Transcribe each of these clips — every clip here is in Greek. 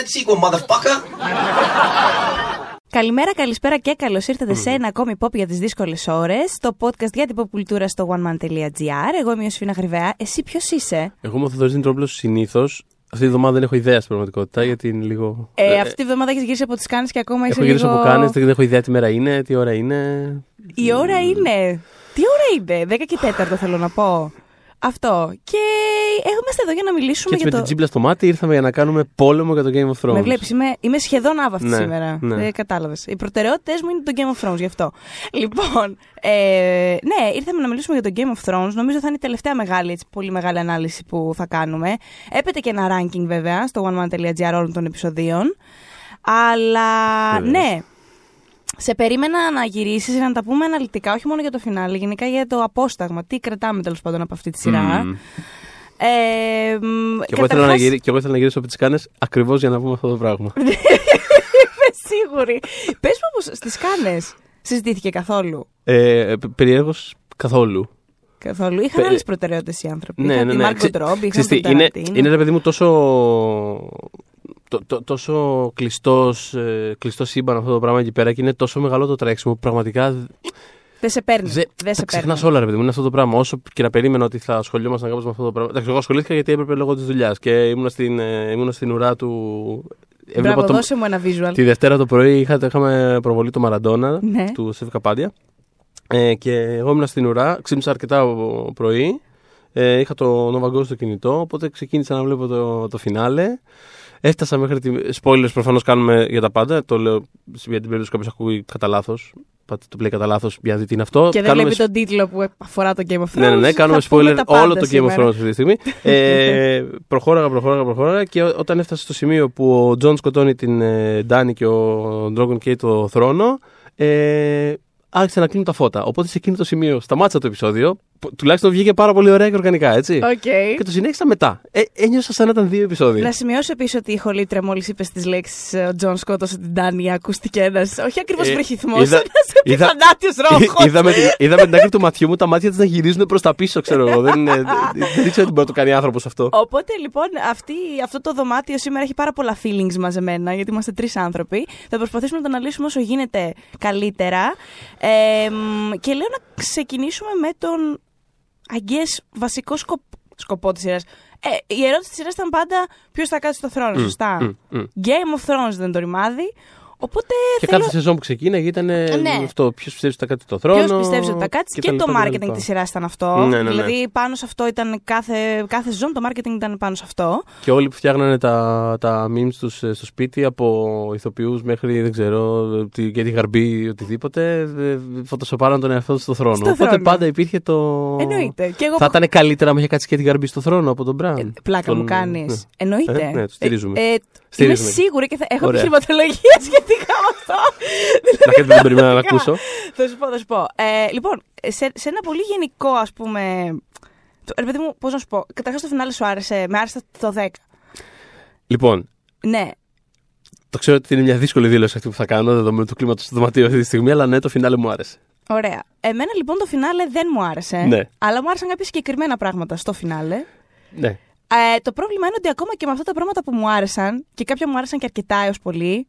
that sequel, motherfucker. Καλημέρα, καλησπέρα και καλώς ήρθατε σε ένα ακόμη pop για τις δύσκολες ώρες. Το podcast για την pop κουλτούρα στο oneman.gr. Εγώ είμαι η Ιωσήφινα Γρυβαία. Εσύ ποιος είσαι; Εγώ είμαι ο Θοδωρής Νιτρόπουλο συνήθως. Αυτή τη βδομάδα δεν έχω ιδέα στην πραγματικότητα γιατί είναι λίγο. Ε, αυτή τη βδομάδα έχεις γυρίσει από τις Κάνε και ακόμα είσαι Έχω γυρίσει λίγο... από κάνε, δεν έχω ιδέα τι μέρα είναι, τι ώρα είναι. Η ώρα είναι. Τι ώρα είναι, 10 και 4 θέλω να πω. Αυτό. Και είμαστε εδώ για να Και μιλήσουμε έτσι με για την το. τζίμπλα στο μάτι ήρθαμε για να κάνουμε πόλεμο για το Game of Thrones. Με βλέπεις, είμαι, είμαι σχεδόν άβαυτη Ναι, σήμερα. ναι. Δεν κατάλαβες. Οι προτεραιότητες μου είναι το Game of Thrones, γι' αυτό. Λοιπόν, ε, ναι, ήρθαμε να μιλήσουμε για το Game of Thrones. Νομίζω θα είναι η τελευταία μεγάλη, έτσι, πολύ μεγάλη ανάλυση που θα κάνουμε. Έπεται και ένα ranking βέβαια στο oneman.gr όλων των επεισοδίων. Αλλά Βεβαίως. ναι, σε περίμενα να γυρίσεις να τα πούμε αναλυτικά, όχι μόνο για το φινάλε, γενικά για το απόσταγμα. Τι κρατάμε τέλος πάντων από αυτή τη σειρά. Μμμ. Ε, μ, Και εγώ, ήθελα να καταρχάς- γυρί... και εγώ ήθελα να γυρίσω από τις κάνε ακριβώς για να πούμε αυτό το πράγμα. Είμαι σίγουρη. Πες μου όμως στις κάνε συζητήθηκε καθόλου; ε, Περιέργως καθόλου. Καθόλου. Είχαν Πε- άλλες προτεραιότητες οι άνθρωποι. Ναι, είχαν ναι, τη ναι. Μάρκο Ξε- Τρόμπι, είχαν ξέρεις τον τι, είναι, Ταραντίνο. είναι ρε παιδί μου τόσο. Το- το- τόσο κλειστός, ε, κλειστό σύμπαν αυτό το πράγμα εκεί πέρα και είναι τόσο μεγάλο το τρέξιμο που πραγματικά Δεν σε παίρνει. Δε, Δεν σε τα ξεχνάς παίρνει. όλα, ρε παιδί μου. Είναι αυτό το πράγμα. Όσο και να περίμενα ότι θα ασχολιόμασταν κάπως με αυτό το πράγμα. Εντάξει, εγώ ασχολήθηκα γιατί έπρεπε λόγω της δουλειάς και ήμουν στην, ε, ήμουν στην ουρά του. Μπράβο, το, δώσε μου ένα visual. τη Δευτέρα το πρωί είχα, είχαμε προβολή το Μαραντόνα Ναι. του Σεφ Καπάντια. Ε, και εγώ ήμουν στην ουρά, ξύπνησα αρκετά ο- πρωί. Ε, είχα το Nova Go στο κινητό, οπότε ξεκίνησα να βλέπω το, το φινάλε. Έφτασα μέχρι τη. Spoilers προφανώς κάνουμε για τα πάντα. Το λέω για την περίπτωση κάποιος ακούει κατά λάθος. Πάτε το play κατά λάθος για να δει τι είναι αυτό. Και δεν Κάνουμε βλέπει τον τίτλο που αφορά το Game of Thrones. ναι, ναι, ναι, κάνουμε Θα πούμε spoiler τα πάντα όλο το Game of σήμερα. Thrones αυτή τη στιγμή. ε, προχώραγα, προχώραγα, προχώραγα και ό- όταν έφτασε στο σημείο που ο Τζον σκοτώνει την ε, Ντάνη και ο Ντρόγκον και το θρόνο, ε, άρχισε να κλείνουν τα φώτα. Οπότε σε εκείνο το σημείο σταμάτησα το επεισόδιο. Που τουλάχιστον βγήκε πάρα πολύ ωραία και οργανικά, έτσι. Οκ. Και το συνέχισα μετά. Ε, ένιωσα σαν να ήταν δύο επεισόδια. Να σημειώσω επίσης ότι η ηχολήπτρια μόλις είπε τις λέξεις Ο Τζον σκότωσε την Ντάνι. Ακούστηκε ένας. Όχι ακριβώς Ε, βρυχηθμός. είδα- Ένας είδα- επιθανάτιος ρόγχος. είδα, με την, είδα με την άκρη του ματιού μου τα μάτια της να γυρίζουν προς τα πίσω, ξέρω εγώ. δεν, είναι- δεν ήξερα τι μπορεί να το κάνει άνθρωπος αυτό. Οπότε λοιπόν αυτή, αυτό το δωμάτιο σήμερα έχει πάρα πολλά feelings μαζεμένα, γιατί είμαστε τρεις άνθρωποι. Θα προσπαθήσουμε να το αναλύσουμε όσο γίνεται καλύτερα. Ε, μ, και λέω να ξεκινήσουμε με τον I guess, βασικό σκοπ, σκοπό της σειράς. Ε, η ερώτηση της σειράς ήταν πάντα ποιος θα κάτσει στο θρόνο, σωστά; μ, μ. Game of Thrones δεν το ρημάδι. Οπότε Και θέλω... κάθε σεζόν που ξεκίναγε ήταν Ναι. αυτό. Ποιος πιστεύει ότι θα κάτσει το θρόνο. Ποιος πιστεύει ότι θα κάτσει και, τα το λοιπά, και τα marketing λοιπά. της σειράς ήταν αυτό. Ναι, ναι, ναι. Δηλαδή πάνω σε αυτό ήταν κάθε, κάθε σεζόν το marketing ήταν πάνω σε αυτό. Και όλοι που φτιάχνανε τα, τα memes τους ε, στο σπίτι από ηθοποιούς μέχρι δεν ξέρω τη, και τη γαρμπή οτιδήποτε ε, φωτοσοπάραν τον εαυτό τους στο θρόνο. Στο Οπότε θρόνο. πάντα υπήρχε το... Εννοείται. Και εγώ Θα που- ήταν καλύτερα αν είχε κάτσει και τη γαρμπή στο θρόνο από τον Μπραν. Ε, πλάκα μου κάνεις. Ναι. Εννοείται. Ε, ναι, το στηρίζουμε. Ε, ε, είμαι Στηρίζουμε. σίγουρη και θα έχω Ωραία. επιχειρηματολογία σχετικά με αυτό. Να κάτι δεν περιμένα να ακούσω. θα σου πω, θα σου πω. Ε, λοιπόν, σε, σε ένα πολύ γενικό, ας πούμε. το- Ρε παιδί μου, πώς να σου πω. Καταρχάς το φινάλε σου άρεσε. Με άρεσε το 10. Λοιπόν, Ναι. το ξέρω ότι είναι μια δύσκολη δήλωση αυτή που θα κάνω δεδομένου του κλίματος του δωματίου αυτή τη στιγμή, αλλά ναι, το φινάλε μου άρεσε. Ωραία. Εμένα λοιπόν το φινάλε δεν μου άρεσε. Ναι. Αλλά μου άρεσαν κάποια συγκεκριμένα πράγματα στο φινάλε. Ναι. Ε, το πρόβλημα είναι ότι ακόμα και με αυτά τα πράγματα που μου άρεσαν, και κάποια μου άρεσαν και αρκετά έως πολύ,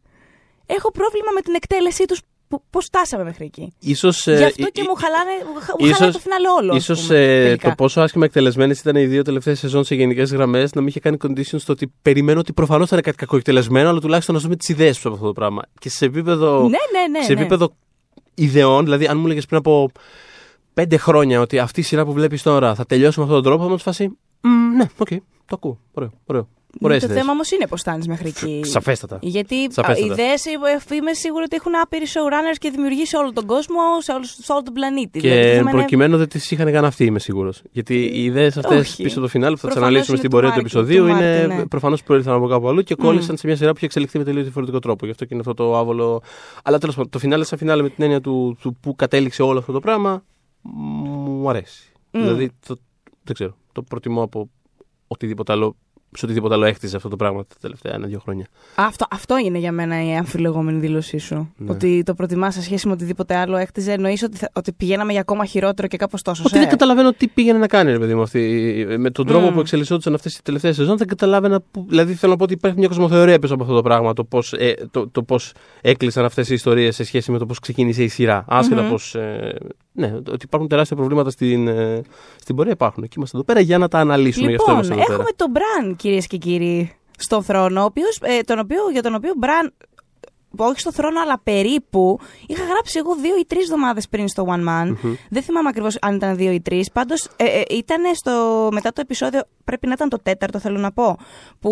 έχω πρόβλημα με την εκτέλεσή τους. Πώς φτάσαμε μέχρι εκεί. Ίσως, Γι' ε, αυτό και ε, μου χαλάνε, μου ίσως- χαλάει το φινάλε όλο. ας Ίσως πούμε, ε, τελικά. το πόσο άσχημα εκτελεσμένες ήταν οι δύο τελευταίες σεζόν σε γενικές γραμμές να μην είχε κάνει conditions στο ότι περιμένω ότι προφανώς θα είναι κάτι κακό εκτελεσμένο, αλλά τουλάχιστον να δούμε τις ιδέες τους από αυτό το πράγμα. Και σε επίπεδο, Ναι, ναι, ναι. σε ναι. επίπεδο ιδεών, δηλαδή αν μου έλεγες πριν από πέντε χρόνια ότι αυτή η σειρά που βλέπεις τώρα θα τελειώσει με αυτόν τον τρόπο, θα μου τη φάση. «Μμ, ναι, οκ, το ακούω. Ωραίο, ωραίο. Ωραίες το ιδέες». θέμα όμως είναι πώς φτάνει μέχρι εκεί. Σαφέστατα. Γιατί οι Σαφέστατα. ιδέες είμαι σίγουρη ότι έχουν άπειροι showrunners και δημιουργοί σε όλο τον κόσμο, σε όλο, σε όλο τον πλανήτη. Δηλαδή, το Και θέμα είναι- προκειμένου δεν τις είχαν καν αυτοί, είμαι σίγουρος. Γιατί οι ιδέες αυτές Όχι. πίσω από το φινάλε που θα τις Προφανώς αναλύσουμε είναι στην του πορεία του Μάρτιν, επεισοδίου του είναι Μάρτιν, ναι. προφανώς προήλθαν από κάπου αλλού και κόλλησαν σε μια σειρά που έχει εξελιχθεί με τελείως διαφορετικό τρόπο. Γι' αυτό και είναι αυτό το άβολο. Αλλά τέλος πάντων, το φινάλε σαν φινάλε με την έννοια του, του που κατέληξε όλο αυτό το πράγμα μου αρέσει. Μμ. Δηλαδή, το, δεν ξέρω, το προτιμώ από οτιδήποτε άλλο σε οτιδήποτε άλλο έχτιζε αυτό το πράγμα τα τελευταία ένα-δύο χρόνια. Αυτό, αυτό είναι για μένα η αμφιλεγόμενη δήλωσή σου. Ναι. Ότι το προτιμά σε σχέση με οτιδήποτε άλλο έχτιζε. Εννοείς ότι, θα- ότι πηγαίναμε για ακόμα χειρότερο και κάπως τόσο. Ότι σε. δεν καταλαβαίνω τι πήγαινε να κάνει, ρε παιδί μου, αυτή. Με τον τρόπο Μμ. που εξελισσόντουσαν αυτές οι τελευταίες σεζόν, δεν καταλάβαινα. Που, δηλαδή, θέλω να πω ότι υπάρχει μια κοσμοθεωρία πίσω από αυτό το πράγμα. Το πώς ε, το, το πώς έκλεισαν αυτές οι ιστορίες σε σχέση με το πώς ξεκίνησε η σειρά. Άσχετα Μμμ. πώς, Ε, ναι, ότι υπάρχουν τεράστια προβλήματα στην, ε, στην πορεία. Υπάρχουν. Και είμαστε εδώ πέρα για να τα αναλύσουμε. Γι' αυτό Λοιπόν, είμαστε εδώ έχουμε πέρα. τον Μπραν, κυρίες και κύριοι, στον θρόνο, ο οποίος, ε, τον οποίο, για τον οποίο Μπραν. Όχι στο θρόνο, αλλά περίπου. Είχα γράψει εγώ δύο ή τρεις εβδομάδες πριν στο One Man. Δεν θυμάμαι ακριβώς αν ήταν δύο ή τρεις. Πάντως ε, ε, ήταν στο, μετά το επεισόδιο, πρέπει να ήταν το τέταρτο, θέλω να πω. Που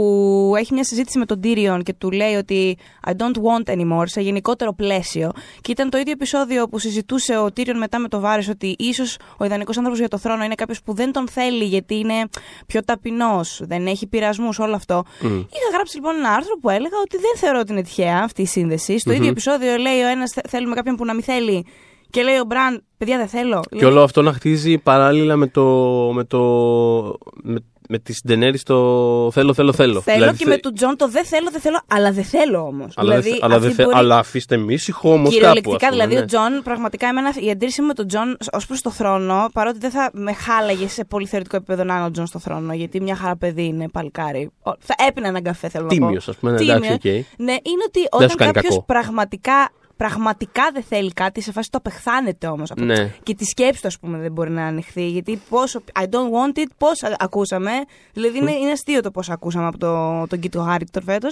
έχει μια συζήτηση με τον Tyrion και του λέει ότι I don't want anymore σε γενικότερο πλαίσιο. Και ήταν το ίδιο επεισόδιο που συζητούσε ο Tyrion μετά με το Βάρη ότι ίσως ο ιδανικός άνθρωπος για το θρόνο είναι κάποιος που δεν τον θέλει γιατί είναι πιο ταπεινός, δεν έχει πειρασμούς, όλο αυτό. Είχα γράψει λοιπόν ένα άρθρο που έλεγα ότι δεν θεωρώ ότι είναι τυχαία αυτή η σύνδεση. Στο ίδιο επεισόδιο λέει ο ένας θέλουμε κάποιον που να μην θέλει. Και λέει ο Μπραν, παιδιά δεν θέλω. Και όλο αυτό να χτίζει παράλληλα με το. με, το, με, με τη Ντενέρις στο θέλω, θέλω, θέλω. Θέλω Δηλαδή, και θε- με του Τζον το δεν θέλω, δεν θέλω, αλλά δεν θέλω όμως. Αλλά, δεν θε- αλλά, δεν θε- αλλά αφήστε με ήσυχο όμως κάπου. Κυριολεκτικά, ας πούμε, δηλαδή ναι. ο Τζον, πραγματικά εμένα η αντίρρηση μου με τον Τζον ως προς το θρόνο, παρότι δεν θα με χάλαγε σε πολύ θεωρητικό επίπεδο να είναι ο Τζον στο θρόνο, γιατί μια χαρά παιδί είναι παλικάρι. Ο- Θα έπινα έναν καφέ, θέλω να πω. Τίμιος, ας πούμε, ναι, εντάξει, οκ. Ναι, είναι ότι σου όταν κάνει κάποιος κακό. πραγματικά, πραγματικά δεν θέλει κάτι, σε φάση το απεχθάνεται όμως. Ναι. Και τη σκέψη του, ας πούμε, δεν μπορεί να ανοιχθεί. Γιατί πόσο. I don't want it, πώς ακούσαμε. Δηλαδή είναι, είναι αστείο το πώς ακούσαμε από το, τον Kit Harington φέτο.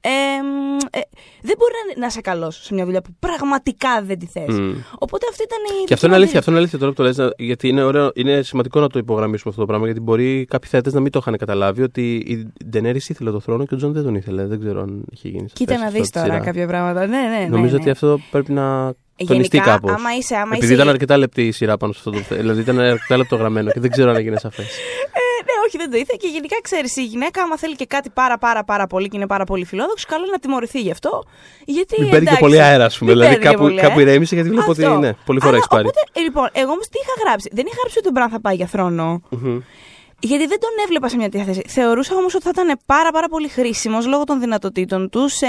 Ε, μ, ε, δεν μπορεί να, να είσαι καλός σε μια δουλειά που πραγματικά δεν τη θες. Μμ. Οπότε αυτή ήταν η. Και αυτό είναι δική μου αλήθεια, αυτό είναι αλήθεια τώρα που το λες, να- γιατί είναι, ωραίο, είναι σημαντικό να το υπογραμμίσουμε αυτό το πράγμα. Γιατί μπορεί κάποιοι θεατές να μην το είχαν καταλάβει ότι η Ντενέρις ήθελε το θρόνο και ο Τζον δεν τον ήθελε. Δεν ξέρω αν είχε γίνει. σε Κοίτα αυτή να τη δεις τώρα σειρά. κάποια πράγματα. Ναι, ναι, ναι. Νομίζω ναι. ότι αυτό πρέπει να τονιστεί Γενικά, κάπως. άμα είσαι- άμα Επειδή είσαι- ήταν αρκετά λεπτή η σειρά πάνω σε αυτό το θέμα. Δηλαδή ήταν αρκετά λεπτογραμμένο και δεν ξέρω αν έγινε σαφές. Ε, ναι, όχι, δεν το ήθελε. Και γενικά ξέρεις, η γυναίκα, άμα θέλει και κάτι πάρα πάρα πάρα πολύ και είναι πάρα πολύ φιλόδοξο, καλό είναι να τιμωρηθεί γι' αυτό. Γιατί, Μην παίρνει και εντάξει, πολύ αέρα, ας πούμε. μην Δηλαδή παίρνει και κάπου, πολύ, ε. κάπου ηρέμησε γιατί βλέπω ότι Αυτό. ναι, πολύ φορά Αλλά, έχει πάρει. Οπότε, ε, λοιπόν, εγώ όμως τι είχα γράψει. Δεν είχα γράψει ότι ο Μπραν θα πάει για θρόνο. Μμμ. Γιατί δεν τον έβλεπα σε μια τέτοια θέση. Θεωρούσα όμως ότι θα ήταν πάρα, πάρα πολύ χρήσιμος λόγω των δυνατοτήτων τους σε,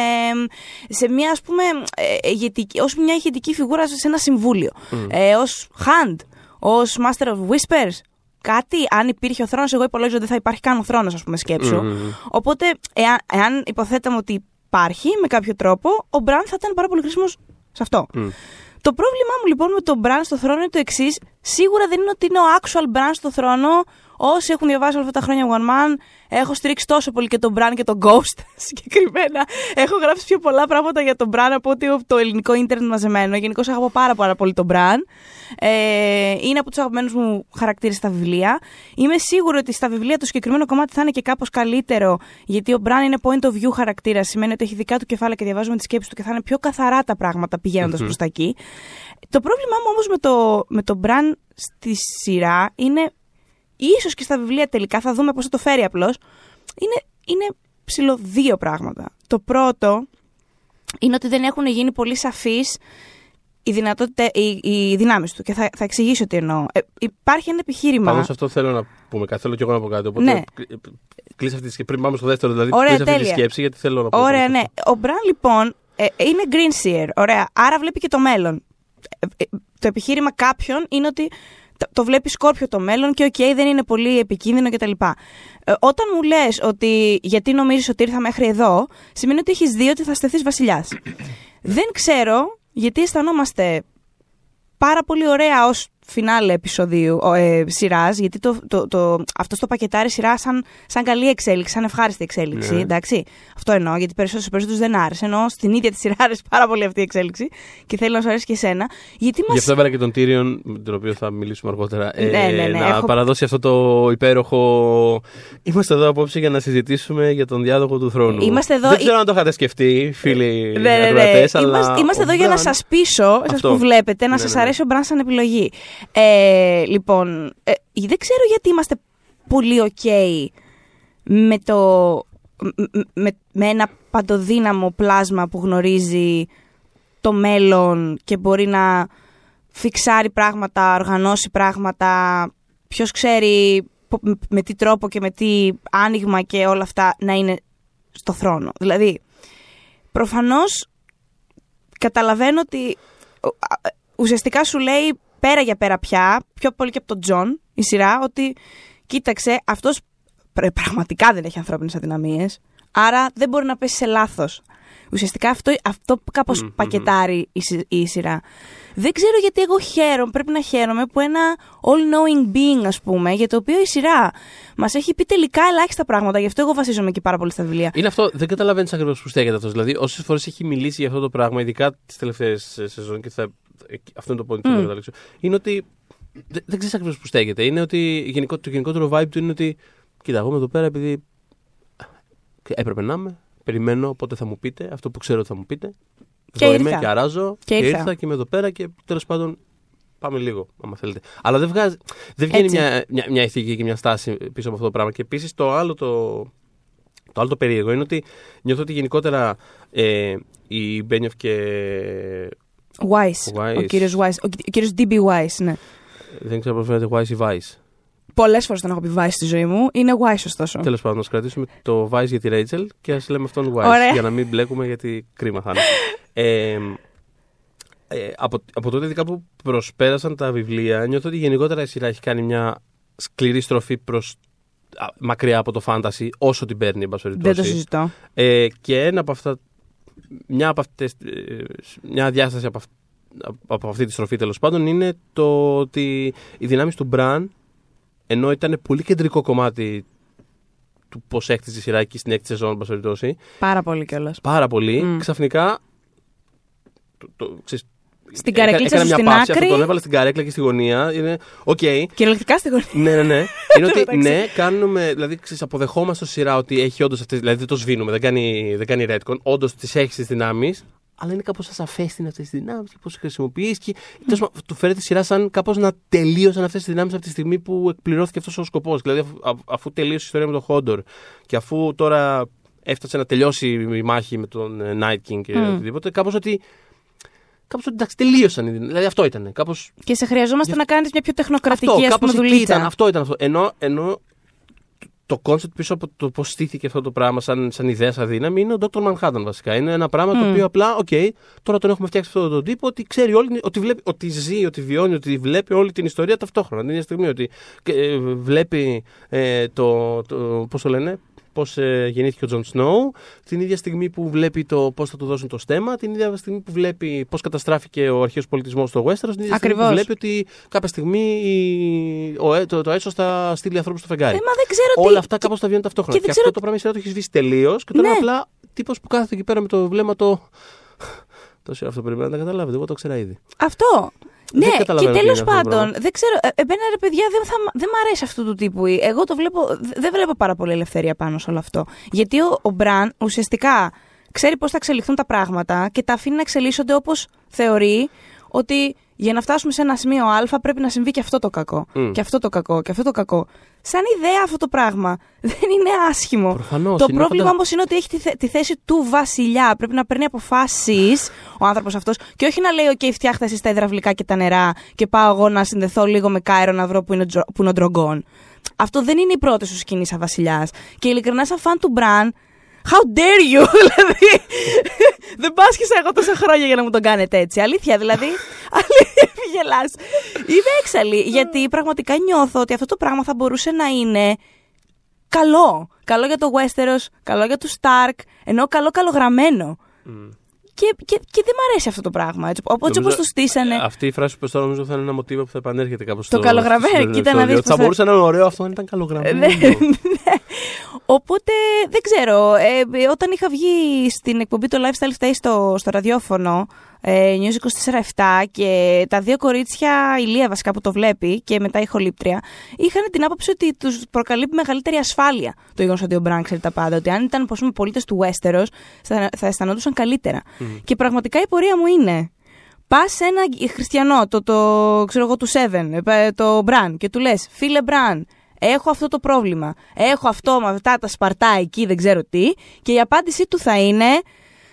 σε μια ας πούμε ε, ηγετική, ως μια ηγετική φιγούρα σε ένα συμβούλιο. Ε, ως hand, ως master of whispers. Κάτι, αν υπήρχε ο θρόνος, εγώ υπολόγιζα ότι δεν θα υπάρχει καν ο θρόνος, ας πούμε, σκέψου. Μμμ. Οπότε, εάν, εάν υποθέταμε ότι υπάρχει με κάποιο τρόπο, ο Μπραν θα ήταν πάρα πολύ χρήσιμος σε αυτό. Μμ. Το πρόβλημά μου λοιπόν με τον Μπραν στο θρόνο είναι το εξής. Σίγουρα δεν είναι ότι είναι ο actual Μπραν στο θρόνο. Όσοι έχουν διαβάσει όλα αυτά τα χρόνια One Man, έχω στηρίξει τόσο πολύ και τον Μπραν και τον Ghost συγκεκριμένα. Έχω γράψει πιο πολλά πράγματα για τον Μπραν από ότι το ελληνικό ίντερνετ μαζεμένο. Γενικώς αγαπώ πάρα, πάρα πολύ τον Μπραν. Ε, είναι από τους αγαπημένους μου χαρακτήρες στα βιβλία. Είμαι σίγουρη ότι στα βιβλία το συγκεκριμένο κομμάτι θα είναι και κάπως καλύτερο, γιατί ο Μπραν είναι point of view χαρακτήρας. Σημαίνει ότι έχει δικά του κεφάλαια και διαβάζουμε τι σκέψει του και θα είναι πιο καθαρά τα πράγματα πηγαίνοντας προς τα εκεί. Το πρόβλημά μου όμως με το, με το Μπραν στη σειρά είναι, ίσως και στα βιβλία τελικά, θα δούμε πώς θα το φέρει απλώς, είναι, είναι ψηλό δύο πράγματα. Το πρώτο είναι ότι δεν έχουν γίνει πολύ σαφείς οι, δυνατότητες, οι, οι δυνάμεις του. Και θα, θα εξηγήσω τι εννοώ. Ε, υπάρχει ένα επιχείρημα. Πάνω σε αυτό θέλω να πούμε κάτι. Θέλω και εγώ να πω κάτι. Οπότε Ναι. κλείσει αυτή τη σκέψη. Πριν πάμε στο δεύτερο, δηλαδή Ωραία, κλείσει αυτή τη τέλεια. σκέψη γιατί θέλω να πω. Ωραία, κάτι. ναι. Ο Μπραν λοιπόν ε, είναι green seer. Ωραία. Άρα βλέπει και το μέλλον. Ε, ε, το επιχείρημα κάποιων είναι ότι το, το βλέπεις σκόρπιο το μέλλον και οκ, δεν είναι πολύ επικίνδυνο κτλ. Ε, όταν μου λες ότι γιατί νομίζεις ότι ήρθα μέχρι εδώ, σημαίνει ότι έχεις δει ότι θα στεθείς βασιλιάς. δεν ξέρω γιατί αισθανόμαστε πάρα πολύ ωραία ως φινάλε επεισοδίου ε, σειράς, γιατί το, το, το, αυτό στο πακετάρι σειρά σαν, σαν καλή εξέλιξη, σαν ευχάριστη εξέλιξη. Ναι. Εντάξει. Αυτό εννοώ, γιατί περισσότερου περισσότερους δεν άρεσε. Ενώ στην ίδια τη σειρά άρεσε πάρα πολύ αυτή η εξέλιξη και θέλω να σου αρέσει και εσένα. Γιατί Γι' μας... αυτό έβαλα και τον Tyrion, με τον οποίο θα μιλήσουμε αργότερα, ε, Ναι, ναι, ναι, να έχω- παραδώσει αυτό το υπέροχο. Είμαστε εδώ απόψε για να συζητήσουμε για τον διάδοχο του θρόνου. Είμαστε εδώ- Δεν ξέρω αν το είχατε σκεφτεί, φίλοι Ναι, ναι, ναι. ακροατές, αλλά Είμαστε, είμαστε ο εδώ για να Bran- σας πείσω, εσάς Αυτό. που βλέπετε, να Ναι, σας ναι, ναι. αρέσει ο Μπραν σαν επιλογή. Ε, λοιπόν, ε, δεν ξέρω γιατί είμαστε πολύ ok με, το, με, με, με ένα παντοδύναμο πλάσμα που γνωρίζει το μέλλον και μπορεί να φιξάρει πράγματα, οργανώσει πράγματα. Ποιος ξέρει πο- με τι τρόπο και με τι άνοιγμα και όλα αυτά να είναι στο θρόνο. Δηλαδή, προφανώς καταλαβαίνω ότι ο- α- ουσιαστικά σου λέει πέρα για πέρα πια, πιο πολύ και από τον Τζον, η σειρά, ότι κοίταξε, αυτός πρε- πραγματικά δεν έχει ανθρώπινες αδυναμίες, άρα δεν μπορεί να πέσει σε λάθος. Ουσιαστικά αυτό, αυτό κάπως Μμμ, μμμ. πακετάρει η, συ- η σειρά. Δεν ξέρω γιατί εγώ χαίρομαι, πρέπει να χαίρομαι που ένα all-knowing being, ας πούμε, για το οποίο η σειρά μας έχει πει τελικά ελάχιστα πράγματα, γι' αυτό εγώ βασίζομαι και πάρα πολύ στα βιβλία. Είναι αυτό, δεν καταλαβαίνεις ακριβώς που στέκεται αυτός. Δηλαδή, όσες φορές έχει μιλήσει για αυτό το πράγμα, ειδικά τις τελευταίες σεζόν, και θα, ε, αυτό είναι το point που Μμ. θέλω να καταλήξω, είναι ότι δεν, δεν ξέρεις ακριβώς που στέκεται. Είναι ότι γενικό, το γενικότερο vibe του είναι ότι, κοίτα, εγώ είμαι εδώ πέρα επειδή έπρεπε να είμαι, περιμένω πότε θα μου πείτε αυτό που ξέρω ότι θα μου πείτε. Και εδώ ήρθα. είμαι και αράζω Και και, ήρθα. ήρθα και είμαι εδώ πέρα και τέλος πάντων πάμε λίγο, άμα θέλετε. Αλλά δεν, βγάζει, δεν βγαίνει Έτσι. μια, μια, μια ηθική και μια στάση πίσω από αυτό το πράγμα. Και επίσης το άλλο το, το άλλο το περίεργο είναι ότι νιώθω ότι γενικότερα ε, η Μπένιοφ και. Wise. Wise. Ο κύριος Wise. Ο, κυ- ο κύριος D.B. Wise, ναι. Δεν ξέρω πώς φαίνεται Wise ή Vice. Πολλές φορές τον έχω πει Wise στη ζωή μου. Είναι Wise, ωστόσο. Τέλος πάντων, να κρατήσουμε το Vice για τη Rachel και ας λέμε αυτόν Wise. Ωραία. Για να μην μπλέκουμε γιατί κρίμα θα είναι. ε, ε, από, από τότε ειδικά που προσπέρασαν τα βιβλία, νιώθω ότι γενικότερα η σειρά έχει κάνει μια σκληρή στροφή προς, α, μακριά από το fantasy όσο την παίρνει, εν πάση Δεν το περιπτώσει. συζητώ. Ε, και ένα από αυτά, μια, από αυτές, ε, μια διάσταση από, αυ- από αυτή τη στροφή τέλος πάντων είναι το ότι οι δυνάμεις του Μπραν ενώ ήταν πολύ κεντρικό κομμάτι του πώς έκτιζε η σειρά εκεί στην έκτη σεζόν, εν πάση περιπτώσει, Πάρα πολύ κιόλας. πάρα πολύ, Μμ. ξαφνικά. Το, το, ξέρεις, Στην έκα- καρέκλα έκανα σου μια στην παύση, άκρη. Αυτό τον έβαλε στην καρέκλα και στη γωνία. Είναι, οκ, Κυριολεκτικά στη γωνία. ναι, ναι, ναι. Είναι ότι Εντάξει. ναι, κάνουμε, δηλαδή ξέρεις, αποδεχόμαστε στη σειρά ότι έχει όντως αυτές. Δηλαδή δεν το σβήνουμε, δεν κάνει, δεν κάνει retcon. Όντως τις έχεις τις δυνάμεις, αλλά είναι κάπως ασαφέ τι είναι αυτές τις δυνάμεις και πώς τις χρησιμοποιείς. Και τέλος πάντων, του φέρεται η σειρά σαν κάπως να τελείωσαν αυτές τις δυνάμεις από τη στιγμή που εκπληρώθηκε αυτός ο σκοπός. Δηλαδή αφού, α- αφού τελείωσε η ιστορία με τον Χόντορ και αφού τώρα έφτασε να τελειώσει η μάχη με τον ε, Night King και Μμ. οτιδήποτε, κάπως ότι. Κάπως ότι εντάξει, τελείωσαν. οι δυνα- Δηλαδή αυτό ήταν. Κάπως Και σε χρειαζόμαστε να κάνεις μια πιο τεχνοκρατική αυτό, ας πούμε, κάπως εκεί δουλίτσα. ήταν, αυτό ήταν αυτό. Ενώ, ενώ το concept πίσω από το πώς στήθηκε αυτό το πράγμα σαν, σαν ιδέα, σαν δύναμη, είναι ο Dr. Manhattan βασικά. Είναι ένα πράγμα το Μμ. οποίο απλά, οκ, τώρα τον έχουμε φτιάξει αυτόν τον τύπο ότι ξέρει όλη, ότι, βλέπει, ότι ζει, ότι βιώνει, ότι βλέπει όλη την ιστορία ταυτόχρονα. Την ίδια στιγμή ότι ε, βλέπει ε, το, το, πώς το λένε, πώς ε, γεννήθηκε ο Τζον Σνόου, την ίδια στιγμή που βλέπει το πώς θα του δώσουν το στέμα, την ίδια στιγμή που βλέπει πώς καταστράφηκε ο αρχαίος πολιτισμός στο Westeros, την ίδια στιγμή που Ακριβώς. βλέπει ότι κάποια στιγμή η- ο, ε- το, το Essos θα στείλει ανθρώπους στο φεγγάρι. Ε, μα δεν ξέρω τι. Όλα αυτά κάπως τα βιώνουν ταυτόχρονα. και Και, δεν αυτό ξέρω το πράγμα η σειρά το έχει σβήσει τελείως και τώρα Ναι. είναι απλά τύπος που κάθεται εκεί πέρα με το βλέμμα το. Τόση ώρα αυτό πρέπει να τα καταλάβετε. Εγώ το ξέρα ήδη. Αυτό. Δεν Ναι, και καταλαβαίνω τι τέλος είναι αυτό το πάντων, πράγμα. δεν ξέρω. ε, Εμένα ρε παιδιά δεν, θα, μ- δεν μ' αρέσει αυτού του τύπου. Εγώ το βλέπω. δε- Δεν βλέπω πάρα πολύ ελευθερία πάνω σε όλο αυτό. Γιατί ο, ο Μπραν ουσιαστικά ξέρει πώς θα εξελιχθούν τα πράγματα και τα αφήνει να εξελίσσονται όπως θεωρεί ότι για να φτάσουμε σε ένα σημείο Α πρέπει να συμβεί και αυτό το κακό. Μμ. Και αυτό το κακό. Και αυτό το κακό. Σαν ιδέα αυτό το πράγμα δεν είναι άσχημο. Προφανώς, Το είναι πρόβλημα πάντα- όμως είναι ότι έχει τη, θε- τη θέση του βασιλιά. Πρέπει να παίρνει αποφάσεις ο άνθρωπος αυτός και όχι να λέει: OK, φτιάχτε εσείς τα υδραυλικά και τα νερά και πάω εγώ να συνδεθώ λίγο με Κάιρο να βρω που είναι, ο Τζο- που είναι ο Ντρογκόν. Αυτό δεν είναι η πρώτη σου σκηνή σαν βασιλιάς. Και ειλικρινά, σαν φαν του Μπραν, How dare you! δηλαδή. δεν πάσχησα εγώ τόσα χρόνια για να μου τον κάνετε έτσι. Αλήθεια, δηλαδή. Αλήθεια, μη γελάς. Είμαι έξαλλη. γιατί πραγματικά νιώθω ότι αυτό το πράγμα θα μπορούσε να είναι καλό. Καλό για το Westeros, καλό για τους Stark, ενώ καλό καλογραμμένο. Και, και, και δεν μ' αρέσει αυτό το πράγμα. Έτσι, όπως, έτσι όπως Νομίζω, το στήσανε. ε, Αυτή η φράση που πες τώρα νομίζω θα είναι ένα μοτίβο που θα επανέρχεται κάπως Το στο- καλογραμμένο, στο σημερινό κοίτα να επεισόδιο. δεις πώς Θα θα- μπορούσε να είναι ωραίο αυτό αν ήταν Ε, καλογραμμένο. ναι, ναι. Οπότε δεν ξέρω. Ε, όταν είχα βγει στην εκπομπή το Lifestyle Stay στο, στο ραδιόφωνο, ε, News 24-7 και τα δύο κορίτσια, η Λία βασικά που το βλέπει και μετά η Χολύπτρια, είχαν την άποψη ότι τους προκαλεί μεγαλύτερη ασφάλεια το γεγονός ότι ο Μπραν ξέρει τα πάντα. Ότι αν ήταν πολίτες του Westeros, θα, θα αισθανόντουσαν καλύτερα. Και πραγματικά η πορεία μου είναι. Πας σε ένα χριστιανό, το, το, ξέρω εγώ, του Seven, ε, το Μπραν, και του λες: Φίλε Μπραν, έχω αυτό το πρόβλημα. Έχω αυτό με αυτά τα σπαρτά εκεί, δεν ξέρω τι. Και η απάντησή του θα είναι: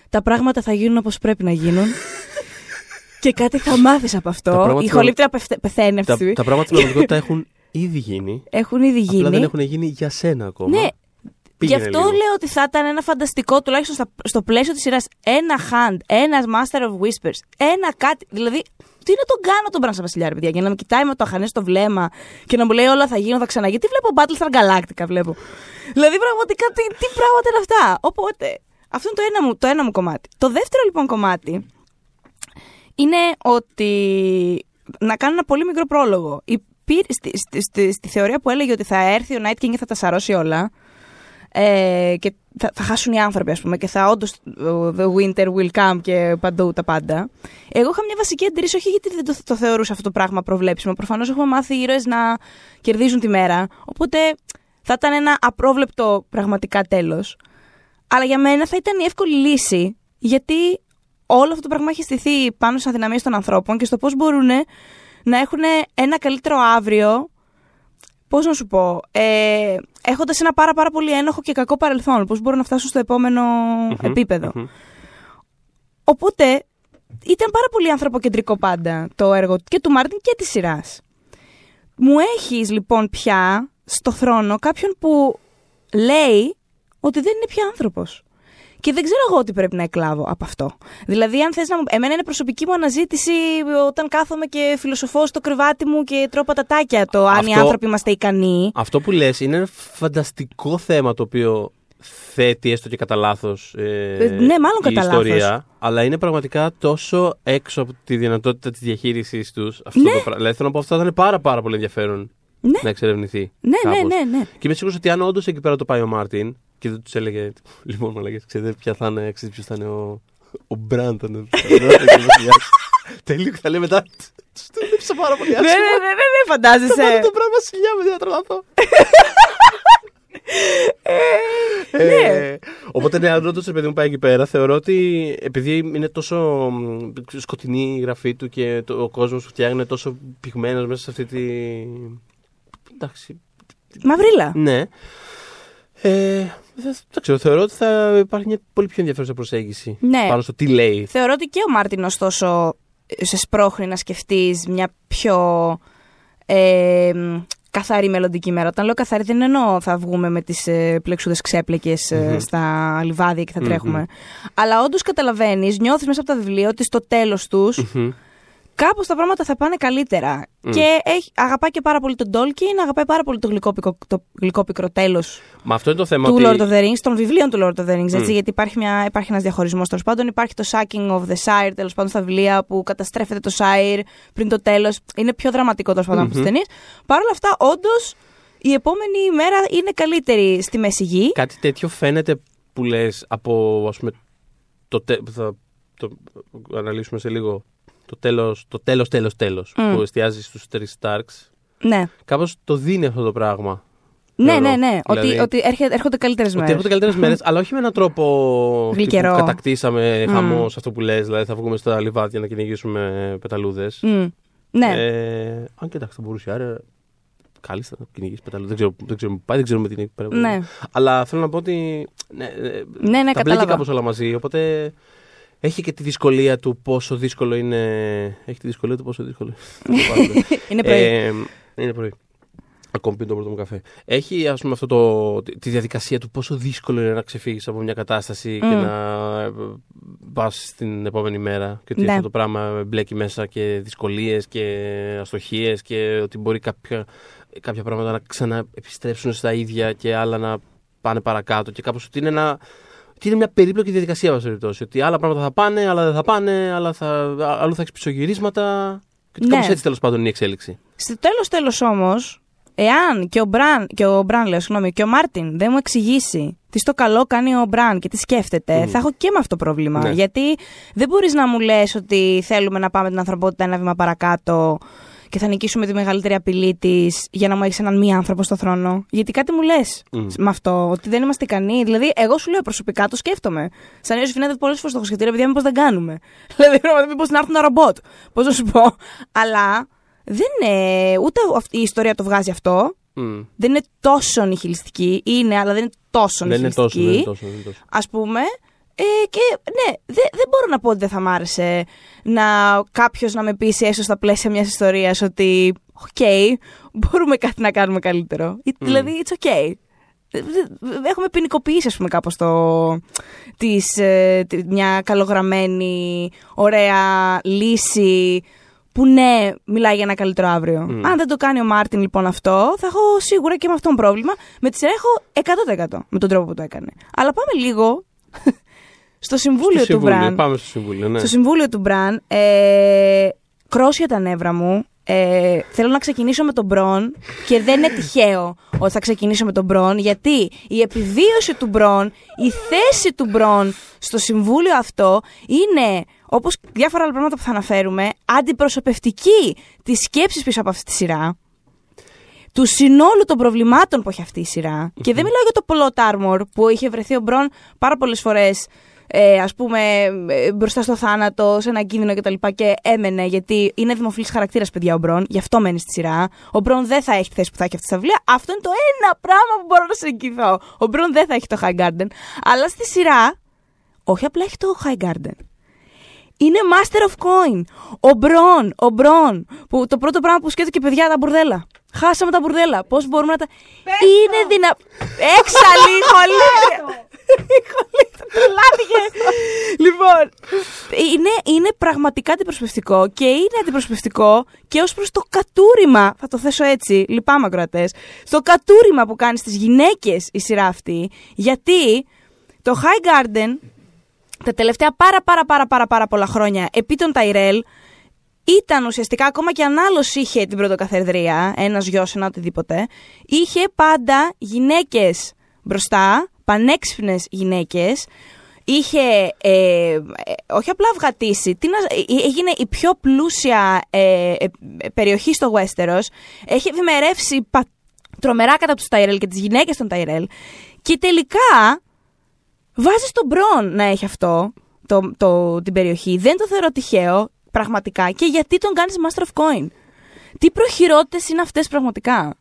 Τα πράγματα θα γίνουν όπως πρέπει να γίνουν. και κάτι θα μάθεις από Τα αυτό. πράγματα Η στην χολύπτρια πεφτε- πεθαίνει αυτή τη τα, στιγμή. τα πράγματα στην πραγματικότητα έχουν ήδη γίνει. Έχουν ήδη γίνει. Απλά δεν έχουν γίνει για σένα ακόμα. Ναι, Πήγαινε Γι' αυτό λίγο. λέω ότι θα ήταν ένα φανταστικό, τουλάχιστον στα- στο πλαίσιο της σειράς, ένα hand, ένας Master of Whispers, ένα κάτι. Δηλαδή, τι να τον κάνω τον Μπράνσα Βασιλιά, ρε παιδιά, για να με κοιτάει με το αχανές στο βλέμμα και να μου λέει όλα θα γίνουν, θα ξαναγίνει. Τι βλέπω Battlestar Galactica, βλέπω. δηλαδή, πραγματικά, τι, τι πράγματα είναι αυτά. Οπότε, αυτό είναι το ένα, μου, το ένα μου κομμάτι. Το δεύτερο λοιπόν κομμάτι είναι ότι. Να κάνω ένα πολύ μικρό πρόλογο. Υπήρ- στη, στη, στη, στη θεωρία που έλεγε ότι θα έρθει ο Night King και θα τα σαρώσει όλα. Ε, και θα, θα χάσουν οι άνθρωποι, ας πούμε, και θα όντως the winter will come και παντού τα πάντα. Εγώ είχα μια βασική αντίρρηση, όχι γιατί δεν το, το θεωρούσα αυτό το πράγμα προβλέψιμο. Προφανώς έχουμε μάθει οι ήρωες να κερδίζουν τη μέρα. Οπότε θα ήταν ένα απρόβλεπτο πραγματικά τέλος. Αλλά για μένα θα ήταν η εύκολη λύση, γιατί όλο αυτό το πράγμα έχει στηθεί πάνω στις αδυναμίες των ανθρώπων και στο πώς μπορούν να έχουν ένα καλύτερο αύριο. Πώς να σου πω, ε, έχοντας ένα πάρα, πάρα πολύ ένοχο και κακό παρελθόν, πώς μπορούν να φτάσουν στο επόμενο επίπεδο. μμμ. Οπότε ήταν πάρα πολύ ανθρωποκεντρικό πάντα το έργο και του Μάρτιν και της σειράς. Μου έχεις λοιπόν πια στο θρόνο κάποιον που λέει ότι δεν είναι πια άνθρωπος. Και δεν ξέρω εγώ τι πρέπει να εκλάβω από αυτό. Δηλαδή, αν θες να μου. Εμένα είναι προσωπική μου αναζήτηση όταν κάθομαι και φιλοσοφώ στο κρεβάτι μου και τρώω πατατάκια το αν οι Αυτό- άνθρωποι είμαστε ικανοί. Αυτό που λες είναι ένα φανταστικό θέμα το οποίο θέτει έστω και κατά λάθος ε, Ε, ναι, μάλλον η κατά ιστορία, λάθος. αλλά είναι πραγματικά τόσο έξω από τη δυνατότητα της διαχείρισής τους αυτό Ναι. το πράγμα. Δηλαδή θέλω να πω αυτό θα ήταν πάρα, πάρα πολύ ενδιαφέρον Ναι. να εξερευνηθεί. Ναι, ναι, κάπως. ναι, ναι. Και είμαι σίγουρος ότι αν όντως εκεί πέρα το πάει ο Μάρτιν και δεν τους έλεγε. Λοιπόν, μου λέγε, ξέρετε ποια θα είναι, ξέρετε ποιος θα είναι ο. Ο Μπράντον. Τέλειο και θα λέει μετά. Τους το δούλεψα πάρα πολύ Ναι, ναι, άσχημα. ναι, ναι, ναι, Θα βάλει φαντάζεσαι. το πράγμα βασιλιά με να τρελαθώ. Ναι. Ε, Οπότε, ναι, αν όντως ρε παιδί μου πάει εκεί πέρα, θεωρώ ότι επειδή είναι τόσο μ, σκοτεινή η γραφή του και το, ο κόσμος που φτιάχνει είναι τόσο πυγμένος μέσα σε αυτή τη. Εντάξει. Μαυρίλα. Ναι. Ε, δεν δεν ξέρω, θεωρώ ότι θα υπάρχει μια πολύ πιο ενδιαφέρουσα προσέγγιση Ναι. πάνω στο τι λέει. Θεωρώ ότι και ο Μάρτιν, ωστόσο, σε σπρώχνει να σκεφτείς μια πιο ε, μ, καθαρή μελλοντική μέρα. Όταν λέω καθαρή, δεν εννοώ θα βγούμε με τις ε, πλεξούδες ξέπλεκες Μμμ. στα λιβάδια και θα Μμμ. τρέχουμε. Αλλά όντως καταλαβαίνεις, νιώθεις μέσα από τα βιβλία ότι στο τέλος τους Μμμ. Κάπως τα πράγματα θα πάνε καλύτερα. Και έχει, αγαπάει και πάρα πολύ τον Tolkien, αγαπάει πάρα πολύ το γλυκόπικρο, το γλυκόπικρο τέλος Μα αυτό είναι το θέμα του ότι. Lord of the Rings, των βιβλίων του Lord of the Rings. Έτσι, Μμ. γιατί υπάρχει, μια, υπάρχει ένας διαχωρισμός τέλος πάντων. Υπάρχει το Sacking of the Sire τέλος πάντων στα βιβλία που καταστρέφεται το Sire πριν το τέλος. Είναι πιο δραματικό τέλος πάντων από τις Μμμ. ταινίες. Παρ' όλα αυτά, όντως η επόμενη μέρα είναι καλύτερη στη μέση γη. Κάτι τέτοιο φαίνεται που λες από ας πούμε, το, τε- θα το αναλύσουμε σε λίγο. Το τέλος, το τέλος, τέλος, τέλος Μμ. που εστιάζει στους τρεις Starks. Ναι. Κάπως το δίνει αυτό το πράγμα. Ναι, θεωρώ. ναι, ναι. Δηλαδή, Ότι, ότι έρχε- έρχονται καλύτερες Ότι μέρες. έρχονται καλύτερες μέρες, αλλά όχι με έναν τρόπο Γλυκερό. τύπου κατακτήσαμε Μμ. χαμός αυτό που λες, Δηλαδή θα βγούμε στα λιβάδια να κυνηγήσουμε πεταλούδες. Ναι. Ε, αν και εντάξει, θα μπορούσε άρα. Κάλλιστα να κυνηγήσεις πεταλούδες. Δεν ξέρω, δεν ξέρω, που πάει, δεν ξέρουμε τι είναι πέρα. Ναι. Αλλά θέλω να πω ότι. Ναι, ε, Ναι, ναι, τα μπλέκει κατάλαβα. κάπως όλα μαζί. Οπότε έχει και τη δυσκολία του πόσο δύσκολο είναι. Έχει τη δυσκολία του πόσο δύσκολο είναι. Είναι πρωί. Ε, είναι πρωί. Ακόμη πίνω το πρώτο μου καφέ. Έχει ας πούμε αυτό το, τη- τη διαδικασία του πόσο δύσκολο είναι να ξεφύγεις από μια κατάσταση και Μμ. να ε, πας στην επόμενη μέρα και ότι Ναι. αυτό το πράγμα μπλέκει μέσα και δυσκολίες και αστοχίες και ότι μπορεί κάποια, κάποια πράγματα να ξαναεπιστρέψουν στα ίδια και άλλα να πάνε παρακάτω και κάπως ότι είναι ένα... ότι είναι μια περίπλοκη διαδικασία, βάση περιπτώσει. Ότι άλλα πράγματα θα πάνε, άλλα δεν θα πάνε, άλλα θα, αλλού θα έχεις πισωγυρίσματα. Και ότι Ναι. κάπως έτσι τέλος πάντων είναι η εξέλιξη. Στο τέλος τέλος όμως, εάν και ο Μπραν, και ο Μπραν λέω, συγγνώμη, και ο Μάρτιν δεν μου εξηγήσει τι στο καλό κάνει ο Μπραν και τι σκέφτεται, Μμμ. θα έχω και με αυτό το πρόβλημα. Ναι. Γιατί δεν μπορείς να μου λες ότι θέλουμε να πάμε την ανθρωπότητα ένα βήμα παρακάτω και θα νικήσουμε τη μεγαλύτερη απειλή της για να μου έχεις έναν μη άνθρωπο στο θρόνο. Γιατί κάτι μου λες Μμ. με αυτό, ότι δεν είμαστε ικανοί. Δηλαδή, εγώ σου λέω προσωπικά το σκέφτομαι. Σαν νέο φινέται πολλές φορές το έχω σκεφτεί, ρε παιδιά, μήπως δεν κάνουμε. Δηλαδή, μήπως να έρθουν ένα ρομπότ. Πώς να σου πω. Αλλά δεν είναι. Ούτε αυτή η ιστορία το βγάζει αυτό. Μμ. Δεν είναι τόσο νιχιλιστική. Είναι, αλλά δεν είναι τόσο Δεν είναι νιχιλιστική. τόσο, δεν είναι τόσο. Δεν είναι τόσο. Ας πούμε. Ε, και ναι, δεν δεν μπορώ να πω ότι δεν θα μ' άρεσε να κάποιος να με πείσει έστω στα πλαίσια μιας ιστορίας ότι οκ, μπορούμε κάτι να κάνουμε καλύτερο. Δηλαδή, it's okay. Έχουμε ποινικοποιήσει, ας πούμε, κάπως το, της, ε, τη- μια καλογραμμένη, ωραία λύση που ναι, μιλάει για ένα καλύτερο αύριο. Αν δεν το κάνει ο Μάρτιν λοιπόν αυτό, θα έχω σίγουρα και με αυτόν πρόβλημα. Με τη σειρά έχω 100% με τον τρόπο που το έκανε. Αλλά πάμε λίγο στο συμβούλιο Στο του συμβούλιο, Μπραν. Πάμε στο συμβούλιο, ναι. Στο συμβούλιο του Μπραν, ε, κρόσια τα νεύρα μου. Ε, θέλω να ξεκινήσω με τον Μπρον και δεν είναι τυχαίο ότι θα ξεκινήσω με τον Μπρον γιατί η επιβίωση του Μπρον, η θέση του Μπρον στο συμβούλιο αυτό είναι όπως διάφορα άλλα πράγματα που θα αναφέρουμε αντιπροσωπευτική της σκέψης πίσω από αυτή τη σειρά του συνόλου των προβλημάτων που έχει αυτή η σειρά. Και δεν μιλάω για το Plot Armor που είχε βρεθεί ο Μπρον πάρα πολλές φορές. Ε, ας πούμε ε, μπροστά στο θάνατο, σε ένα κίνδυνο κτλ. Και, και έμενε γιατί είναι δημοφιλής χαρακτήρας, παιδιά, ο Μπρον. Γι' αυτό μένει στη σειρά. Ο Μπρον δεν θα έχει τη θέση που θα έχει αυτή στα βιβλία. Αυτό είναι το ένα πράγμα που μπορώ να σε εγγυηθώ. Ο Μπρον δεν θα έχει το High Garden. Αλλά στη σειρά, όχι απλά έχει το High Garden. Είναι Master of Coin. Ο Μπρον, ο Μπρον. Που το πρώτο πράγμα που σκέφτεται και παιδιά τα μπουρδέλα. Χάσαμε τα μπουρδέλα. Πώς μπορούμε να τα. είναι δυνα. Έξαλλη η χολή. Η χολή θα τρελάθηκε. λοιπόν, είναι, είναι πραγματικά αντιπροσωπευτικό και είναι αντιπροσωπευτικό και ως προς το κατούριμα. Θα το θέσω έτσι, λυπάμαι ακροατές. Στο κατούριμα που κάνει στις γυναίκες η σειρά αυτή. Γιατί το High Garden τα τελευταία πάρα πάρα πάρα πάρα πάρα πολλά χρόνια επί των Ταϊρέλ ήταν ουσιαστικά ακόμα και αν άλλο είχε την πρωτοκαθεδρία, ένας γιος, ένα οτιδήποτε, είχε πάντα γυναίκες μπροστά, πανέξυπνες γυναίκες, είχε ε, ε, όχι απλά αυγατήσει, τι να, ε, έγινε η πιο πλούσια ε, ε, περιοχή στο Westeros, έχει ευημερεύσει πα, τρομερά κατά τους Ταϊρέλ και τις γυναίκες των Ταϊρέλ και τελικά βάζει τον Μπρον να έχει αυτό το, το, την περιοχή. Δεν το θεωρώ τυχαίο, πραγματικά. Και γιατί τον κάνεις Master of Coin. Τι προχειρότητες είναι αυτές πραγματικά;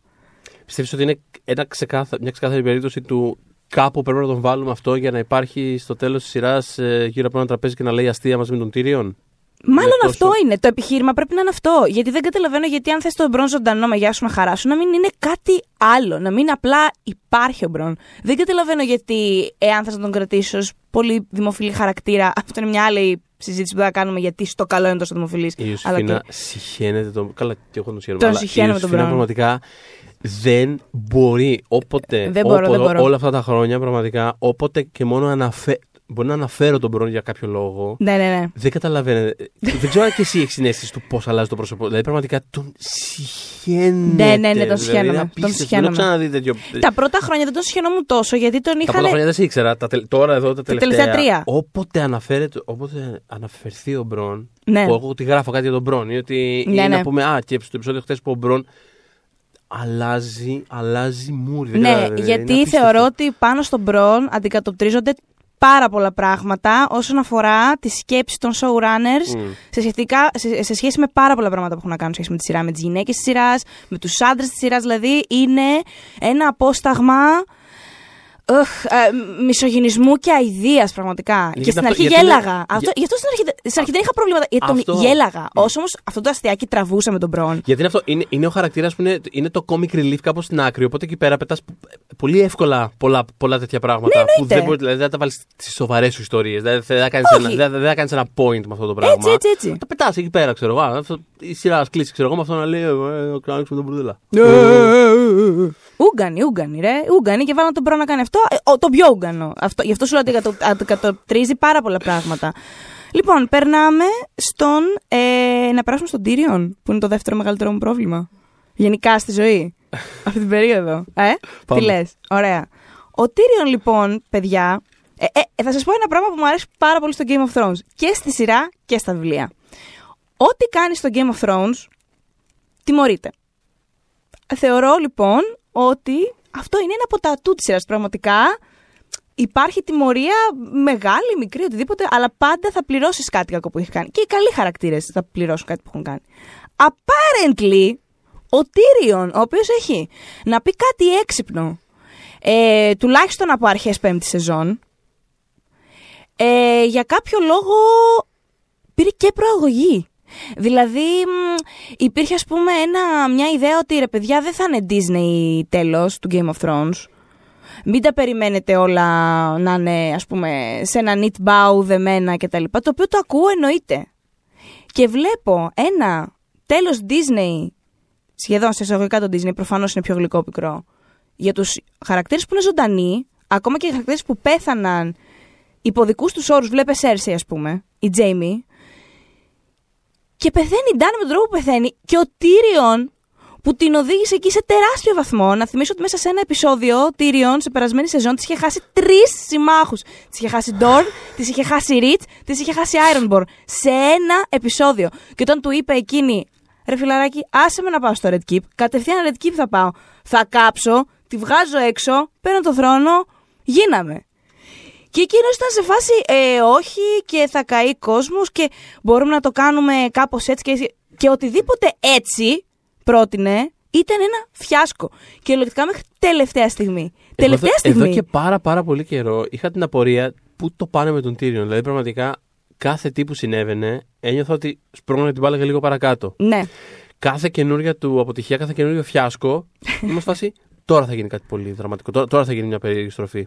Πιστεύεις ότι είναι ένα ξεκάθα... μια ξεκάθαρη περίπτωση του κάπου πρέπει να τον βάλουμε αυτό για να υπάρχει στο τέλος της σειράς ε, γύρω από ένα τραπέζι και να λέει αστεία μαζί με τον Tyrion. Μάλλον τόσο- αυτό είναι. Το επιχείρημα πρέπει να είναι αυτό. Γιατί δεν καταλαβαίνω γιατί αν θες τον Μπρον ζωντανό με γεια σου να χαράσου, να μην είναι κάτι άλλο. Να μην απλά υπάρχει ο Μπρον. Δεν καταλαβαίνω γιατί, εάν θες να τον κρατήσει ως πολύ δημοφιλή χαρακτήρα, αυτό είναι μια άλλη συζήτηση που θα κάνουμε γιατί στο καλό είναι τόσο δημοφιλής. Η Ιωσήφινα συχαίνεται τον. Καλά, και εγώ τον συγχαίρω. Τον αλλά συχαίνομαι η τον Ιωσήφινα Μπράουν. πραγματικά δεν μπορεί όποτε. Δεν μπορώ, όποτε- δεν μπορώ. Όλα αυτά τα χρόνια πραγματικά, όποτε και μόνο αναφέ... μπορεί να αναφέρω τον Μπρόν για κάποιο λόγο. Ναι, ναι, ναι. Δεν καταλαβαίνετε. δεν ξέρω αν και εσύ έχεις συνέστηση του πώς αλλάζει το πρόσωπο. Δηλαδή, πραγματικά τον συχαίνεται. Ναι, ναι, ναι, τον Δηλαδή, συχαίνομαι. είναι Τον απίστευτο. συχαίνομαι. Δεν έχω ξαναδεί τέτοιο. Τα πρώτα χρόνια δεν τον συγχαινόμουν τόσο γιατί τον Τα είχαν. πρώτα χρόνια δεν σε ήξερα. Τα τελ- Τώρα εδώ τα τελευταία. τελευταία τρία. Όποτε, αναφέρεται, όποτε αναφερθεί ο Μπρον. Ναι. Που εγώ τη γράφω κάτι για τον Μπρον. Ή ότι Ναι, ή ναι. να πούμε, Α, και στο επεισόδιο χθε που ο Μπρον αλλάζει, αλλάζει μούρι. δεν Ναι, καταλαβαίνω, είναι γιατί απίστευτο. θεωρώ ότι πάνω στον Μπρον αντικατοπτρίζονται πάρα πολλά πράγματα όσον αφορά τη σκέψη των showrunners Μμ. σε, σχετικά, σε, σε σχέση με πάρα πολλά πράγματα που έχουν να κάνουν σε σχέση με τη σειρά, με τις γυναίκες της σειράς, με τους άντρες της σειράς. Δηλαδή είναι ένα απόσταγμα οχ, ε, μισογυνισμού και αηδίας πραγματικά. Γιατί και στην αυτό- αρχή γιατί είναι- γέλαγα. Αυτό, για- γι' αυτό στην αρχή, στην αρχή δεν είχα προβλήματα. Γιατί τον Αυτό. γέλαγα. Όσο όμως αυτό το αστιάκι τραβούσε με τον Μπρον. Γιατί είναι αυτό, είναι, είναι ο χαρακτήρας που είναι, είναι το comic relief κάπως στην άκρη. Οπότε εκεί πέρα πετάς πολύ εύκολα πολλά, πολλά τέτοια πράγματα. Ναι, που εννοείται. δεν μπορεί δηλαδή, δεν θα τα βάλεις στι σοβαρές σου ιστορίες. Δηλαδή δεν θα κάνεις Όχι. ένα, δεν, δεν θα κάνεις ένα point με αυτό το πράγμα. Έτσι, έτσι, έτσι. Το πετάς εκεί πέρα, ξέρω εγώ. Α, αυτό- Η σειρά ας κλείσει, ξέρω εγώ, με αυτό να λέει. Ε, να ξανανοίξουμε τον μπουρδέλα. Ούγκανοι, Ούγκανοι, ρε. Ούγκανοι και βάλαν τον Μπρον να κάνει αυτό. Ε, ο, το πιο Ούγκανο. Αυτό, γι' αυτό σου λέω ότι κατο- αντικατοπτρίζει πάρα πολλά πράγματα. Λοιπόν, περνάμε στον. Ε, να περάσουμε στον Tyrion, που είναι το δεύτερο μεγαλύτερο μου πρόβλημα. Γενικά στη ζωή. αυτή την περίοδο. Ε, Πάμε. τι λες. Ωραία. Ο Tyrion, λοιπόν, παιδιά. Ε, ε, θα σας πω ένα πράγμα που μου αρέσει πάρα πολύ στο Game of Thrones. Και στη σειρά και στα βιβλία. Ό,τι κάνει στο Game of Thrones, τιμωρείται. Θεωρώ λοιπόν ότι αυτό είναι ένα από τα ατού της σειράς. Πραγματικά υπάρχει τιμωρία μεγάλη, μικρή, οτιδήποτε, αλλά πάντα θα πληρώσεις κάτι κακό που έχεις κάνει. Και οι καλοί χαρακτήρες θα πληρώσουν κάτι που έχουν κάνει. Apparently, ο Tyrion, ο οποίος έχει να πει κάτι έξυπνο, ε, τουλάχιστον από αρχές πέμπτη σεζόν, ε, για κάποιο λόγο πήρε και προαγωγή. Δηλαδή, μ, υπήρχε ας πούμε ένα, μια ιδέα ότι ρε παιδιά δεν θα είναι Disney τέλος του Game of Thrones. Μην τα περιμένετε όλα να είναι ας πούμε σε ένα neat bow δεμένα κτλ. Το οποίο το ακούω εννοείται. Και βλέπω ένα τέλος Disney, σχεδόν σε εισαγωγικά το Disney, προφανώς είναι πιο γλυκό πικρό, για τους χαρακτήρες που είναι ζωντανοί, ακόμα και οι χαρακτήρες που πέθαναν υπό δικούς τους όρους, βλέπε Σέρσι ας πούμε, η Τζέιμι, και πεθαίνει η Ντάν με τον τρόπο που πεθαίνει και ο Τύριον που την οδήγησε εκεί σε τεράστιο βαθμό. Να θυμίσω ότι μέσα σε ένα επεισόδιο ο Τύριον σε περασμένη σεζόν της είχε χάσει τρεις συμμάχους. Της είχε χάσει Ντόρν, της είχε χάσει Ριτς, της είχε χάσει Ironborn. Σε ένα επεισόδιο. Και όταν του είπε εκείνη, ρε φιλαράκι, άσε με να πάω στο Red Keep. Κατευθείαν Red Keep θα πάω. Θα κάψω, τη βγάζω έξω, παίρνω το θρόνο, γίναμε. Και εκείνος ήταν σε φάση, ε, όχι και θα καεί κόσμος και μπορούμε να το κάνουμε κάπως έτσι και, και οτιδήποτε έτσι πρότεινε ήταν ένα φιάσκο. Και λογικά μέχρι τελευταία στιγμή. τελευταία εδώ, στιγμή. Εδώ και πάρα πάρα πολύ καιρό είχα την απορία πού το πάνε με τον Τύριον. Δηλαδή πραγματικά κάθε τι που συνέβαινε ένιωθα ότι σπρώχνω την μπάλα και λίγο παρακάτω. Ναι. Κάθε καινούργια του αποτυχία, κάθε καινούργιο φιάσκο, ήμουν φάση τώρα θα γίνει κάτι πολύ δραματικό. Τώρα, τώρα θα γίνει μια περίεργη στροφή.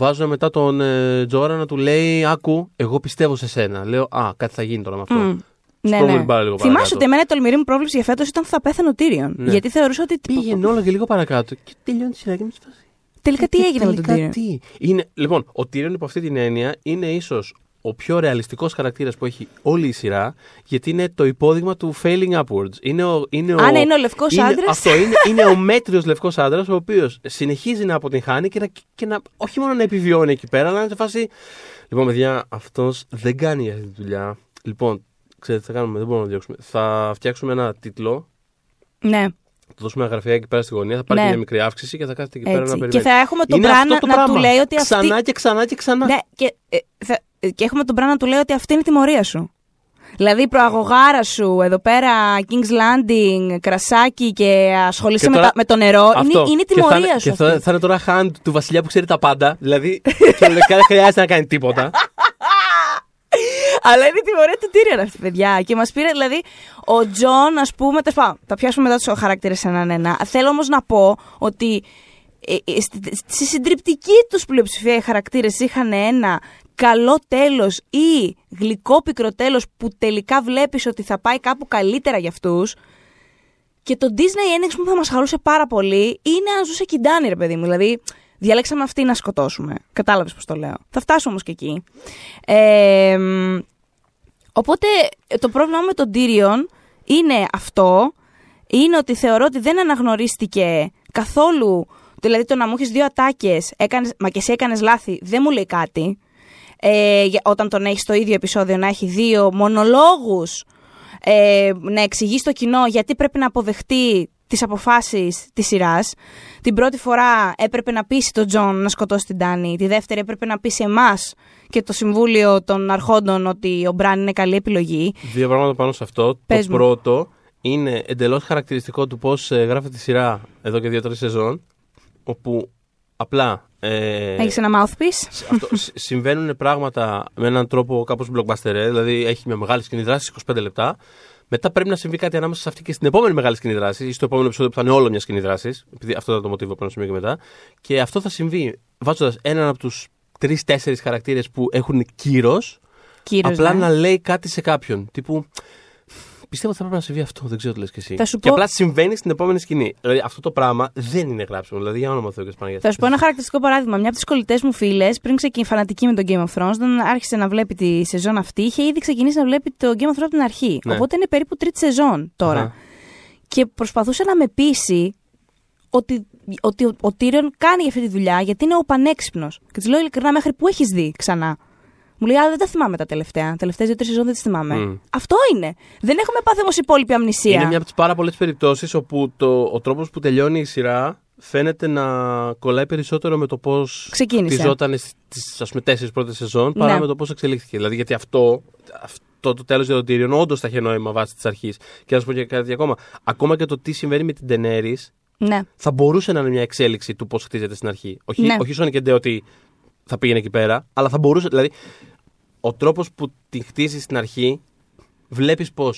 Βάζουν μετά τον ε, Τζόρα να του λέει: Άκου, εγώ πιστεύω σε σένα. Λέω: Α, κάτι θα γίνει τώρα με αυτό. Μμ. Ναι, Σπρώχνω ναι. την μπάλα λίγο Θυμάσαι παρακάτω. ότι εμένα η τολμηρή μου πρόβλεψη για φέτος ήταν ότι θα πέθανε ο Τύριον. Ναι. Γιατί θεωρούσα ότι. Πήγαινε όλο και λίγο παρακάτω και τελειώνει τη σειρά και με φάση. Τελικά τι Και έγινε με τον τελικά Τύριον. τι; Είναι, λοιπόν, ο Τύριον υπό αυτή την έννοια είναι ίσως ο πιο ρεαλιστικός χαρακτήρας που έχει όλη η σειρά, γιατί είναι το υπόδειγμα του failing upwards. Είναι ο, είναι Α, ναι, είναι ο λευκός είναι- άντρας. Αυτό είναι, είναι ο μέτριος λευκός άντρας, ο οποίος συνεχίζει να αποτυγχάνει και να, και να όχι μόνο να επιβιώνει εκεί πέρα, αλλά να είναι σε φάση. Λοιπόν, παιδιά, αυτός δεν κάνει αυτή τη δουλειά. Λοιπόν, ξέρετε τι θα κάνουμε, δεν μπορούμε να διώξουμε. Θα φτιάξουμε ένα τίτλο, Ναι, θα το δώσουμε ένα γραφείο εκεί πέρα στη γωνία, θα πάρει Ναι. μια μικρή αύξηση και θα κάθεται εκεί πέρα να έτσι. περιμένει. Και θα έχουμε τον Είναι Μπραν αυτό να, το να του πράγμα. λέει ότι αυτή. Ξανά και ξανά και ξανά. Ναι, και, ε, θα, ε, και έχουμε τον Μπραν να του λέει ότι αυτή είναι η τιμωρία σου. Δηλαδή η προαγωγάρα σου εδώ πέρα, King's Landing, κρασάκι και ασχολείσαι Και με, τώρα- τα- με το νερό, Αυτό. είναι, είναι η Και θα τιμωρία είναι- σου. Και θα, αυτή. θα είναι τώρα hand του βασιλιά που ξέρει τα πάντα. Δηλαδή, κυριολεκτικά δεν χρειάζεται να κάνει τίποτα. Αλλά είναι η τιμωρία του Tyrion αυτή, παιδιά. Και μας πήρε, δηλαδή, ο Τζον, ας πούμε. τέλος πάντων, θα πιάσουμε μετά τους χαρακτήρες έναν ένα. Θέλω όμως να πω ότι ε, ε, στη, στη συντριπτική τους πλειοψηφία οι χαρακτήρες είχαν ένα καλό τέλος ή γλυκό πικρό τέλος που τελικά βλέπεις ότι θα πάει κάπου καλύτερα για αυτούς. Και το Disney Enix που θα μας χαρούσε πάρα πολύ είναι αν ζούσε Κιντάνι, ρε παιδί μου. Δηλαδή, διαλέξαμε αυτή να σκοτώσουμε. Κατάλαβες πώς το λέω. Θα φτάσουμε όμως και εκεί. Ε, μ, οπότε το πρόβλημα μου με τον Tyrion είναι αυτό. Είναι ότι θεωρώ ότι δεν αναγνωρίστηκε καθόλου. Δηλαδή το να μου έχεις δύο ατάκες, μα και εσύ έκανες λάθη, δεν μου λέει κάτι. Ε, για- όταν τον έχεις στο ίδιο επεισόδιο να έχει δύο μονολόγους ε, να εξηγείς στο κοινό γιατί πρέπει να αποδεχτεί τις αποφάσεις της σειράς. Την πρώτη φορά έπρεπε να πείσει τον Τζον να σκοτώσει την Ντάνη. Τη δεύτερη έπρεπε να πείσει εμάς και το Συμβούλιο των Αρχόντων ότι ο Μπραν είναι καλή επιλογή. Δύο πράγματα πάνω σε αυτό. Πες το μου. πρώτο είναι εντελώς χαρακτηριστικό του πώς γράφεται τη σειρά εδώ και δύο-τρεις σεζόν. Όπου απλά. Ε, Έχεις ένα mouthpiece; σ- αυτό, σ- συμβαίνουν πράγματα με έναν τρόπο κάπως blockbuster, ε, δηλαδή έχει μια μεγάλη σκηνή δράση 25 λεπτά. Μετά πρέπει να συμβεί κάτι ανάμεσα σε αυτή και στην επόμενη μεγάλη σκηνή δράση ή στο επόμενο επεισόδιο που θα είναι όλο μια σκηνή δράση. Επειδή αυτό ήταν το μοτίβο από ένα σημείο και μετά. Και αυτό θα συμβεί βάζοντας έναν από τους τρει-τέσσερι χαρακτήρες που έχουν κύρος, Κύριος, απλά ναι. να λέει κάτι σε κάποιον. Τύπου. Πιστεύω ότι θα πρέπει να συμβεί αυτό, δεν ξέρω τι λες και εσύ. Θα σου και πω- απλά συμβαίνει στην επόμενη σκηνή. Δηλαδή αυτό το πράγμα δεν είναι γράψιμο. Δηλαδή για όνομα Θεού και Παναγίας. Θα σου πω ένα χαρακτηριστικό παράδειγμα. Μια από τις κολλητές μου φίλες, πριν ξεκινήσει φανατική με το Game of Thrones, όταν άρχισε να βλέπει τη σεζόν αυτή, είχε ήδη ξεκινήσει να βλέπει το Game of Thrones από την αρχή. Ναι. Οπότε είναι περίπου τρίτη σεζόν τώρα. Αχα. Και προσπαθούσε να με πείσει ότι, ότι ο, ο Τύριον κάνει αυτή τη δουλειά γιατί είναι ο πανέξυπνος. Και της λέω ειλικρινά, μέχρι πού έχεις δει ξανά. Μου λέει, Α, δεν τα θυμάμαι τα τελευταία. Τελευταίε δύο-τρεις σεζόν δεν τις θυμάμαι. Μμ. Αυτό είναι. Δεν έχουμε πάθει όμως υπόλοιπη αμνησία. Είναι μια από τις πάρα πολλές περιπτώσεις όπου το, ο τρόπος που τελειώνει η σειρά φαίνεται να κολλάει περισσότερο με το πώς Ξεκίνησε. χτιζόταν στις ας πούμε τέσσερις πρώτες σεζόν παρά Ναι. με το πώς εξελίχθηκε. Δηλαδή γιατί αυτό, αυτό το τέλος για τον Tyrion όντως θα είχε νόημα βάσει της αρχής. Και να σου πω και κάτι ακόμα. Ακόμα και το τι συμβαίνει με την Daenerys Ναι. θα μπορούσε να είναι μια εξέλιξη του πώς χτίζεται στην αρχή. Όχι, Ναι. όχι Sonic and Day ότι θα πήγαινε εκεί πέρα, αλλά θα μπορούσε. Δηλαδή, ο τρόπος που την χτίζεις στην αρχή, βλέπεις πώ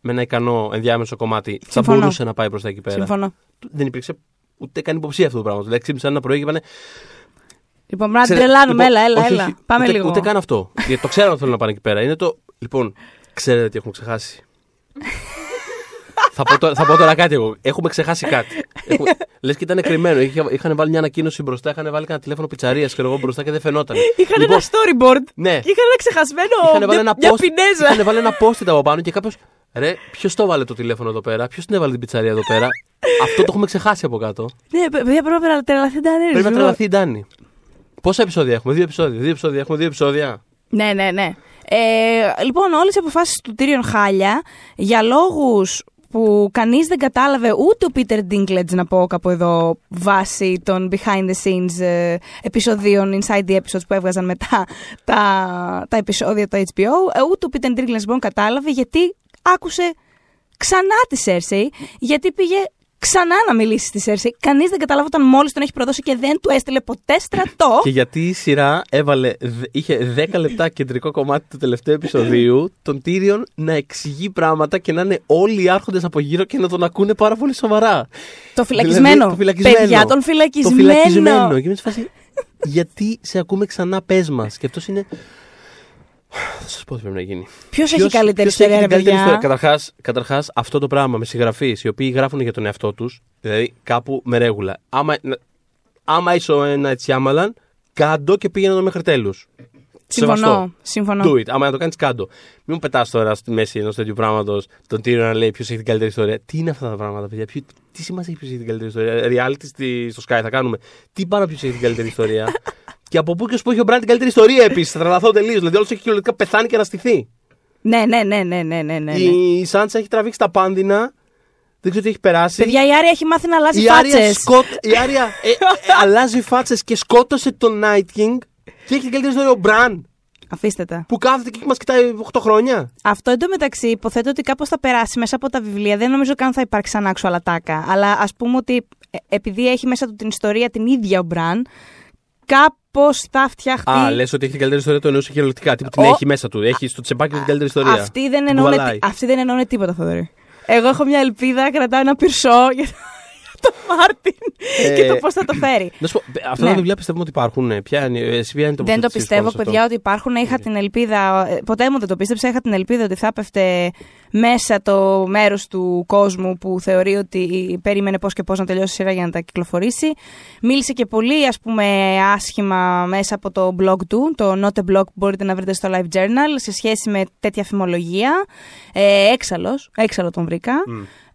με ένα ικανό ενδιάμεσο κομμάτι θα Συμφωνώ. μπορούσε να πάει προς τα εκεί πέρα. Συμφωνώ. Δεν υπήρξε ούτε καν υποψία αυτό το πράγμα. Δηλαδή ξύπνησαν ένα πρωί και είπανε. Λοιπόν, πρέπει να Ξέρε, τρελάνουμε. λοιπόν, έλα, έλα, όχι, έλα. όχι, Πάμε ούτε, λίγο. Ούτε καν αυτό. Γιατί το ξέραν ότι θέλουν να πάνε εκεί πέρα. Είναι το. Λοιπόν, ξέρετε τι έχουμε ξεχάσει. θα, πω τώρα, θα πω τώρα κάτι εγώ. Έχουμε ξεχάσει κάτι. Έχουμε... Λες και ήταν κρυμμένο. Είχε- Είχαν βάλει μια ανακοίνωση μπροστά, είχαν βάλει ένα τηλέφωνο πιτσαρίας και εγώ μπροστά και δεν φαινόταν. Είχαν Λοιπόν, ένα storyboard Ναι. και είχαν ένα ξεχασμένο. Είχαν βάλει μια, ένα μια post, πινέζα. είχαν βάλει ένα post από πάνω και κάποιος. Ρε, ποιος το βάλε το τηλέφωνο εδώ πέρα, ποιος την έβαλε την πιτσαρία εδώ πέρα; Αυτό το έχουμε ξεχάσει από κάτω. Ναι, παιδιά, πρέπει να τρελαθεί τα Πρέπει να τρελαθεί η Ντάνη. Πόσα επεισόδια έχουμε, δύο επεισόδια, δύο επεισόδια, έχουμε δύο επεισόδια. Ναι, ναι, ναι. Ε, λοιπόν, όλες οι αποφάσεις του Tyrion χάλια για λόγους που κανείς δεν κατάλαβε ούτε ο Peter Dinklage να πω κάπου εδώ βάσει των behind the scenes ε, επεισοδίων inside the episodes που έβγαζαν μετά τα, τα επεισόδια του HBO ε, ούτε ο Peter Dinklage λοιπόν κατάλαβε γιατί άκουσε ξανά τη Cersei γιατί πήγε ξανά να μιλήσει στη Cersei κανείς δεν κατάλαβε όταν μόλις τον έχει προδώσει και δεν του έστειλε ποτέ στρατό Και γιατί η σειρά έβαλε, δε- είχε 10 λεπτά κεντρικό κομμάτι του τελευταίου επεισοδίου, τον Tyrion να εξηγεί πράγματα και να είναι όλοι οι άρχοντες από γύρω και να τον ακούνε πάρα πολύ σοβαρά. Το φυλακισμένο. Δηλαδή, το φυλακισμένο. Παιδιά, τον φυλακισμένο. Το φυλακισμένο. Και είμαι σε φάση, γιατί σε ακούμε ξανά, πες μας. Και αυτός είναι. Θα σας πω τι πρέπει να γίνει. Ποιος έχει Ποιος- καλύτερη ποιος έχει ιστορία, ρε την καλύτερη παιδιά; ιστορία; Καταρχάς, καταρχάς, αυτό το πράγμα με συγγραφείς οι οποίοι γράφουν για τον εαυτό τους, δηλαδή κάπου με ρέγουλα. Άμα, άμα είσαι ο ένα έτσι άμαλαν, κάντο και πήγαινε το μέχρι τέλους. Συμφωνώ. Συμφωνώ. Do it. Άμα να το κάνεις, κάντο. Μην μου πετάς τώρα στη μέση ενός τέτοιου πράγματος τον Τύριο να λέει ποιος έχει την καλύτερη ιστορία. Τι είναι αυτά τα πράγματα, παιδιά; Ποιο, τι σημασία έχει ποιος έχει την καλύτερη ιστορία; Reality στη, στο Sky θα κάνουμε. Τι πάνω ποιος έχει την καλύτερη ιστορία; και από πού και ως πού έχει ο Μπραν την καλύτερη ιστορία επίσης. Θα τρελαθώ τελείως. Δηλαδή όλος έχει κυριολεκτικά πεθάνει και αναστηθεί. Ναι, ναι, ναι, ναι, ναι, ναι, ναι. Η Σάντσα έχει τραβήξει τα πάνδυνα. Δεν ξέρω τι έχει περάσει. Παιδιά, η Άρια έχει μάθει να αλλάζει η Άρια, φάτσες. σκότ... η Άρια ε, ε, αλλάζει φάτσες και σκότωσε τον Night King. Και έχει την καλύτερη ιστορία ο Μπραν. Αφήστε τα. Που κάθεται και μας κοιτάει 8 χρόνια. Αυτό εντωμεταξύ υποθέτω ότι κάπως θα περάσει μέσα από τα βιβλία. Δεν νομίζω καν θα υπάρξει σαν άξιο αλατάκα. Αλλά ας πούμε ότι ε, επειδή έχει μέσα του την ιστορία την ίδια ο Μπραν, κάπως θα φτιαχτεί. Α, λες ότι έχει την καλύτερη ιστορία του εννοούσε κυριολεκτικά. Τύπου την Ο- έχει μέσα του. Έχει στο τσεπάκι του την καλύτερη ιστορία. Αυτοί δεν, Του εννοούν, βαλάει. αυτοί δεν εννοούν τίποτα, Θοδωρή. Εγώ έχω μια ελπίδα, κρατάω ένα πυρσό για τον Μάρτιν Ε, και το πώς θα το φέρει. Να σου πω, αυτά Ναι. τα βιβλία πιστεύουμε ότι υπάρχουν. ε. Ποια είναι, εσύ ποια είναι το Δεν το τοποθέτησή σου πιστεύω, πάνω σε αυτό; παιδιά, ότι υπάρχουν. Είχα την ελπίδα. ε, Ποτέ μου δεν το πίστεψα. Είχα την ελπίδα ότι θα έπεφτε μέσα το μέρος του κόσμου που θεωρεί ότι περίμενε πώς και πώς να τελειώσει η σειρά για να τα κυκλοφορήσει. Μίλησε και πολύ, ας πούμε, άσχημα μέσα από το blog του, το Not a Blog που μπορείτε να βρείτε στο Live Journal, σε σχέση με τέτοια φημολογία. Ε, έξαλλος, έξαλλο τον βρήκα.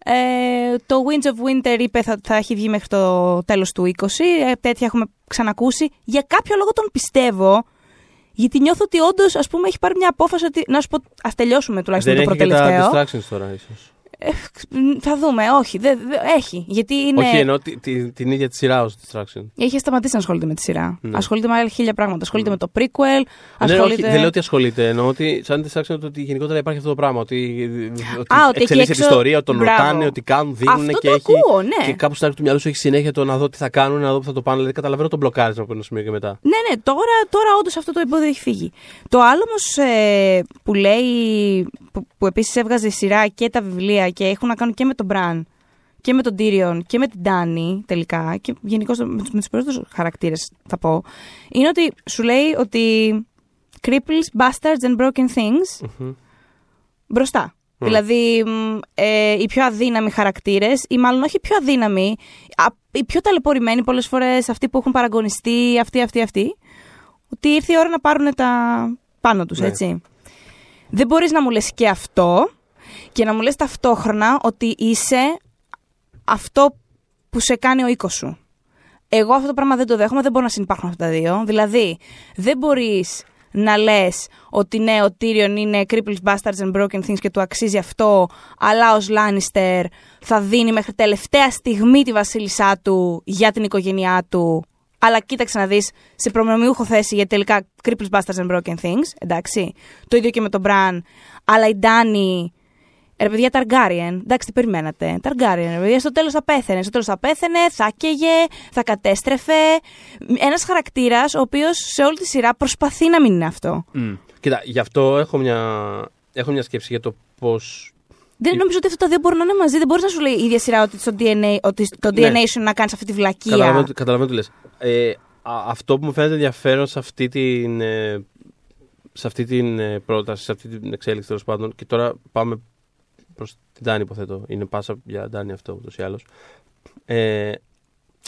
Ε, το Winds of Winter είπε θα, θα έχει βγει μέχρι το τέλος του 20. Ε, τέτοια έχουμε ξανακούσει. Για κάποιο λόγο τον πιστεύω. Γιατί νιώθω ότι όντως, ας πούμε, έχει πάρει μια απόφαση ότι. Να σου πω, ας τελειώσουμε τουλάχιστον Δεν το έχει και προτελευταίο. τα distractions τώρα, ίσως. Ε, θα δούμε, όχι. Δε, δε- έχει. Γιατί είναι. Όχι, εννοώ τη- τη- την ίδια τη σειρά ως distraction. Έχει σταματήσει να ασχολείται με τη σειρά. Ναι. Ασχολείται με άλλα χίλια πράγματα. Ασχολείται με το prequel. Ναι, όχι, Ασχολείται... δεν λέω ότι ασχολείται. Εννοώ ότι σαν distraction το ότι γενικότερα υπάρχει αυτό το πράγμα. Ότι, ότι Α, ότι εκεί εξελίσσεται έξω- η ιστορία, ότι τον Μπράβο. ρωτάνε, ότι κάνουν, δίνουν Αυτό και το έχει. ακούω, ναι. Και κάπου στην άκρη του μυαλού σου έχει συνέχεια το να δω τι θα κάνουν, να δω που θα το πάνε. Δηλαδή καταλαβαίνω τον μπλοκάρισμα από ένα σημείο και μετά. Ναι, ναι, τώρα, τώρα όντως αυτό το εμπόδιο έχει φύγει. Το άλλο όμως ε, που λέει, που, που επίσης έβγαζε σειρά και τα βιβλία και έχουν να κάνουν και με τον Μπραν και με τον Τίριον και με την Ντάνη τελικά και γενικώς με, τους- με τους περισσότερους χαρακτήρες θα πω, είναι ότι σου λέει ότι cripples, bastards and broken things μπροστά. Δηλαδή, μ, ε, οι πιο αδύναμοι χαρακτήρες, ή μάλλον όχι οι πιο αδύναμοι, α, οι πιο ταλαιπωρημένοι πολλές φορές, αυτοί που έχουν παραγωνιστεί, αυτοί, αυτοί, αυτοί, ότι ήρθε η ώρα να πάρουν τα πάνω τους, Ναι. έτσι. Δεν μπορείς να μου λες και αυτό και να μου λες ταυτόχρονα ότι είσαι αυτό που σε κάνει ο οίκος σου. Εγώ αυτό το πράγμα δεν το δέχομαι, δεν μπορώ να συνεπάρχουν αυτά τα δύο. Δηλαδή, δεν μπορείς να λες ότι ναι, ο Tyrion είναι cripples, bastards and broken things και του αξίζει αυτό, αλλά ως Lannister θα δίνει μέχρι τελευταία στιγμή τη βασίλισσά του για την οικογένειά του. Αλλά κοίταξε να δεις σε προνομιούχο θέση γιατί τελικά cripples, bastards and broken things. Εντάξει. Το ίδιο και με τον Bran. Αλλά η Ντάνη Ρε παιδιά, Ταργκάριεν. Εντάξει, τι περιμένατε. Ταργκάριεν, ρε παιδιά, στο τέλος θα πέθαινε. Στο τέλος θα πέθαινε, θα καίγε, θα κατέστρεφε. Ένας χαρακτήρας ο οποίος σε όλη τη σειρά προσπαθεί να μην είναι αυτό. Κοίτα, γι' αυτό έχω μια, έχω μια σκέψη για το πώς Δεν νομίζω ότι αυτά τα δύο μπορούν να είναι μαζί. Δεν μπορείς να σου λέει η ίδια σειρά ότι στο DNA, ότι στο Ναι. DNA σου είναι να κάνεις αυτή τη βλακεία. Καταλαβαίνω, καταλαβαίνω τι λες. Ε, α- αυτό που μου φαίνεται ενδιαφέρον σε αυτή την, ε, σε αυτή την ε, πρόταση, σε αυτή την εξέλιξη τέλος πάντων, και τώρα πάμε προς την Τάνη, υποθέτω. Είναι πάσα για Τάνη αυτό ούτως ή άλλως. Ε,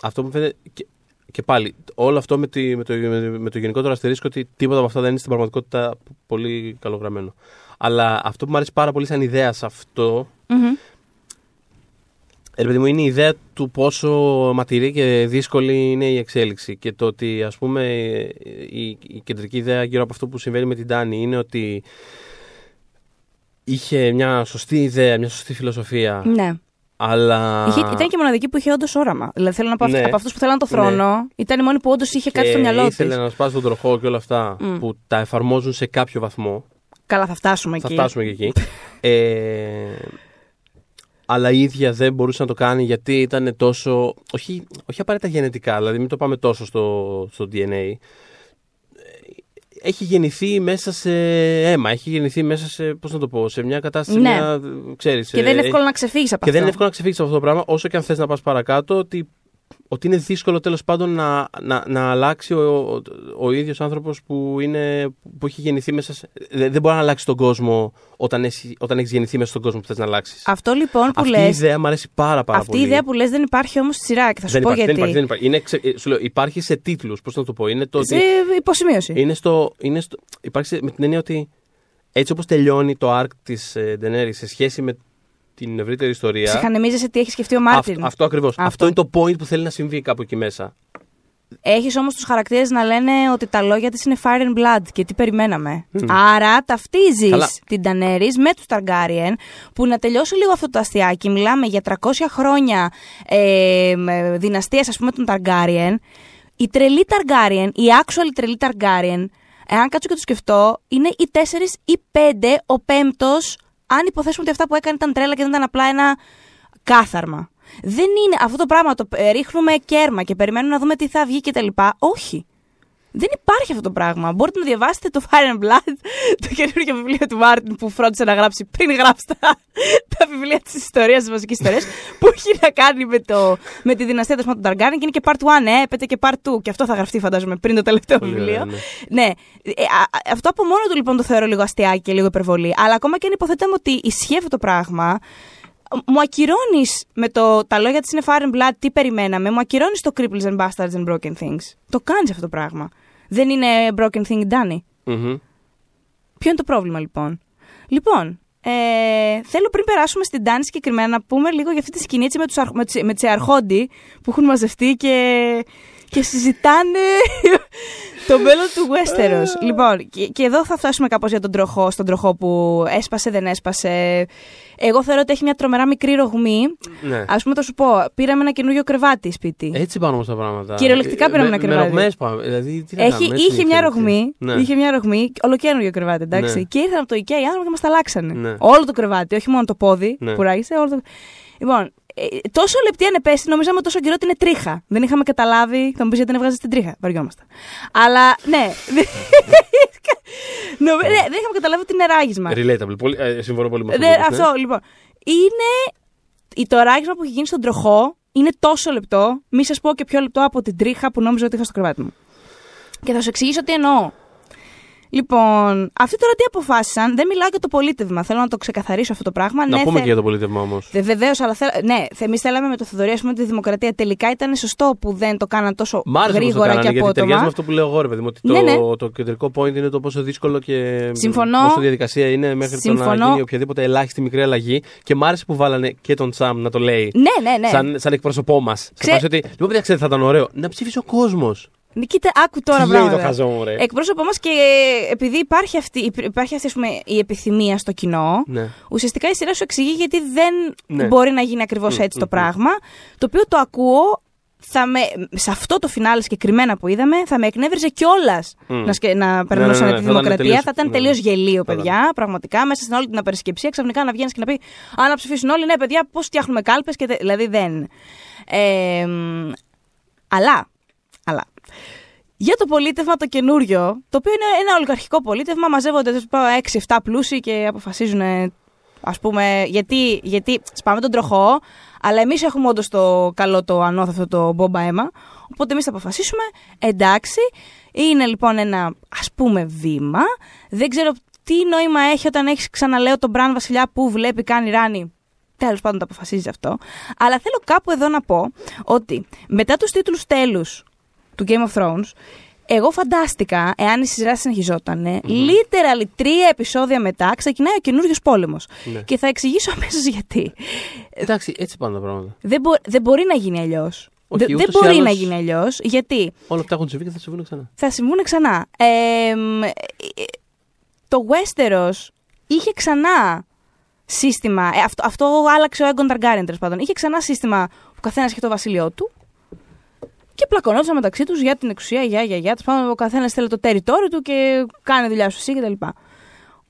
αυτό που μου φαίνεται. Και, και πάλι, όλο αυτό με, τη, με, το, με, με το γενικότερο αστερίσκο ότι τίποτα από αυτά δεν είναι στην πραγματικότητα πολύ καλογραμμένο. Αλλά αυτό που μου αρέσει πάρα πολύ σαν ιδέα σε αυτό Μμμ. ε, ρε παιδί μου, είναι η ιδέα του πόσο ματηρή και δύσκολη είναι η εξέλιξη. Και το ότι, ας πούμε, η, η κεντρική ιδέα γύρω από αυτό που συμβαίνει με την Τάνη είναι ότι είχε μια σωστή ιδέα, μια σωστή φιλοσοφία, Ναι. αλλά... Είχε, ήταν και η μοναδική που είχε όντως όραμα. Δηλαδή θέλω να πω Ναι. από αυτούς που θέλαν το θρόνο, ήταν η μόνη που όντως είχε κάτι στο μυαλό της. ήθελε να σπάσει τον τροχό και όλα αυτά Μμ. που τα εφαρμόζουν σε κάποιο βαθμό. Καλά, θα φτάσουμε Θα εκεί. φτάσουμε και εκεί. ε, αλλά η ίδια δεν μπορούσε να το κάνει γιατί ήταν τόσο. Όχι, όχι απαραίτητα γενετικά, δηλαδή μην το πάμε τόσο στο, στο DNA. Έχει γεννηθεί μέσα σε αίμα, έχει γεννηθεί μέσα σε, πώς να το πω, σε μια κατάσταση, Ναι. μια, ξέρεις, Και δεν είναι ε, εύκολο να ξεφύγεις από και δεν αυτό. είναι εύκολο να ξεφύγεις από αυτό το πράγμα, όσο και αν θες να πας παρακάτω, ότι, ότι είναι δύσκολο τέλος πάντων να, να, να αλλάξει ο, ο, ο ίδιος άνθρωπος που, είναι, που έχει γεννηθεί μέσα σε. Δεν, δεν μπορεί να αλλάξει τον κόσμο όταν, έχει, όταν έχεις γεννηθεί μέσα στον κόσμο που θες να αλλάξεις. Αυτό λοιπόν που Αυτή λε. η ιδέα μου αρέσει πάρα, πάρα Αυτή πολύ. η ιδέα που λες δεν υπάρχει όμως στη σειρά και θα σου δεν, πω υπάρχει, δεν γιατί. υπάρχει, δεν υπάρχει. Είναι, ξε- ε, σου λέω, υπάρχει σε τίτλους. Πώς να το πω. Είναι το Σε ότι. υποσημείωση. Είναι στο, είναι στο, υπάρχει σε- με την έννοια ότι έτσι όπως τελειώνει το arc της ε, Daenerys σε σχέση με την ευρύτερη ιστορία. Ψυχανεμίζεσαι τι έχει σκεφτεί ο Μάρτιν. Αυτό, αυτό ακριβώς. Αυτό. Αυτό. είναι το point που θέλει να συμβεί κάπου εκεί μέσα. Έχεις όμως τους χαρακτήρες να λένε ότι τα λόγια της είναι fire and blood και τι περιμέναμε. Μμ. Άρα ταυτίζεις Καλά. την Τανέρη με τους Targaryen, που να τελειώσει λίγο αυτό το αστιάκι. Μιλάμε για 300 χρόνια ε, δυναστείας, ας πούμε, των Targaryen. Η τρελή Targaryen, η actual τρελή Targaryen, εάν κάτσω και το σκεφτώ, είναι οι τέσσερις ή πέντε, ο πέμπτος, αν υποθέσουμε ότι αυτά που έκανε ήταν τρέλα και δεν ήταν απλά ένα κάθαρμα. Δεν είναι αυτό το πράγμα, το ε, ρίχνουμε κέρμα και περιμένουμε να δούμε τι θα βγει και τα λοιπά. Όχι. Δεν υπάρχει αυτό το πράγμα. Μπορείτε να διαβάσετε το Fire and Blood, το καινούργιο βιβλίο του Μάρτιν που φρόντισε να γράψει πριν γράψει τα, τα βιβλία της ιστορίας, της βασικής ιστορίας, που έχει να κάνει με, το, με τη δυναστεία των Targaryen και είναι και part 1, ε, έπεται και part 2. Και αυτό θα γραφτεί, φαντάζομαι, πριν το τελευταίο Πολύ βιβλίο. ωραία, ναι. Ναι. Ε, α, α, αυτό από μόνο του λοιπόν το θεωρώ λίγο αστιάκι και λίγο υπερβολή. Αλλά ακόμα και αν υποθέταμε ότι ισχύει αυτό το πράγμα, μου ακυρώνεις με το τα λόγια της είναι fire and blood, τι περιμέναμε, μου ακυρώνεις το cripples and bastards and broken things. Το κάνεις αυτό το πράγμα. Δεν είναι broken thing done. Μμμ. Ποιο είναι το πρόβλημα λοιπόν; Λοιπόν, ε, θέλω πριν περάσουμε στην Τάνη συγκεκριμένα να πούμε λίγο για αυτή τη σκηνή έτσι, με, τους, αρχ- με, τις, με τις αρχόντι που έχουν μαζευτεί και, και συζητάνε το μέλλον του Westeros. λοιπόν, και, και εδώ θα φτάσουμε κάπως για τον τροχό, στον τροχό που έσπασε, δεν έσπασε. Εγώ θεωρώ ότι έχει μια τρομερά μικρή ρογμή. Ναι. Ας πούμε, θα σου πω, πήραμε ένα καινούριο κρεβάτι σπίτι. Έτσι πάνε όμως τα πράγματα. Κυριολεκτικά πήραμε Με- ένα κρεβάτι. Με ρογμές πάμε. Δηλαδή, τι να Έχει, κάνουμε, έτσι είχε είναι μια η ρογμή, Ναι. είχε μια ρογμή, ολοκένουργιο κρεβάτι, εντάξει. Ναι. Και ήρθαν από το IKEA οι άνθρωποι και μας τα αλλάξανε. Ναι. Όλο το κρεβάτι, όχι μόνο το πόδι Ναι. που ράγισε. Όλο το... Λοιπόν, ε, τόσο λεπτή ανεπέστη, νομίζαμε τόσο καιρό ότι είναι τρίχα. Δεν είχαμε καταλάβει, θα μου πεις γιατί δεν έβγαζες την τρίχα. Βαριόμαστε. Αλλά ναι. Νομι- ναι, δεν είχαμε καταλάβει ότι είναι ράγισμα. Relatable. Πολύ, ε, συμφωνώ πολύ με αυτό. Ναι, που είπες, ναι. αυτό λοιπόν. Είναι. η- Το ράγισμα που έχει γίνει στον τροχό είναι τόσο λεπτό, μη σας πω και πιο λεπτό από την τρίχα που νόμιζα ότι είχα στο κρεβάτι μου. Και θα σου εξηγήσω τι εννοώ. Λοιπόν, αυτοί τώρα τι αποφάσισαν, δεν μιλάω για το πολίτευμα. Θέλω να το ξεκαθαρίσω αυτό το πράγμα. Να ναι, πούμε θε- και για το πολίτευμα όμως. Βεβαίως, αλλά θέλ... ναι, εμείς θέλαμε με το Θοδωρή ας πούμε, τη δημοκρατία. Τελικά ήταν σωστό που δεν το κάναν τόσο Μ' άρεσε πώς το γρήγορα κάνανε, και γιατί ταιριάζει με απότομα. αυτό που λέω εγώ, ρε παιδί μου. Ότι Ναι, ναι. το, το κεντρικό point είναι το πόσο δύσκολο και Συμφωνώ. πόσο διαδικασία είναι μέχρι το Συμφωνώ. να γίνει οποιαδήποτε ελάχιστη μικρή αλλαγή. Και μ' άρεσε που βάλανε και τον Τσάμ να το λέει. Ναι, ναι, ναι. Σαν, σαν εκπρόσωπό μας. Σε Ξέ- φάση ότι. Λοιπόν, παιδιά, ξέρετε, θα ήταν ωραίο. Να ψήφισε ο κόσμος. Ναι, Κοίτα, άκου τώρα Τι λέει πράγματα. το χαζό μου, ρε. Εκπρόσωπο μας και επειδή υπάρχει αυτή, υπάρχει αυτή ας πούμε, η επιθυμία στο κοινό, Ναι. ουσιαστικά η σειρά σου εξηγεί γιατί δεν Ναι. μπορεί να γίνει ακριβώς Μμ, έτσι το μμ, πράγμα. Το οποίο το ακούω. Θα με, σε αυτό το φινάλε συγκεκριμένα που είδαμε, θα με εκνεύριζε κιόλας Μμ. να, σκε, να περνούσαν ναι, ναι, τη θα ήταν δημοκρατία. τελείως- θα ήταν ναι, τελείως ναι. γελίο, Θα παιδιά. Πραγματικά, μέσα στην όλη την απερισκεψία, ξαφνικά να βγαίνεις και να πει Α, να ψηφίσουν όλοι, ναι, παιδιά, πώς φτιάχνουμε κάλπες. Δηλαδή δεν. Ε, μ, αλλά, αλλά για το πολίτευμα το καινούριο, το οποίο είναι ένα ολιγαρχικό πολίτευμα, μαζεύονται 6-7 πλούσιοι και αποφασίζουν ε, Α πούμε, γιατί, γιατί σπάμε τον τροχό, αλλά εμείς έχουμε όντως το καλό, το ανώθευτο, το μπόμπα αίμα. Οπότε εμείς θα αποφασίσουμε, εντάξει, είναι λοιπόν ένα ας πούμε βήμα. Δεν ξέρω τι νόημα έχει όταν έχεις ξαναλέω τον Μπραν Βασιλιά που βλέπει, κάνει ράνι. Τέλος πάντων το αποφασίζεις αυτό. Αλλά θέλω κάπου εδώ να πω ότι μετά τους τίτλους τέλους του Game of Thrones, εγώ φαντάστηκα, εάν η σειρά συνεχιζόταν, literally τρία επεισόδια μετά ξεκινάει ο καινούριος πόλεμος. Ναι. Και θα εξηγήσω αμέσως γιατί. Εντάξει, έτσι πάνε τα πράγματα. Δεν, μπο- δεν μπορεί να γίνει αλλιώς. Όχι, δεν ούτως ή μπορεί άλλως- να γίνει αλλιώς, γιατί; Όλα αυτά έχουν συμβεί και θα συμβούν ξανά. θα συμβούν ξανά. Ε, μ, ε, το Westeros είχε ξανά σύστημα. ε, αυτό, αυτό άλλαξε ο Έγκον Ταργκάριν τέλος πάντων. Είχε ξανά σύστημα που καθένα είχε το βασίλειό του. Και πλακωνόντουσαν μεταξύ τους για την εξουσία, για, για, για. Τέλο πάντων, ο καθένας θέλει το territory του και κάνει δουλειά σου εσύ κτλ.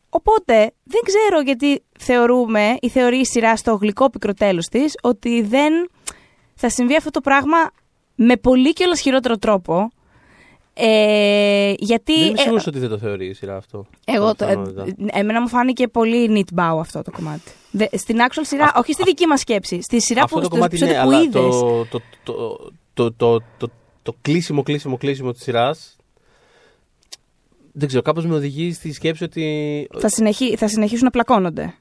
Οπότε δεν ξέρω γιατί θεωρούμε ή θεωρεί η σειρά στο γλυκό πικρό τέλος της ότι δεν θα συμβεί αυτό το πράγμα με πολύ και όλος χειρότερο τρόπο. Ε, γιατί. Δεν είμαι ε, σίγουρος ότι δεν το θεωρεί η σειρά αυτό. εγώ, το, ε, Πιθανότητα. εμένα μου φάνηκε πολύ νιτμπάου αυτό το κομμάτι. Δε, στην actual σειρά, όχι στη δική μας σκέψη. Στη σειρά Αυτό που, το στο κομμάτι ναι, επεισόδιο που αλλά είδες. το, το, το, το, το, το, το κλείσιμο, κλείσιμο, κλείσιμο της σειράς. Δεν ξέρω, κάπως με οδηγεί στη σκέψη ότι. Θα, συνεχί, θα συνεχίσουν να πλακώνονται.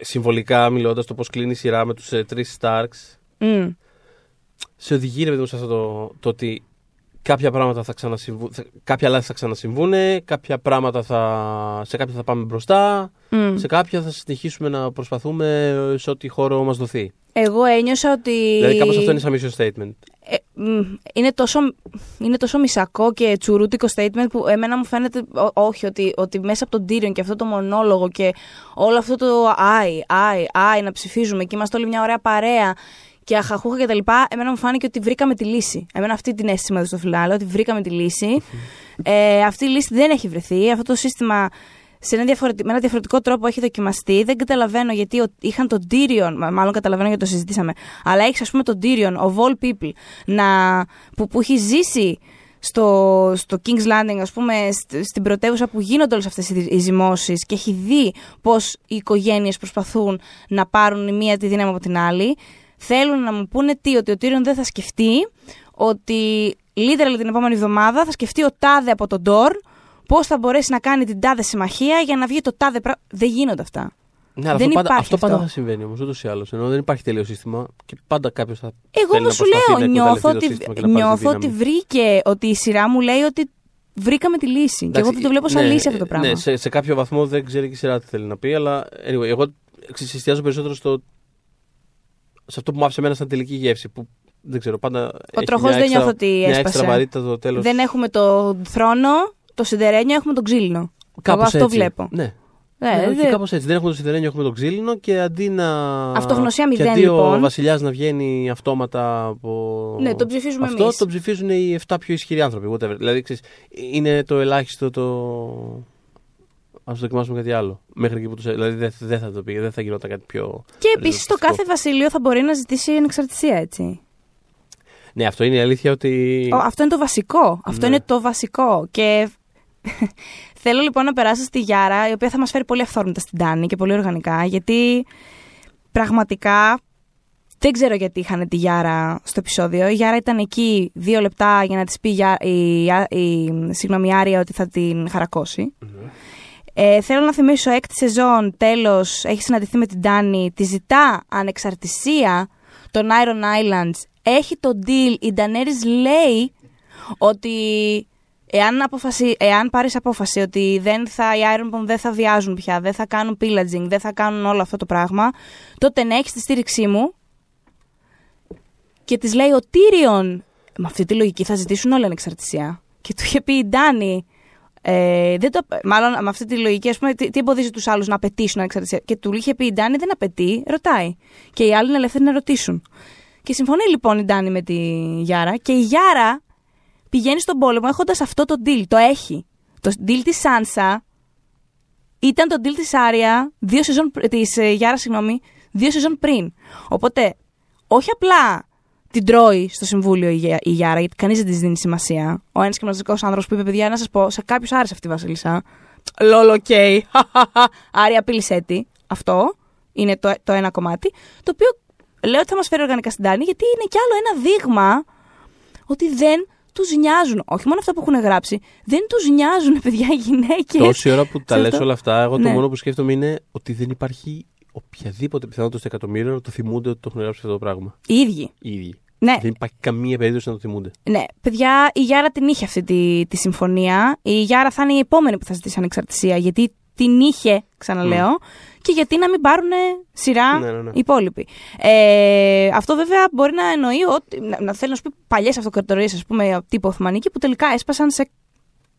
Συμβολικά μιλώντας το πώς κλείνει η σειρά με τους ε, τρεις Starks. Μμ. σε οδηγεί ρε παιδί μου σε αυτό το, το ότι κάποια πράγματα θα ξανασυμβούν, θα- κάποια λάθη θα ξανασυμβούν, κάποια πράγματα θα, σε κάποια θα πάμε μπροστά, Μμ. σε κάποια θα συνεχίσουμε να προσπαθούμε σε ό,τι χώρο μας δοθεί. Εγώ ένιωσα ότι. Δηλαδή κάπως αυτό είναι σαν mission statement. Ε, μ, είναι, τόσο, είναι τόσο μισακό και τσουρούτικο statement που εμένα μου φαίνεται ό- όχι ότι, ότι μέσα από τον Tyrion και αυτό το μονόλογο και όλο αυτό το άι, άι, άι να ψηφίζουμε και είμαστε όλοι μια ωραία παρέα και αχαχούχα και τα λοιπά, εμένα μου φάνηκε ότι βρήκαμε τη λύση. Εμένα αυτή την αίσθηση μου έδωσε στο φιλάλο, ότι βρήκαμε τη λύση. ε, αυτή η λύση δεν έχει βρεθεί. Αυτό το σύστημα σε ένα διαφορετικό, με ένα διαφορετικό τρόπο έχει δοκιμαστεί. Δεν καταλαβαίνω γιατί ο, είχαν τον Tyrion, μα- μάλλον καταλαβαίνω γιατί το συζητήσαμε, αλλά έχεις ας πούμε τον Tyrion, of all people, να, που, που έχει ζήσει στο, στο King's Landing, ας πούμε, σ- στην πρωτεύουσα που γίνονται όλες αυτές οι, οι ζυμώσεις και έχει δει πώς οι οικογένειες προσπαθούν να πάρουν η μία τη δύναμη από την άλλη. Θέλουν να μου πούνε τι, ότι ο Tyrion δεν θα σκεφτεί ότι literally την επόμενη εβδομάδα θα σκεφτεί ο τάδε από τον Dorn πώς θα μπορέσει να κάνει την τάδε συμμαχία για να βγει το τάδε πράγμα. Δεν γίνονται αυτά. Ναι, αλλά Δεν αυτό, πάντα, υπάρχει αυτό πάντα αυτό. θα συμβαίνει όμως, ούτως ή άλλως. Ενώ δεν υπάρχει τέλειο σύστημα και πάντα κάποιος θα. Εγώ θέλει όμω να σου προσπαθεί λέω, να νιώθω εκμεταλλευτεί το ότι, σύστημα και να πάρει τη νιώθω ότι δύναμη. βρήκε, ότι η σειρά μου λέει ότι βρήκαμε τη λύση. και εγώ Εντάξει, δεν το βλέπω σαν ναι, λύση αυτό το πράγμα. Ναι, σε, σε κάποιο βαθμό δεν ξέρει και η σειρά τι θέλει να πει, αλλά anyway, εγώ ξέρεις, εστιάζω περισσότερο στο. σε αυτό που μου άφησε εμένα σαν τελική γεύση. Που δεν ξέρω, πάντα. έχει τροχός μια δεν έξτρα- νιώθω ότι Μια έσπασε. έξτρα βαρύτητα το τέλος. Δεν έχουμε το θρόνο, το σιδερένιο, έχουμε τον ξύλινο. Εγώ αυτό βλέπω. Ναι. Ε, ναι, όχι, δεν- κάπως έτσι. Δεν έχουμε το σιδερένιο, έχουμε το ξύλινο και αντί να. Αυτογνωσία και μηδέν, αντί ο λοιπόν. βασιλιάς να βγαίνει αυτόματα από. Ναι, τον ψηφίζουμε Αυτό εμείς. τον ψηφίζουν οι 7 πιο ισχυροί άνθρωποι. Whatever. Δηλαδή, ξέρεις, είναι το ελάχιστο το. Α δοκιμάσουμε κάτι άλλο. Μέχρι εκεί που τους... Δηλαδή δεν δεν θα το πήγε, δεν θα γινόταν κάτι πιο. Και επίσης το ριζοσπαστικό. κάθε βασίλειο θα μπορεί να ζητήσει ανεξαρτησία, έτσι. Ναι, αυτό είναι η αλήθεια ότι. Ο- αυτό είναι το βασικό. Αυτό Ναι. είναι το βασικό. Και θέλω λοιπόν να περάσω στη Γιάρα, η οποία θα μας φέρει πολύ αυθόρμητα στην Ντάνη και πολύ οργανικά, γιατί πραγματικά δεν ξέρω γιατί είχαν τη Γιάρα στο επεισόδιο. Η Γιάρα ήταν εκεί δύο λεπτά για να της πει η, Γιά- η, η, η, συγγνώμη, η Άρια ότι θα την χαρακώσει. Ε, θέλω να θυμίσω, έκτη σεζόν, τέλος, έχει συναντηθεί με την Ντάνη, τη ζητά ανεξαρτησία των Iron Islands, έχει το deal, η Daenerys λέει ότι εάν, αποφασι... εάν πάρεις απόφαση ότι δεν θα, οι Ironborn δεν θα βιάζουν πια, δεν θα κάνουν pillaging, δεν θα κάνουν όλο αυτό το πράγμα, τότε να έχεις τη στήριξή μου και της λέει ο Tyrion, με αυτή τη λογική θα ζητήσουν όλη ανεξαρτησία. Και του είχε πει η Ντάνη, ε, δεν το, μάλλον με αυτή τη λογική, ας πούμε, τι, τι εμποδίζει τους άλλους να απαιτήσουν ανεξαρτησία. Και του είχε πει η Ντάνη δεν απαιτεί, ρωτάει. Και οι άλλοι είναι ελεύθεροι να ρωτήσουν. Και συμφωνεί λοιπόν η Ντάνη με τη Γιάρα και η Γιάρα πηγαίνει στον πόλεμο έχοντας αυτό το deal. Το έχει. Το deal της Σάνσα ήταν το deal της Άρια, δύο σεζόν, πρ- της ε, Γιάρα, συγγνώμη, δύο σεζόν πριν. Οπότε, όχι απλά την τρώει στο συμβούλιο η, Γε- η Γιάρα, γιατί κανείς δεν της δίνει σημασία. Ο ένας και μοναδικό άνθρωπος που είπε: Παιδιά, να σας πω, σε κάποιους άρεσε αυτή η Βασίλισσα. Lol, ok. Άρια, απείλησέ τη. Αυτό είναι το, το ένα κομμάτι. Το οποίο λέω ότι θα μας φέρει οργανικά στην Τάνη, γιατί είναι κι άλλο ένα δείγμα ότι δεν τους νοιάζουν. Όχι μόνο αυτά που έχουν γράψει, δεν τους νοιάζουν, παιδιά, οι γυναίκες. Τόση ώρα που τα Σε λες αυτό. όλα αυτά, εγώ το Ναι. μόνο που σκέφτομαι είναι ότι δεν υπάρχει οποιαδήποτε πιθανότητα στο εκατομμύριο να το θυμούνται ότι το έχουν γράψει αυτό το πράγμα. Οι ίδιοι. Οι ίδιοι. Ναι, Δεν υπάρχει καμία περίπτωση να το θυμούνται. ναι, παιδιά, η Γιάρα την είχε αυτή τη, τη συμφωνία. Η Γιάρα θα είναι η επόμενη που θα ζητήσει ανεξαρτησία, γιατί την είχε, ξαναλέω, και γιατί να μην πάρουν σειρά Ναι, ναι, ναι. οι υπόλοιποι. Ε, αυτό βέβαια μπορεί να εννοεί ότι. να, να θέλει να σου πει παλιές αυτοκρατορίες, ας πούμε, τύπου Οθωμανική, που τελικά έσπασαν σε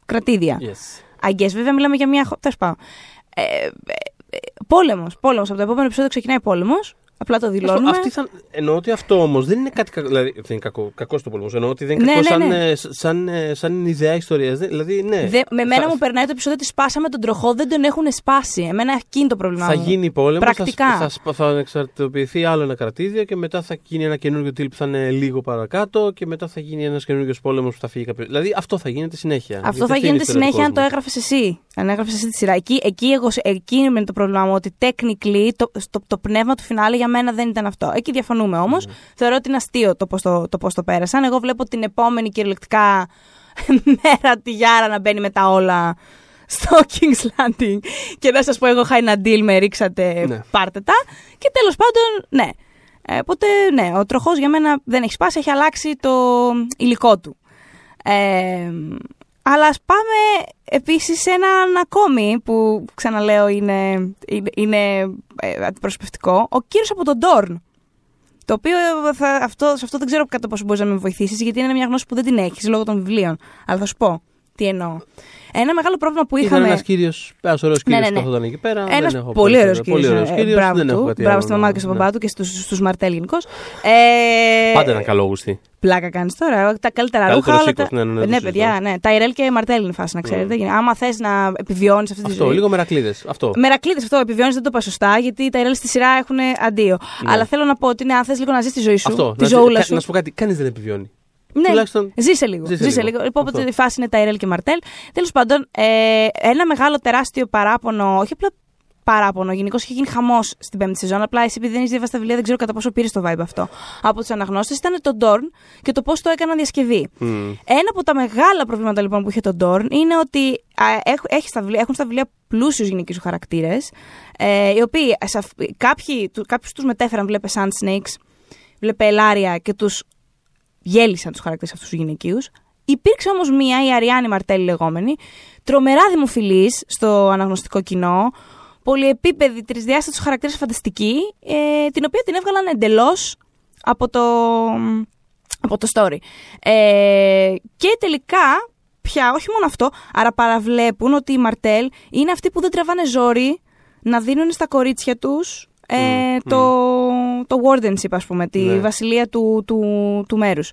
κρατήδια. Yes. I guess, βέβαια μιλάμε για μια. χω- Τέλος πάντων. Ε, ε, ε, πόλεμος. Πόλεμος. Από το επόμενο επεισόδιο ξεκινάει πόλεμος. Απλά το δηλώνουμε. Αυτή θα... Εννοώ ότι αυτό όμως δεν είναι κάτι κακό. Δηλαδή δεν είναι κακό, κακός το πόλεμο. Εννοώ ότι δεν είναι Ναι, κακό ναι, σαν, ναι. ε, σαν, ε, σαν ιδέα ιστορίας. Δηλαδή, ναι. Δε, με μένα θα, μου περνάει το επεισόδιο ότι σπάσαμε τον τροχό, δεν τον έχουν σπάσει. Εμένα εκείνη το πρόβλημά θα μου. γίνει πόλεμος. Πρακτικά. Θα, θα, σπα- θα ανεξαρτητοποιηθεί άλλο ένα κρατήδιο και μετά θα γίνει ένα καινούργιο τύπο που θα είναι λίγο παρακάτω και μετά θα γίνει ένας καινούργιος πόλεμος που θα φύγει κάποιος. Δηλαδή αυτό θα γίνεται συνέχεια. Αυτό Γιατί θα αυτή είναι η γίνεται ιστορία του συνέχεια αν το κόσμου. έγραφες εσύ. Αν έγραφες εσύ τη σειρά. Εκεί, εκεί, εγώ, εκεί είναι το πρόβλημά μου. Ότι technically το, στο, το πνεύμα του φινάλε για μένα δεν ήταν αυτό. Εκεί διαφωνούμε όμως. Ναι. Θεωρώ ότι είναι αστείο το πώς το, το, πώς το πέρασαν. Εγώ βλέπω την επόμενη κυριολεκτικά μέρα τη Γιάρα να μπαίνει με τα όλα στο King's Landing και να σας πω εγώ είχα ένα deal με ρίξατε Ναι. πάρτε τα και τέλος πάντων ναι ε, οπότε ναι ο τροχός για μένα δεν έχει σπάσει έχει αλλάξει το υλικό του ε, αλλά ας πάμε επίσης σε έναν ακόμη που ξαναλέω είναι, είναι, είναι ε, αντιπροσωπευτικό. Ο κύριος από τον Ντόρν το οποίο ε, θα, αυτό, σε αυτό δεν ξέρω κατά πόσο μπορείς να με βοηθήσεις, γιατί είναι μια γνώση που δεν την έχεις λόγω των βιβλίων. Αλλά θα σου πω τι εννοώ. Ένα μεγάλο πρόβλημα που Ήταν είχαμε. ένας κύριο, ένας ωραίος κύριο Ναι, ναι, που ναι. καθόταν εκεί πέρα. Ένας δεν έχω πολύ ωραίος περισσότερο. Πολύ κύριο. ωραίος κύριος, Μπράβο δεν έχω του. κάτι Μπράβο άλλο στη να- μαμά και στον ναι. παπά του και στους Μαρτέλ γενικώς. Ε, Πάντα ήταν καλόγουστη. Πλάκα κάνεις τώρα. Τα καλύτερα Καλύτερος ρούχα. όλα οίκος, τα- ναι, ναι, ναι, το ναι, παιδιά, συζητώ. ναι. Τα Ιρέλ και Μαρτέλ είναι φάση, να ξέρετε. Άμα θες να επιβιώνεις αυτή τη Αυτό, ζωή. λίγο μερακλείδες. Αυτό. Μερακλείδες αυτό επιβιώνεις, δεν το είπα σωστά, γιατί τα Ιρέλ στη σειρά έχουν αντίο. Αλλά θέλω να πω ότι ναι, αν θες λίγο να ζεις τη ζωή σου, Αυτό. τη να, ζωούλα κα- σου. να σου πω κάτι, κανείς δεν επιβιώνει. Ναι, Τουλάχιστον- ζήσε λίγο. Ζήσε Ζήσε, λίγο. λίγο. Λοιπόν, Αυτό. οπότε η φάση είναι τα Ιρέλ και Μαρτέλ. Τέλος πάντων, ε, ένα μεγάλο τεράστιο παράπονο, όχι απλά παράπονο, γενικώς είχε γίνει χαμός στην πέμπτη σεζόν. Απλά εσύ, επειδή δεν έχεις διαβάσει τα βιβλία, δεν ξέρω κατά πόσο πήρες το vibe αυτό από τους αναγνώστες. Ήταν το Dorn και το πώς το έκαναν διασκευή. Μμ. Ένα από τα μεγάλα προβλήματα λοιπόν που είχε το Dorn είναι ότι α, έχ- έχει στα βιβλία, έχουν στα βιβλία πλούσιους γυναικείου χαρακτήρες, ε, οι οποίοι σε αυ- κάποιοι, του, κάποιους τους μετέφεραν, βλέπε Sand Snakes, βλέπε Ελάρια και τους γέλισαν τους χαρακτήρες αυτούς τους γυναικείους. Υπήρξε όμως μία, η Αριάννη Μαρτέλη λεγόμενη, τρομερά δημοφιλής στο αναγνωστικό κοινό, πολυεπίπεδη, τρισδιάστατους χαρακτήρες φανταστική, ε, την οποία την έβγαλαν εντελώς από το, από το story. Ε, και τελικά, πια, όχι μόνο αυτό, άρα παραβλέπουν ότι οι Μαρτέλ είναι αυτοί που δεν τραβάνε ζόρι να δίνουν στα κορίτσια τους ε, Μμ, το, το wardenship, ας πούμε, τη Ναι. βασιλεία του, του, του μέρους.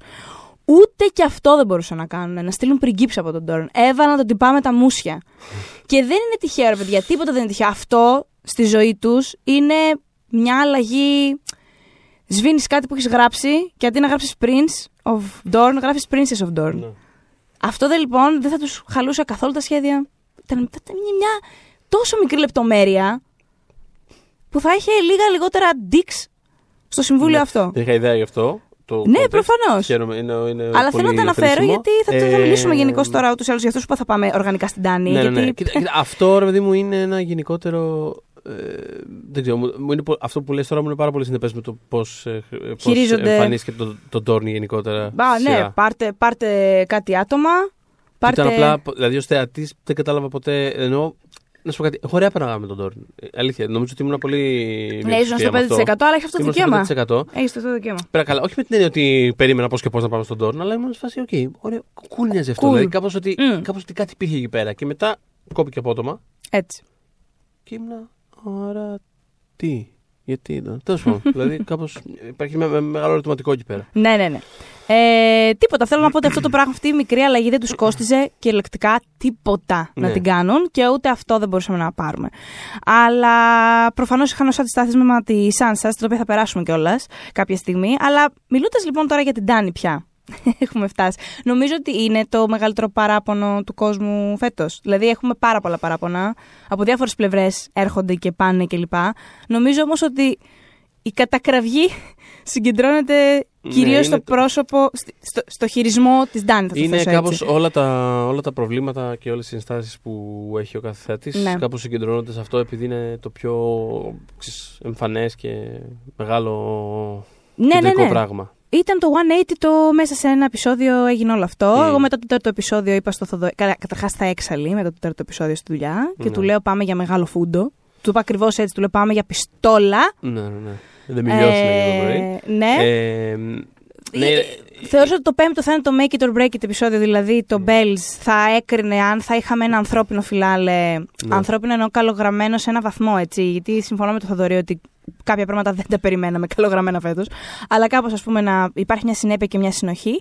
Ούτε και αυτό δεν μπορούσαν να κάνουν, να στείλουν πριγκίψη από τον Τόρν. Έβαλαν τον τυπά με τα μουσια. και δεν είναι τυχαίο, ρε παιδιά, τίποτα δεν είναι τυχαίο. Αυτό στη ζωή τους είναι μια αλλαγή σβήνεις κάτι που έχεις γράψει και αντί να γράψεις Prince of Dorn, γράφεις Princess of Dorn. Ναι. Αυτό δεν λοιπόν δεν θα τους χαλούσε καθόλου τα σχέδια. Ήταν, θα ήταν μια τόσο μικρή λεπτομέρεια που θα είχε λίγα λιγότερα dicks στο συμβούλιο Ναι. αυτό. Δεν είχα ιδέα γι' αυτό. Το Ναι, context. προφανώς. Χαίρομαι, είναι, είναι Αλλά πολύ θέλω να τα αναφέρω χρήσιμο. γιατί θα, το- θα Ε, μιλήσουμε γενικώς τώρα ούτως ή άλλως για αυτούς που θα πάμε οργανικά στην Τάνη. Ναι, ναι, ναι. γιατί... Κοίτα, κοίτα, αυτό ρε παιδί μου είναι ένα γενικότερο. Ε, δεν ξέρω, μου, μου είναι, πο- αυτό που λες τώρα μου είναι πάρα πολύ συνεπές με το πώς, ε, πώς Χειρίζονται. εμφανίστηκε το, το Τόρνι γενικότερα. Μπα, στη ναι, σειρά. πάρτε, πάρτε κάτι άτομα. Πάρτε... Ήταν απλά, δηλαδή ως θεατής δεν κατάλαβα ποτέ. Ενώ, να σου πω κάτι, έχω ωραία πράγματα με τον Τόρνι. Ε, Αλήθεια, νομίζω ότι ήμουν πολύ. Ναι, ήσουν στο 5%, μειοψηφία με αλλά έχει αυτό το Ήμουν δικαίωμα. στο 5%. Έχεις αυτό το δικαίωμα. Πέρα καλά, όχι με την έννοια ότι περίμενα πώς και πώς να πάμε στον Τόρν, αλλά ήμουν σε φάση, οκ, ωραίο, κούλνιαζε αυτό. Cool. Δηλαδή, κάπως ότι, Mm. κάπως ότι κάτι υπήρχε εκεί πέρα. Και μετά κόπηκε απότομα Έτσι. και ήμουνα, άρα τι, γιατί ήταν. Τέλος πάντων, δηλαδή, κάπως υπάρχει με, με μεγάλο ερωτηματικό εκεί πέρα. Ναι, ναι, ναι. Ε, τίποτα. Θέλω να πω ότι αυτό το πράγμα, αυτή η μικρή αλλαγή δεν τους κόστιζε κυριολεκτικά τίποτα να Ναι. την κάνουν και ούτε αυτό δεν μπορούσαμε να πάρουμε. Αλλά προφανώς είχαν ω αντιστάθμισμα τη Σάνσα, στην οποία θα περάσουμε κιόλας κάποια στιγμή. Αλλά μιλώντας λοιπόν τώρα για την Τάνη πια. έχουμε φτάσει. Νομίζω ότι είναι το μεγαλύτερο παράπονο του κόσμου φέτος. Δηλαδή, έχουμε πάρα πολλά παράπονα. Από διάφορες πλευρές έρχονται και πάνε κλπ. Νομίζω όμως ότι η κατακραυγή συγκεντρώνεται Ναι, κυρίως είναι στο το- πρόσωπο, στο, στο χειρισμό της Ντάνης. Θα το Είναι θέσω κάπως έτσι. όλα τα, όλα τα προβλήματα και όλες οι συνστάσεις που έχει ο κάθε θεατής Ναι. κάπως συγκεντρώνονται σε αυτό επειδή είναι το πιο ξέρεις, εμφανές και μεγάλο Ναι, ναι, κεντρικό ναι. πράγμα. Ήταν το 180 το μέσα σε ένα επεισόδιο έγινε όλο αυτό. Mm. Εγώ μετά το τέταρτο επεισόδιο είπα στο Θοδωρή. Καταρχάς θα έξαλλη μετά το τέταρτο επεισόδιο στη δουλειά και Ναι. του λέω πάμε για μεγάλο φούντο. Του είπα ακριβώς έτσι, του λέω πάμε για πιστόλα. Ναι, ναι, ναι. Δεν με λιώσει λέγε το πρωί. ναι. Ε, ναι, Ε, Θεωρούσα ότι το πέμπτο θα είναι το make it or break it επεισόδιο, δηλαδή το Bells θα έκρινε αν θα είχαμε ένα ανθρώπινο φινάλε. Ναι. Ανθρώπινο εννοώ καλογραμμένο σε ένα βαθμό, έτσι. Γιατί συμφωνώ με τον Θοδωρή ότι κάποια πράγματα δεν τα περιμέναμε καλογραμμένα φέτος. Αλλά κάπως ας πούμε να υπάρχει μια συνέπεια και μια συνοχή.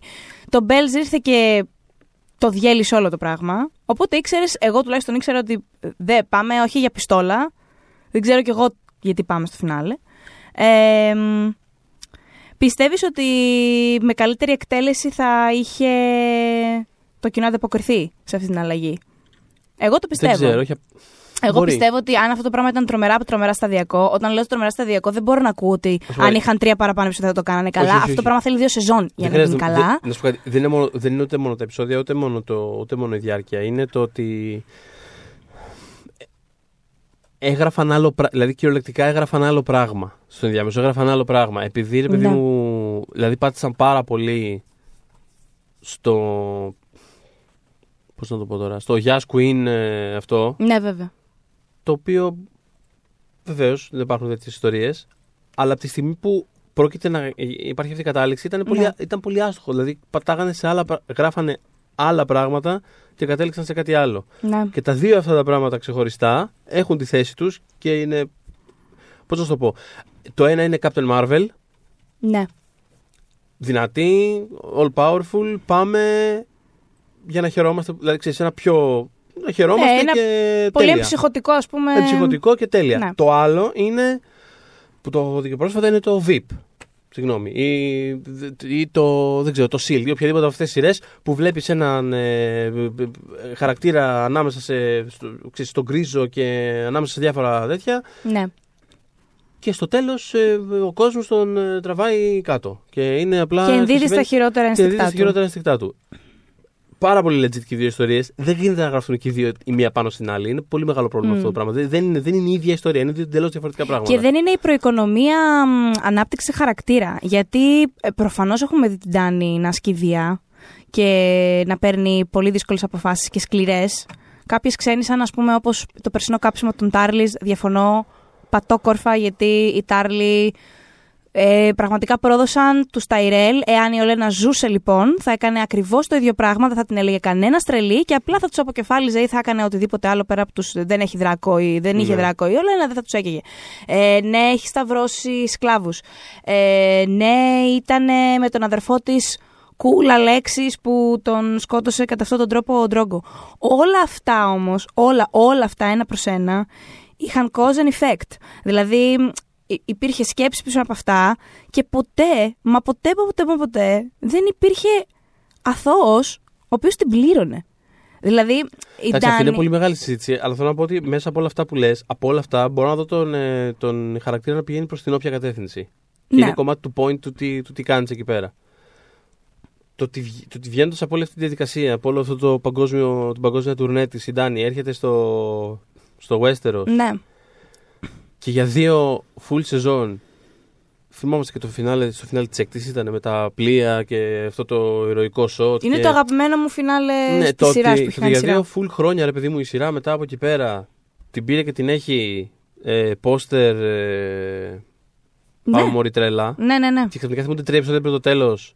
Το Bells ήρθε και το διέλυσε όλο το πράγμα. Οπότε ήξερες, εγώ τουλάχιστον ήξερα ότι ε, δεν πάμε, όχι για πιστόλα. Δεν ξέρω κι εγώ γιατί πάμε στο φινάλε. Ε, μ, πιστεύεις ότι με καλύτερη εκτέλεση θα είχε το κοινό ανταποκριθεί σε αυτή την αλλαγή; Εγώ το πιστεύω. δεν ξέρω. όχι- Εγώ Μπορεί. πιστεύω ότι αν αυτό το πράγμα ήταν τρομερά τρομερά σταδιακό, όταν λέω τρομερά σταδιακό, δεν μπορώ να ακούω ότι Ας πούμε- αν είχαν τρία παραπάνω επεισόδια θα το κάνανε καλά. όχι, αυτό όχι. το πράγμα θέλει δύο σεζόν για δεν να γίνει χρειάζεται- καλά. δεν- να σου πω κάτι, δεν, είναι μόνο, δεν είναι ούτε μόνο τα επεισόδια, ούτε μόνο, το, ούτε μόνο η διάρκεια. Είναι το ότι έγραφαν άλλο πράγμα. Δηλαδή, κυριολεκτικά έγραφαν άλλο πράγμα στο ενδιάμεσο. Έγραφαν άλλο πράγμα. Επειδή, ρε παιδί Ναι. μου, δηλαδή πάτησαν πάρα πολύ στο. Πώς να το πω τώρα, στο Yas Queen ε, αυτό. Ναι, βέβαια. Το οποίο βεβαίως δεν υπάρχουν τέτοιες ιστορίες. Αλλά από τη στιγμή που πρόκειται να υπάρχει αυτή η κατάληξη ήταν πολύ, Ναι. ήταν πολύ άστοχο. Δηλαδή πατάγανε σε άλλα, πρα- γράφανε άλλα πράγματα και κατέληξαν σε κάτι άλλο. Ναι. Και τα δύο αυτά τα πράγματα ξεχωριστά έχουν τη θέση τους και είναι. Πώς να σου το πω. Το ένα είναι Captain Marvel. ναι. Δυνατή, all powerful. Πάμε για να χαιρόμαστε. Δηλαδή, ξέρεις, ένα πιο. Να χαιρόμαστε Ναι, ένα και. Πολύ τέλεια. εμψυχωτικό, ας πούμε. Εμψυχωτικό και τέλεια. ναι. Το άλλο είναι. που το έχω δει και πρόσφατα είναι το VIP. Συγγνώμη. Ή, ή το, δεν ξέρω, το SEAL ή οποιαδήποτε από αυτές τις σειρές που βλέπεις έναν ε, ε, ε, χαρακτήρα ανάμεσα σε, στο, ξέρεις, στον γκρίζο και ανάμεσα σε διάφορα τέτοια Ναι. και στο τέλος ο κόσμος τον ε, τραβάει κάτω. Και είναι απλά. Και ενδίδεις στα συμβαίνει- χειρότερα και ενδίδεις ενστικτά στα του. Χειρότερα ενστικτά του. Πάρα πολύ legit και οι δύο ιστορίες. Δεν γίνεται να γραφτούν και οι δύο η μία πάνω στην άλλη. Είναι πολύ μεγάλο πρόβλημα Μμ. αυτό το πράγμα. Δεν, δεν, είναι, δεν είναι η ίδια ιστορία. Είναι εντελώς διαφορετικά πράγματα. Και δεν είναι η προοικονομία μ, ανάπτυξη χαρακτήρα. Γιατί ε, προφανώς έχουμε δει την Τάνη να ασκεί βία και να παίρνει πολύ δύσκολες αποφάσεις και σκληρές. Κάποιες ξένοι, σαν ας πούμε όπως το περσινό κάψιμο των Τάρλις, διαφωνώ πατόκορφα γιατί οι Τάρλι ε, πραγματικά πρόδωσαν τους Ταϊρέλ. Εάν η Ολένα ζούσε λοιπόν, θα έκανε ακριβώς το ίδιο πράγμα, δεν θα την έλεγε κανένα τρελή και απλά θα τους αποκεφάλιζε ή θα έκανε οτιδήποτε άλλο πέρα από του δεν έχει δράκο ή δεν είχε Ναι. δράκο ή Ολένα δεν θα τους έκαιγε. Ε, ναι, έχει σταυρώσει σκλάβους. Ε, ναι, ήταν με τον αδερφό της κούλα λέξεις που τον σκότωσε κατά αυτόν τον τρόπο ο Ντρόγκο. Όλα αυτά όμως, όλα, όλα αυτά ένα προς ένα, είχαν cause and effect. Δηλαδή υ- υπήρχε σκέψη πίσω από αυτά και ποτέ, μα ποτέ, μα ποτέ, μα ποτέ, δεν υπήρχε αθώος ο οποίος την πλήρωνε. Δηλαδή, η Εντάξει, αυτή είναι Ντάνη... πολύ μεγάλη συζήτηση, αλλά θέλω να πω ότι μέσα από όλα αυτά που λες, από όλα αυτά μπορώ να δω τον, ε, τον χαρακτήρα να πηγαίνει προς την όποια κατεύθυνση. Και Ναι. είναι κομμάτι του point του τι, του τι κάνεις εκεί πέρα. Το ότι, βγ- το ότι βγαίνοντας από όλη αυτή τη διαδικασία, από όλο αυτό το παγκόσμιο, την παγκόσμια τουρνέ της, η Ντάνη έρχεται στο, στο Westeros Ναι, και για δύο full σεζόν. Θυμόμαστε και το φινάλε, στο φινάλε της έκτησης ήταν με τα πλοία και αυτό το ηρωικό σοτ. είναι και... το αγαπημένο μου φινάλε Ναι, της το σειράς ότι, που έχει το ότι κάνει για σειρά. δύο full χρόνια, ρε παιδί μου, η σειρά μετά από εκεί πέρα την πήρε και την έχει ε, πόστερ ε, Ναι. άμμορη τρέλα. ναι, ναι, ναι. Και ξαφνικά θυμούνται τρία επεισόδια πριν το τέλος.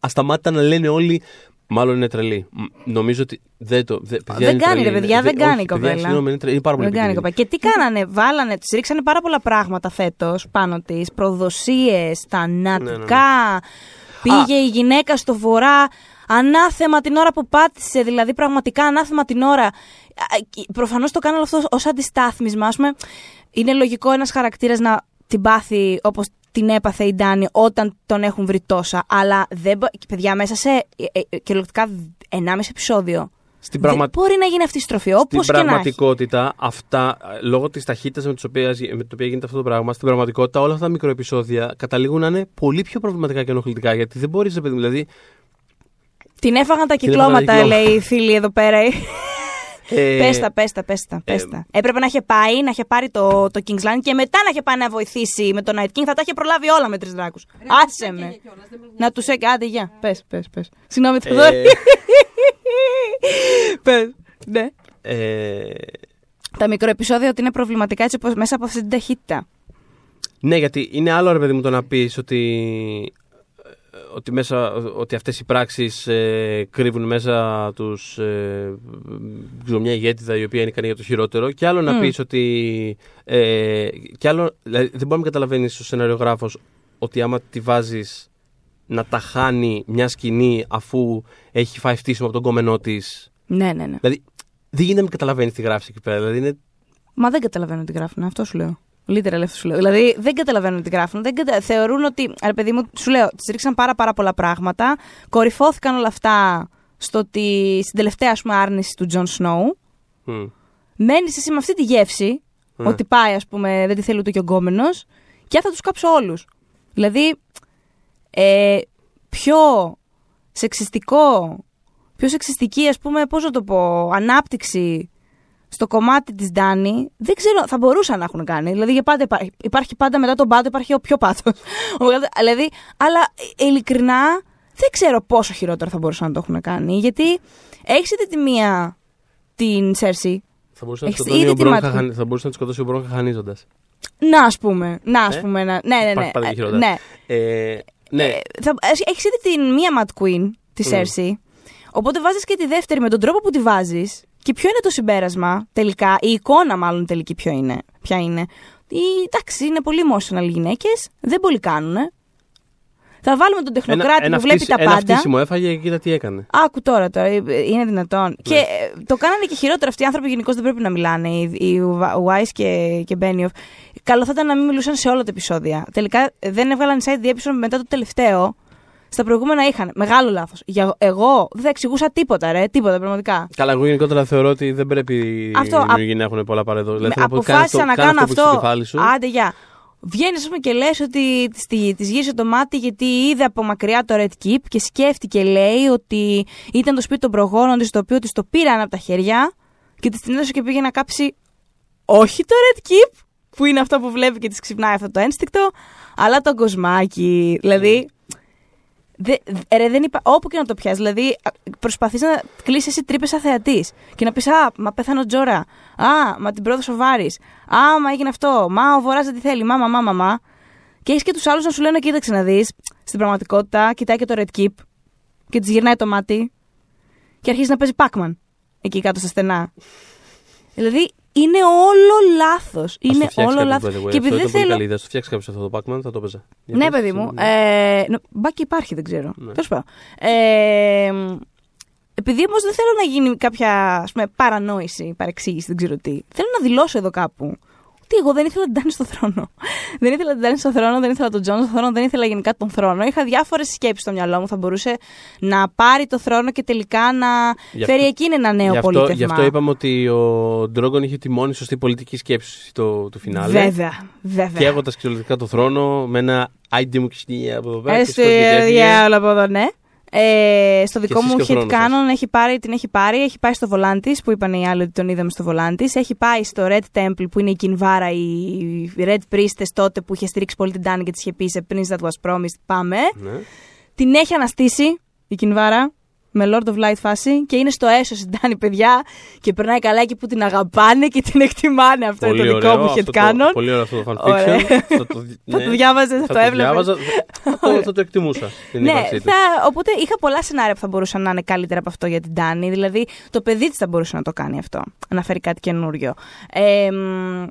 Ασταμάτητα να λένε όλοι. Μάλλον είναι τρελή. Μ, Νομίζω ότι δεν το. Δε, παιδιά, Δεν είναι κάνει, τρελή, ρε παιδιά, είναι. δεν Δε- κάνει όχι, η παιδιά, κοπέλα. Συγγνώμη, είναι, τρελή, είναι πάρα πολύ Δεν κάνει επικίνδυνη. κοπέλα. Και τι κάνανε, βάλανε, τη ρίξανε πάρα πολλά πράγματα φέτος πάνω της. Προδοσίες, θανατικά. Πήγε η γυναίκα στο βορρά ανάθεμα την ώρα που πάτησε, δηλαδή πραγματικά ανάθεμα την ώρα. Προφανώς το κάνανε αυτό ως αντιστάθμισμα. Ας πούμε, είναι λογικό ένας χαρακτήρας να την πάθει όπως την έπαθε η Ντάνη όταν τον έχουν βρει τόσα. Αλλά δεν, μπο- παιδιά, μέσα σε ε, ε, κυριολεκτικά 1,5 επεισόδιο. Στην, Δεν πραγμα... μπορεί να γίνει αυτή η στροφή, στην όπως και να έχει. πραγματικότητα, αυτά, ε, λόγω της ταχύτητας με, τις οποίες- με την οποία γίνεται αυτό το πράγμα, στην πραγματικότητα όλα αυτά τα μικροεπισόδια καταλήγουν να είναι πολύ πιο προβληματικά και ενοχλητικά. Γιατί δεν μπορείς, παιδί μου, δηλαδή. Την έφαγαν τα Την έφαγαν τα κυκλώματα, κυκλώματα. λέει η φίλη εδώ πέρα. Ε, Πες τα, πες τα, πες τα, πες ε, τα. Έπρεπε να είχε πάει, να είχε πάρει το, το King's Land και μετά να είχε πάει να βοηθήσει με τον Night King. Θα τα είχε προλάβει όλα με τρεις δράκους. Άσε με. Να τους έκανε. Άντε, γεια. Πες, πες, πες. Συγγνώμη, Θεοδόρη. ε, Πες. Ναι. ε, Τα μικροεπισόδια ότι είναι προβληματικά έτσι όπως μέσα από αυτή την ταχύτητα. Ναι, γιατί είναι άλλο ρε παιδί μου το να πεις ότι, ότι, μέσα, ότι αυτές οι πράξεις ε, κρύβουν μέσα τους ε, ξέρω, μια ηγέτιδα η οποία είναι ικανή για το χειρότερο και άλλο να Μμ. πεις ότι ε, και άλλο, δηλαδή, δεν μπορεί να καταλαβαίνεις ο σεναριογράφος ότι άμα τη βάζεις να τα χάνει μια σκηνή αφού έχει φάει φτύσιμο από τον κόμενό της Ναι, ναι, ναι. δηλαδή δεν γίνεται να μην καταλαβαίνεις τι γράφεις εκεί πέρα δηλαδή είναι Μα δεν καταλαβαίνω τι γράφουν, αυτό σου λέω. Literal αυτό σου λέω. Δηλαδή δεν καταλαβαίνουν τι γράφουν. Δεν κατα... Θεωρούν ότι. Ρε παιδί μου, σου λέω, της ρίξαν πάρα, πάρα πολλά πράγματα. Κορυφώθηκαν όλα αυτά στο ότι, στην τελευταία ας πούμε, άρνηση του Τζον Σνόου. μ, Μένεις εσύ με αυτή τη γεύση, Ναι. ότι πάει, ας πούμε, δεν τη θέλει ούτε και ο γκόμενος, και θα τους κάψω όλους. Δηλαδή, ε, πιο σεξιστικό, πιο σεξιστική, ας πούμε, πώς να το πω, ανάπτυξη στο κομμάτι της Ντάνη, δεν ξέρω, θα μπορούσαν να έχουν κάνει. Δηλαδή, για πάντα υπάρχει, υπάρχει πάντα μετά τον πάτο, υπάρχει ο πιο πάτο. δηλαδή, αλλά ε, ειλικρινά δεν ξέρω πόσο χειρότερο θα μπορούσαν να το έχουν κάνει. Γιατί έχεις τη μία την Σέρση, θα μπορούσε να Έχεις σκοτώσει ήδη ο τη Μπρον μάτια. χαχανι- θα μπορούσε να τη σκοτώσει ο Μπρον χαχανίζοντας. Να, ας πούμε. Να, ας Ε; πούμε. Να, ναι, ναι, ναι. Υπάρχει πάντα και Ε, χειρότερα. ναι. Ε, ναι. Ε, θα, έχεις ήδη την μία Mad Queen, τη Mm. Σέρση. Οπότε βάζεις και τη δεύτερη με τον τρόπο που τη βάζεις. Και ποιο είναι το συμπέρασμα τελικά, η εικόνα μάλλον τελική ποιο είναι, ποια είναι. Η, εντάξει, είναι πολύ emotional γυναίκες, δεν πολύ κάνουν. Θα βάλουμε τον τεχνοκράτη που βλέπει φτύσι- τα ένα πάντα. φτύσιμο έφαγε και κοίτα τι έκανε. Άκου τώρα, τώρα, ε, είναι δυνατόν. Και ε, το κάνανε και χειρότερο. Αυτοί οι άνθρωποι γενικώς δεν πρέπει να μιλάνε. Οι, οι Wise και, και Benioff. Καλό θα ήταν να μην μιλούσαν σε όλα τα επεισόδια. Τελικά ε, δεν έβγαλαν inside the episode μετά το τελευταίο. Στα προηγούμενα είχαν. Μεγάλο λάθος. Εγώ δεν θα εξηγούσα τίποτα, ρε. Τίποτα, πραγματικά. Καλά, εγώ γενικότερα θεωρώ ότι δεν πρέπει Αυτό, οι α- δημιουργοί να έχουν πολλά παρεδό. Δηλαδή, Με- θέλω να πω, κάνε αποφάσισα να κάνε κάνω που έχεις στο αυτό. κεφάλι σου. Άντε, γεια. Βγαίνεις, ας πούμε, και λες ότι της γύρισες το μάτι γιατί είδε από μακριά το Red Keep και σκέφτηκε, λέει, ότι ήταν το σπίτι των προγόνων της, το οποίο της το πήραν από τα χέρια και της την έδωσε και πήγε να κάψει όχι το Red Keep, που είναι αυτό που βλέπει και της ξυπνάει αυτό το ένστικτο, αλλά το κοσμάκι. Δηλαδή. Δε, ρε, δεν είπα, όπου και να το πιάσεις. Δηλαδή, προσπαθείς να κλείσεις εσύ τρύπες σαν θεατής και να πεις Α, μα πέθανε ο Τζόρα. Α, μα την πρόδωσε ο Βάρης. Α, μα έγινε αυτό. Μα ο Βορρά δεν τη θέλει. Μα, μα, μα, μα, μα. Και έχεις και τους άλλους να σου λένε: Κοίταξε να δεις. Στην πραγματικότητα, κοιτάει και το Red Keep και της γυρνάει το μάτι και αρχίζει να παίζει Pac-Man εκεί κάτω στα στενά. δηλαδή, είναι όλο λάθος. Ας Είναι το φτιάξεις όλο κάποιος, λάθος. by the way. Και Αυτό επειδή ήταν δεν πολύ θέλω. καλή ιδέα. Στο φτιάξεις κάποιος αυτό το Pac-Man, θα το έπαιζα. Για Ναι, πες, παιδί μου. ναι. Ε, νο- μπα και υπάρχει, δεν ξέρω. Ναι. Τέλος πάντων. Ε, επειδή όμως δεν θέλω να γίνει κάποια ας πούμε, παρανόηση, παρεξήγηση, δεν ξέρω τι. Θέλω να δηλώσω εδώ κάπου ότι εγώ δεν ήθελα την Ντάνη στο θρόνο. δεν ήθελα την Ντάνη στο θρόνο, δεν ήθελα τον Τζον στο θρόνο, δεν ήθελα γενικά τον θρόνο. Είχα διάφορες σκέψεις στο μυαλό μου. Θα μπορούσε να πάρει το θρόνο και τελικά να Γι' φέρει αυτό- εκείνη ένα νέο Γι' αυτό, πολίτευμα. γι' αυτό είπαμε ότι ο Ντρόγκον είχε τη μόνη σωστή πολιτική σκέψη στο, του φινάλε. Βέβαια, βέβαια. Καίγοντας κυριολεκτικά το θρόνο με ένα άιντε μου και στην από εδώ πέρα. και Έστω σηκώθηκε και έφυγε. διάολο από εδώ, ναι. Ε, στο δικό εσείς μου και ο hit χρόνος σας. canon έχει πάρει, την έχει πάρει, έχει πάει στο Volantis που είπαν οι άλλοι ότι τον είδαμε στο Volantis. Έχει πάει στο Red Temple που είναι η Κινβάρα, η Red Priestess τότε που είχε στηρίξει πολύ την Τάνη και της είχε πει σε Prince that was promised. Πάμε. Ναι. Την έχει αναστήσει η Κινβάρα με Lord of Light φάση και είναι στο έσω η Τάνη, παιδιά. Και περνάει καλά εκεί που την αγαπάνε και την εκτιμάνε. Αυτό είναι το δικό μου αυτό hit το- canon. Πολύ ωραίο αυτό το fan Ωραία. fiction. θα το, Θα ναι, το διάβαζες, θα, θα το έβλεπες. διάβαζα, θα, το, θα το εκτιμούσα την Ναι, ύπαρξή του. θα, οπότε είχα πολλά σενάρια που θα μπορούσαν να είναι καλύτερα από αυτό για την Τάνη. Δηλαδή, το παιδί της θα μπορούσε να το κάνει αυτό. Να φέρει κάτι καινούριο. Ε, μ,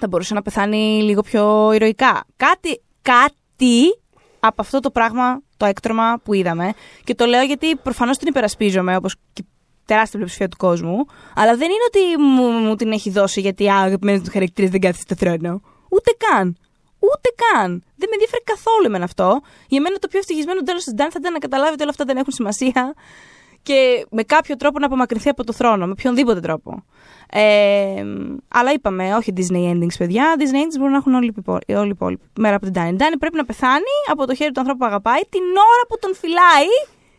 θα μπορούσε να πεθάνει λίγο πιο ηρωικά. Κάτι, κάτι από αυτό το πράγμα, το έκτρωμα που είδαμε. Και το λέω γιατί προφανώς την υπερασπίζομαι, όπως και τεράστια πλειοψηφία του κόσμου. Αλλά δεν είναι ότι μου, μου την έχει δώσει γιατί α, αγαπημένοι του χαρακτήρε δεν κάθεται στο θρόνο. Ούτε καν. Ούτε καν. Δεν με ενδιαφέρει καθόλου εμένα αυτό. Για μένα το πιο ευτυχισμένο τέλος της Ντάνη θα ήταν να καταλάβει ότι όλα αυτά δεν έχουν σημασία και με κάποιο τρόπο να απομακρυνθεί από το θρόνο, με οποιονδήποτε τρόπο. Ε, αλλά είπαμε, όχι Disney endings, παιδιά. Disney endings μπορούν να έχουν όλοι, όλοι οι υπόλοιποι. Μέρα από την Ντάνη. Ντάνη πρέπει να πεθάνει από το χέρι του ανθρώπου που αγαπάει την ώρα που τον φυλάει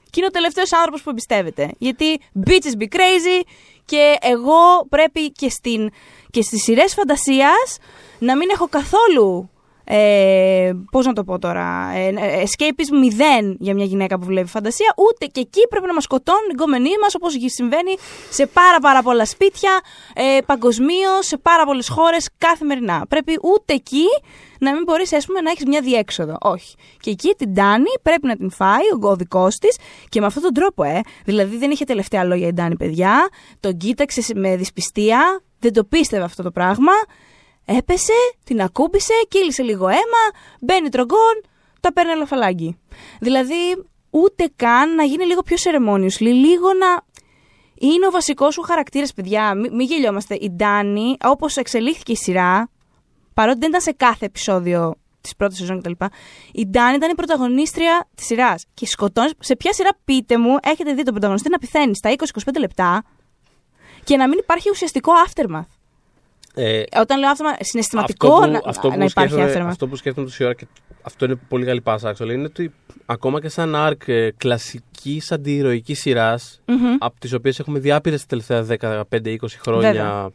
και είναι ο τελευταίος άνθρωπος που εμπιστεύεται. Γιατί bitches be crazy και εγώ πρέπει και, στην, και στις σειρές φαντασίας να μην έχω καθόλου ε, Πώς να το πω τώρα, ε, ε, escapism μηδέν για μια γυναίκα που βλέπει φαντασία, ούτε και εκεί πρέπει να μας σκοτώνουν οι γκομενοί μας όπως συμβαίνει σε πάρα πάρα πολλά σπίτια, ε, παγκοσμίω, σε πάρα πολλές χώρες καθημερινά. Πρέπει ούτε εκεί να μην μπορείς να έχεις μια διέξοδο. Όχι. Και εκεί την Ντάνη πρέπει να την φάει ο κωδικό της και με αυτόν τον τρόπο, ε. Δηλαδή δεν είχε τελευταία λόγια η Ντάνη, παιδιά. Τον κοίταξε με δυσπιστία. Δεν το πίστευε αυτό το πράγμα. Έπεσε, την ακούμπησε, κύλησε λίγο αίμα, μπαίνει τρογκόν, τα παίρνει αλαφαλάκι. Δηλαδή, ούτε καν να γίνει λίγο πιο σερεμόνιος, λίγο να... Είναι ο βασικός σου χαρακτήρας, παιδιά. Μην μη γελιόμαστε. Η Ντάνη, όπως εξελίχθηκε η σειρά, παρότι δεν ήταν σε κάθε επεισόδιο της πρώτης σεζόν κτλ. Η Ντάνη ήταν η πρωταγωνίστρια της σειράς. Και σκοτώνει. Σε ποια σειρά, πείτε μου, έχετε δει τον πρωταγωνιστή να πηθαίνει στα 20-25 λεπτά και να μην υπάρχει ουσιαστικό aftermath. Ε, Όταν λέω αυτό, συναισθηματικό αυτό που, να, αυτό που να υπάρχει aftermath. Αυτό που σκέφτομαι τόση ώρα και αυτό είναι πολύ καλή πάσα, actually, είναι ότι ακόμα και σαν arc ε, κλασικής αντιηρωικής σειράς, mm-hmm. από τις οποίες έχουμε διάπειρες τα τελευταία 15-20 χρόνια Βέβαια.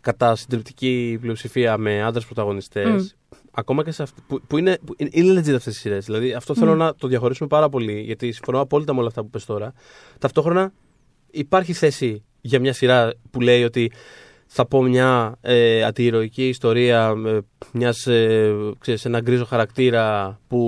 κατά συντριπτική πλειοψηφία με άντρες πρωταγωνιστές. Mm. Ακόμα και σε αυτή, που, που, είναι, που είναι legit αυτές οι σειρές. Δηλαδή, αυτό mm. θέλω να το διαχωρίσουμε πάρα πολύ, γιατί συμφωνώ απόλυτα με όλα αυτά που πες τώρα. Ταυτόχρονα υπάρχει θέση για μια σειρά που λέει ότι θα πω μια ε, αντιηρωική ιστορία ε, μιας, ε, ξέρεις, ένα γκρίζο χαρακτήρα που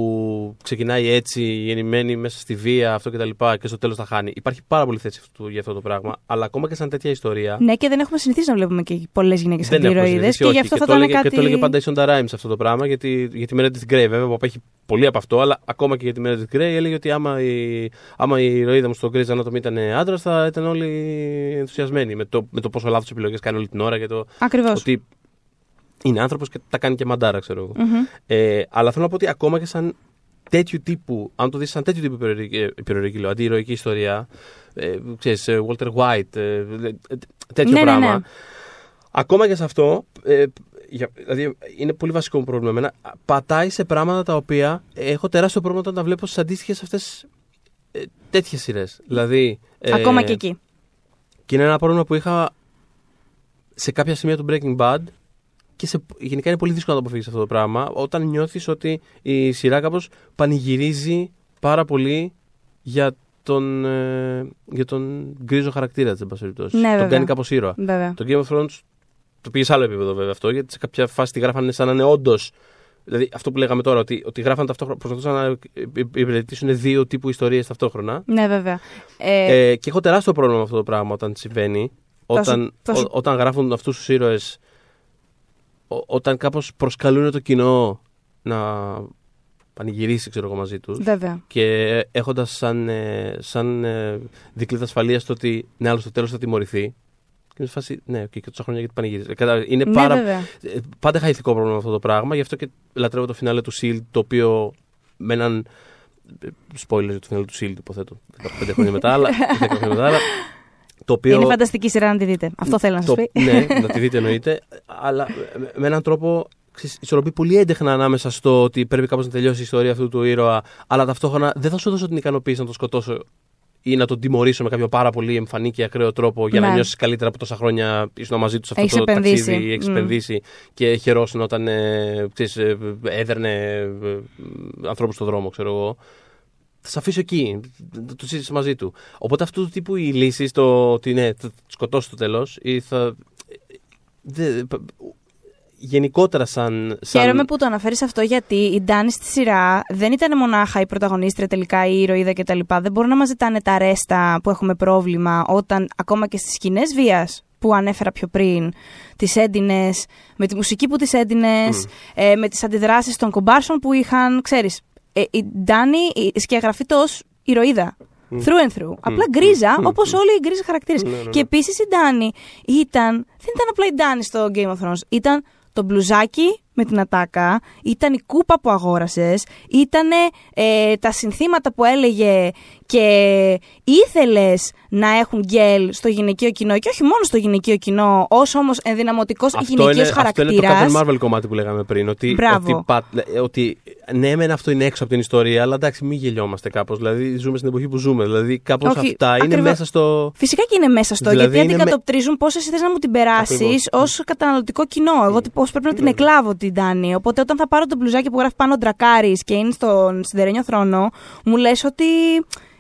ξεκινάει έτσι, γεννημένη μέσα στη βία, αυτό κτλ. Και, και στο τέλος θα χάνει. Υπάρχει πάρα πολύ θέση αυτού, για αυτό το πράγμα. Αλλά ακόμα και σαν τέτοια ιστορία. Ναι, και δεν έχουμε συνηθίσει να βλέπουμε και πολλές γυναίκες αντιηρωίδε. Και γι' αυτό και θα ήταν κάτι. Και το έλεγε πάντα η Sonda Rhimes αυτό το πράγμα, γιατί για τη Meredith Grey βέβαια, που έχει πολύ από αυτό, αλλά ακόμα και για τη Meredith Grey έλεγε ότι άμα η, άμα η ηρωίδα μου στο Grey's Anatomy ήταν άντρας, θα ήταν όλοι ενθουσιασμένοι με το, με το πόσο λάθος επιλογές κάνει όλη την ώρα και το. Ακριβώς. Ότι είναι άνθρωπος και τα κάνει και μαντάρα, ξέρω εγώ. Mm-hmm. Ε, αλλά θέλω να πω ότι ακόμα και σαν τέτοιου τύπου, αν το δεις σαν τέτοιου τύπου υπερορική, λέω, αντιηρωική ιστορία, ε, ξέρεις, ε, Walter White, ε, ε τέτοιο ναι, ναι πράγμα. Ναι, ναι. Ακόμα και σε αυτό, ε, για, δηλαδή είναι πολύ βασικό μου πρόβλημα εμένα, πατάει σε πράγματα τα οποία έχω τεράστιο πρόβλημα όταν τα βλέπω στις αντίστοιχες αυτές ε, τέτοιες σειρές. Δηλαδή. Ε, Ακόμα και εκεί. Και είναι ένα πρόβλημα που είχα σε κάποια σημεία του Breaking Bad και σε, γενικά είναι πολύ δύσκολο να το αποφύγεις αυτό το πράγμα όταν νιώθεις ότι η σειρά κάπως πανηγυρίζει πάρα πολύ για τον, ε, για τον γκρίζο χαρακτήρα της, εν πάση περιπτώσει. Ναι, τον κάνει κάπως ήρωα. Βέβαια. Το Game of Thrones το πήγε σε άλλο επίπεδο βέβαια αυτό, γιατί σε κάποια φάση τη γράφανε σαν να είναι όντως. Δηλαδή αυτό που λέγαμε τώρα, ότι, ότι γράφαν ταυτόχρονα, προσπαθούσαν να υπηρετήσουν δύο τύπου ιστορίες ταυτόχρονα. Ναι, βέβαια. Ε... Ε, και έχω τεράστιο πρόβλημα με αυτό το πράγμα όταν συμβαίνει. Όταν, όταν γράφουν αυτούς τους ήρωες όταν κάπως προσκαλούν το κοινό να πανηγυρίσει ξέρω εγώ μαζί τους Βέβαια. και έχοντας σαν, ε, σαν ε, δικλείδα ασφαλείας το ότι ναι άλλο στο τέλος θα τιμωρηθεί και με φάση, ναι, okay, και τόσα χρόνια γιατί πανηγυρίζει. Είναι ναι, πάρα. Βέβαια. Ε, πάντα είχα ηθικό πρόβλημα με αυτό το πράγμα. Γι' αυτό και λατρεύω το φινάλε του Shield, το οποίο με έναν. Spoiler του φινάλε του Shield, υποθέτω. 15 χρόνια μετά, αλλά. χρόνια μετά, αλλά το οποίο... Είναι φανταστική σειρά να τη δείτε. Αυτό θέλω να σας πει. Ναι, να τη δείτε εννοείται. Αλλά με έναν τρόπο ισορροπεί πολύ έντεχνα ανάμεσα στο ότι πρέπει κάπως να τελειώσει η ιστορία αυτού του ήρωα, αλλά ταυτόχρονα δεν θα σου δώσω την ικανοποίηση να το σκοτώσω ή να τον τιμωρήσω με κάποιο πάρα πολύ εμφανή και ακραίο τρόπο για ναι. να νιώσεις καλύτερα από τόσα χρόνια ήσουν μαζί τους σε αυτό έχεις το επενδύσει. ταξίδι, έχεις mm. επενδύσει και χαιρόσουν όταν ε, ξέρεις, ε, έδερνε ε, ανθρώπους στον δρόμο, ξέρω εγώ θα σε αφήσω εκεί. Θα το συζητήσω μαζί του. Οπότε αυτού του τύπου οι λύσει, το ότι ναι, θα σκοτώσει το τέλος ή θα. Δε, γενικότερα σαν, σαν. Χαίρομαι που το αναφέρεις αυτό γιατί η Ντάνη στη σειρά δεν ήταν μονάχα η πρωταγωνίστρια τελικά, η ηρωίδα κτλ. Δεν μπορούν να μας ζητάνε τα ρέστα που έχουμε πρόβλημα όταν ακόμα και στις σκηνές βίας που ανέφερα πιο πριν, τις έντινε, με τη μουσική που τις έντινε, ε, με τις αντιδράσεις των κομπάρσων που είχαν, ξέρεις, ε, η Ντάνη σκιαγραφείται ως ηρωίδα. Mm. Through and through. Απλά γκρίζα, mm. όπως όλοι οι γκρίζες χαρακτήρες. Ναι, ναι, ναι. Και επίσης η Ντάνη ήταν. Δεν ήταν απλά η Ντάνη στο Game of Thrones. Ήταν το μπλουζάκι με την ατάκα, ήταν η κούπα που αγόρασες, ήταν ε, τα συνθήματα που έλεγε και ήθελες να έχουν γκέλ στο γυναικείο κοινό και όχι μόνο στο γυναικείο κοινό, ως όμως ενδυναμωτικός γυναικείος χαρακτήρα. Αυτό είναι το Captain Marvel κομμάτι που λέγαμε πριν. Ότι, Μπράβο. ότι, ότι ναι, μεν αυτό είναι έξω από την ιστορία, αλλά εντάξει, μην γελιόμαστε κάπως. Δηλαδή, ζούμε στην εποχή που ζούμε. Δηλαδή, κάπως αυτά ακριβώς. είναι μέσα στο. Φυσικά και είναι μέσα στο, δηλαδή γιατί αντικατοπτρίζουν με... πώς εσύ θες να μου την περάσεις ως καταναλωτικό κοινό; Εγώ πώς πρέπει να την εκλάβω την Τάνη. Οπότε όταν θα πάρω το μπλουζάκι που γράφει πάνω Ντρακάρης και είναι στον σιδερένιο θρόνο, μου λες ότι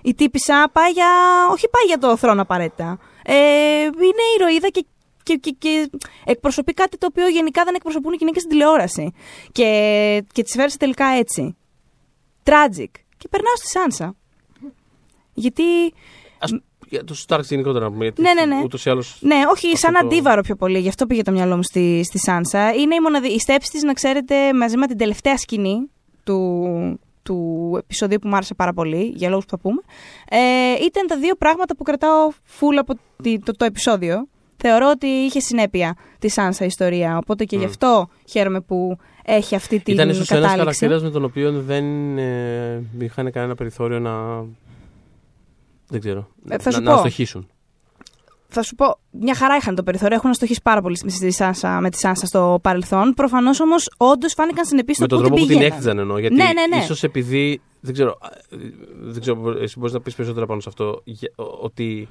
η τύπησα πάει για. Όχι πάει για το θρόνο απαραίτητα. Ε, είναι ηρωίδα και και, και, και, εκπροσωπεί κάτι το οποίο γενικά δεν εκπροσωπούν οι γυναίκες στην τηλεόραση. Και, και τις φέρασε τελικά έτσι. Tragic. Και περνάω στη Σάνσα. Γιατί. Ας, για του Starks γενικότερα να πούμε. Ναι, ναι, ναι. Ούτως ή άλλως ναι, όχι, σαν το... αντίβαρο πιο πολύ. Γι' αυτό πήγε το μυαλό μου στη, στη Σάνσα. Είναι η, μοναδι... η στέψη της, να ξέρετε, μαζί με την τελευταία σκηνή του, του επεισοδίου που μου άρεσε πάρα πολύ, για λόγους που θα πούμε, ε, ήταν τα δύο πράγματα που κρατάω full από το, το, επεισόδιο. Θεωρώ ότι είχε συνέπεια τη Σάνσα ιστορία, οπότε και mm. γι' αυτό χαίρομαι που έχει αυτή την Ήταν ίσως ένας χαρακτήρας με τον οποίο δεν ε, είχαν κανένα περιθώριο να... Δεν ξέρω. Ε, θα να, να αστοχήσουν θα σου πω, μια χαρά είχαν το περιθώριο. Έχουν αστοχήσει πάρα πολύ στη Σάνσα, με τη Σάνσα στο παρελθόν. Προφανώς όμως, όντως φάνηκαν συνεπεί Με τον τρόπο που την έκτιζαν εννοώ. Γιατί ναι, ναι, ναι. ίσως επειδή. Δεν ξέρω, δεν ξέρω εσύ μπορείς να πεις περισσότερα πάνω σε αυτό. Ότι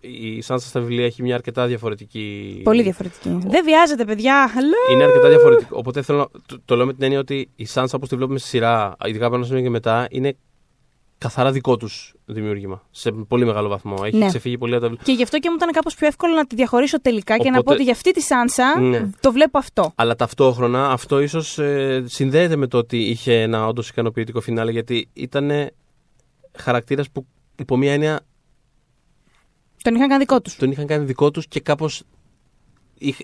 η Σάνσα στα βιβλία έχει μια αρκετά διαφορετική. Πολύ διαφορετική. Δεν βιάζεται, παιδιά. Είναι αρκετά διαφορετική. Οπότε θέλω το, το λέω με την έννοια ότι η Σάνσα όπως τη βλέπουμε στη σειρά, ειδικά από ένα σημείο και μετά, είναι καθαρά δικό τους δημιούργημα. Σε πολύ μεγάλο βαθμό. Έχει ναι. ξεφύγει πολύ από τα Και γι' αυτό και μου ήταν κάπως πιο εύκολο να τη διαχωρίσω τελικά Οπότε... και να πω ότι για αυτή τη Σάνσα ναι. το βλέπω αυτό. Αλλά ταυτόχρονα αυτό ίσως ε, συνδέεται με το ότι είχε ένα όντως ικανοποιητικό φινάλε γιατί ήταν χαρακτήρας που υπό μία έννοια. Τον είχαν κάνει δικό τους. Τον είχαν κάνει δικό τους και κάπως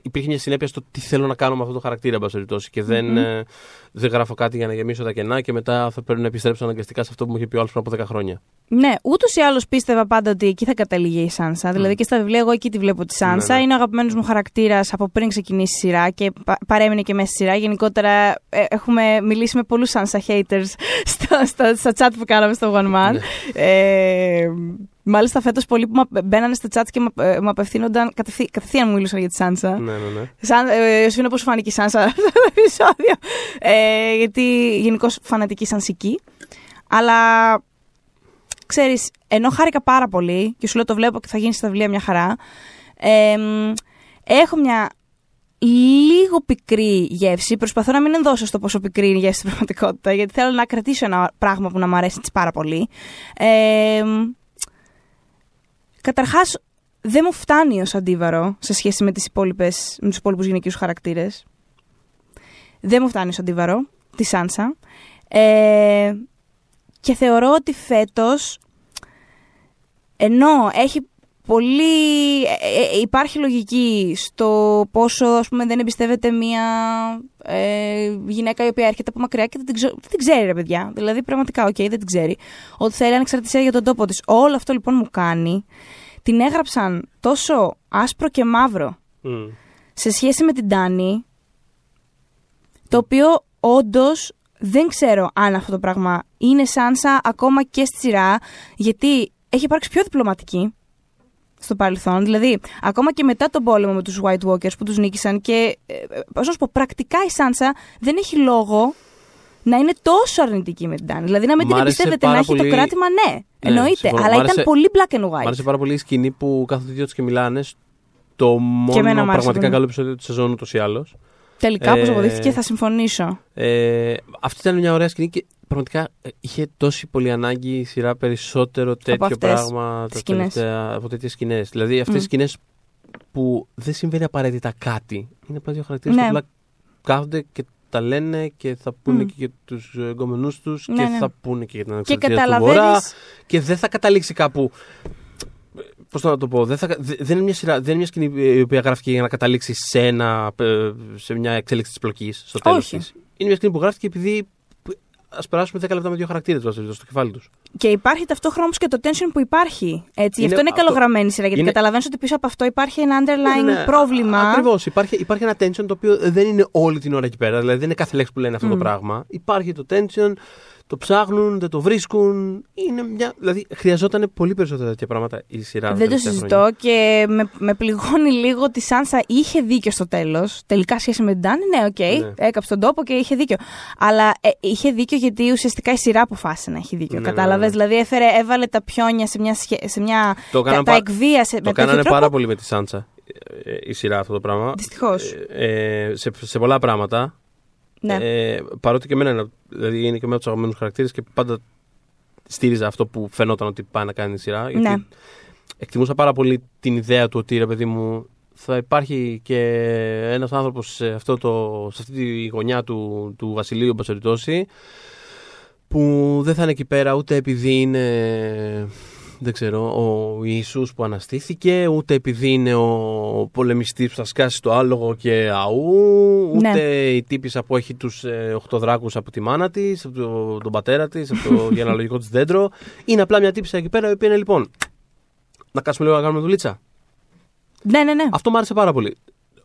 υπήρχε μια συνέπεια στο τι θέλω να κάνω με αυτό το χαρακτήρα, εν Και δεν, ε, δεν γράφω κάτι για να γεμίσω τα κενά και μετά θα πρέπει να επιστρέψω αναγκαστικά σε αυτό που μου είχε πει ο άλλος πριν από 10 χρόνια. Ναι, ούτως ή άλλως πίστευα πάντα ότι εκεί θα καταλήγει η Σάνσα. Δηλαδή και στα βιβλία, εγώ εκεί τη βλέπω τη Σάνσα. Ναι, ναι. Είναι ο αγαπημένος μου χαρακτήρας από πριν ξεκινήσει η σειρά και παρέμεινε και μέσα στη σειρά. Γενικότερα ε, έχουμε μιλήσει με πολλούς Σάνσα haters στα, στα, στα chat που κάναμε στο One Man. Ναι. Ε, Μάλιστα, φέτος πολλοί που μπαίνανε στο chat και μου ε, απευθύνονταν. Κατευθείαν, κατευθείαν μου μιλούσαν για τη Σάνσα. Ναι, ναι, ναι. Σαν, ε, σου είναι πώ φάνηκε η Σάνσα αυτό το επεισόδιο. Ε, γιατί γενικώ φανατική σανσική. Αλλά ξέρεις, ενώ χάρηκα πάρα πολύ και σου λέω το βλέπω και θα γίνεις στα βιβλία μια χαρά. Ε, έχω μια λίγο πικρή γεύση. Προσπαθώ να μην ενδώσω στο πόσο πικρή είναι η γεύση στην πραγματικότητα, γιατί θέλω να κρατήσω ένα πράγμα που να μου αρέσει πάρα πολύ. Ε, Καταρχάς, δεν μου φτάνει ως αντίβαρο σε σχέση με, τις υπόλοιπες, με τους υπόλοιπους γυναικείους χαρακτήρες. Δεν μου φτάνει ως αντίβαρο, τη Σάνσα. Ε, και θεωρώ ότι φέτος, ενώ έχει πολύ... Ε, ε, υπάρχει λογική στο πόσο ας πούμε, δεν εμπιστεύεται μια ε, γυναίκα η οποία έρχεται από μακριά και δεν την, δεν την ξέρει ρε παιδιά. Δηλαδή πραγματικά, ok, okay, δεν την ξέρει. Ότι θέλει ανεξαρτησία για τον τόπο της. Όλο αυτό λοιπόν μου κάνει. Την έγραψαν τόσο άσπρο και μαύρο σε σχέση με την Ντάνη, το οποίο όντως δεν ξέρω αν αυτό το πράγμα είναι Σάνσα ακόμα και στη σειρά, γιατί έχει υπάρξει πιο διπλωματική στο παρελθόν. Δηλαδή, ακόμα και μετά τον πόλεμο με τους White Walkers που τους νίκησαν και, ε, πώς να σου πω, πρακτικά η Σάνσα δεν έχει λόγο να είναι τόσο αρνητική με την Τάνη. Δηλαδή, να μην την εμπιστεύεται να έχει το κράτημα, ναι, ναι εννοείται. αλλά ήταν πολύ black and white. Μ' άρεσε πάρα πολύ η σκηνή που κάθονται δύο τους και μιλάνε. Το μόνο πραγματικά καλό επεισόδιο της σεζόν ούτως ή άλλως. Τελικά, όπως ε, αποδείχθηκε, θα συμφωνήσω. Ε, αυτή ήταν μια ωραία σκηνή και πραγματικά ε, είχε τόση πολύ ανάγκη η σειρά περισσότερο τέτοιο από πράγμα τα τελευταία, από τέτοιες σκηνές. Δηλαδή αυτές mm. οι σκηνές που δεν συμβαίνει απαραίτητα κάτι. Είναι απλά δύο χαρακτήρες ναι. που απλά κάθονται και τα λένε και θα πούνε mm. και για τους εγκομενού τους ναι, και ναι. θα πούνε και για την ανεξαρτησία του Βορρά. Και δεν θα καταλήξει κάπου. Πώς να το πω, δεν, θα, δεν, είναι μια σειρά, δεν είναι μια σκηνή η οποία γράφτηκε για να καταλήξει σε, ένα, σε μια εξέλιξη της πλοκής στο τέλος της. Είναι μια σκηνή που γράφτηκε επειδή ας περάσουμε 10 λεπτά με δύο χαρακτήρες στο κεφάλι τους. Και υπάρχει ταυτόχρονα όμω και το tension που υπάρχει. Έτσι. Γι' Είναι αυτό είναι αυτό- καλογραμμένη η σειρά. Γιατί είναι- καταλαβαίνω ότι πίσω από αυτό υπάρχει ένα underlying Ναι, πρόβλημα. Ακριβώς. Υπάρχει, υπάρχει ένα tension το οποίο δεν είναι όλη την ώρα εκεί πέρα. Δηλαδή δεν είναι κάθε λέξη που λένε αυτό το πράγμα. Υπάρχει το tension, το ψάχνουν, δεν το βρίσκουν. Είναι μια... Δηλαδή χρειαζόταν πολύ περισσότερα τέτοια πράγματα η σειρά. τα Δεν το τελευταία συζητώ χρόνια. και με, με πληγώνει λίγο ότι η Σάνσα είχε δίκιο στο τέλος. Τελικά σχέση με την Ντάνι, ναι, οκ, Ναι. έκαψε τον τόπο και είχε δίκιο. Αλλά ε, είχε δίκιο γιατί ουσιαστικά η σειρά αποφάσισε να έχει δίκιο. Ναι, Κατάλαβες; ναι, ναι. Δηλαδή έφερε, έβαλε τα πιόνια σε μια. σχέ- Σε μια Το τα, κάνανε τα πα- εκβίασε Το με τέτοιο κάνανε τρόπο. πάρα πολύ με τη Σάνσα ε, η σειρά αυτό το πράγμα. Δυστυχώς. Ε, ε, σε, σε πολλά πράγματα. Ναι. Ε, παρότι και εμένα είναι, δηλαδή είναι και με από τους αγαπημένους χαρακτήρες και πάντα στήριζα αυτό που φαινόταν ότι πάει να κάνει η σειρά. Γιατί Ναι. εκτιμούσα πάρα πολύ την ιδέα του ότι ρε παιδί μου θα υπάρχει και ένας άνθρωπος σε, αυτό το, σε αυτή τη γωνιά του, του Βασιλείου εν πάση περιπτώσει, που δεν θα είναι εκεί πέρα ούτε επειδή είναι δεν ξέρω, ο Ιησούς που αναστήθηκε, ούτε επειδή είναι ο πολεμιστής που θα σκάσει το άλογο και αού, ούτε Ναι. η τύπησα που έχει τους ε, οχτώ δράκους από τη μάνα της, από το- τον πατέρα της, από το γενεαλογικό της δέντρο. Είναι απλά μια τύπησα εκεί πέρα, η οποία είναι λοιπόν, να κάτσουμε λίγο να κάνουμε δουλίτσα. ναι, ναι, ναι. Αυτό μου άρεσε πάρα πολύ.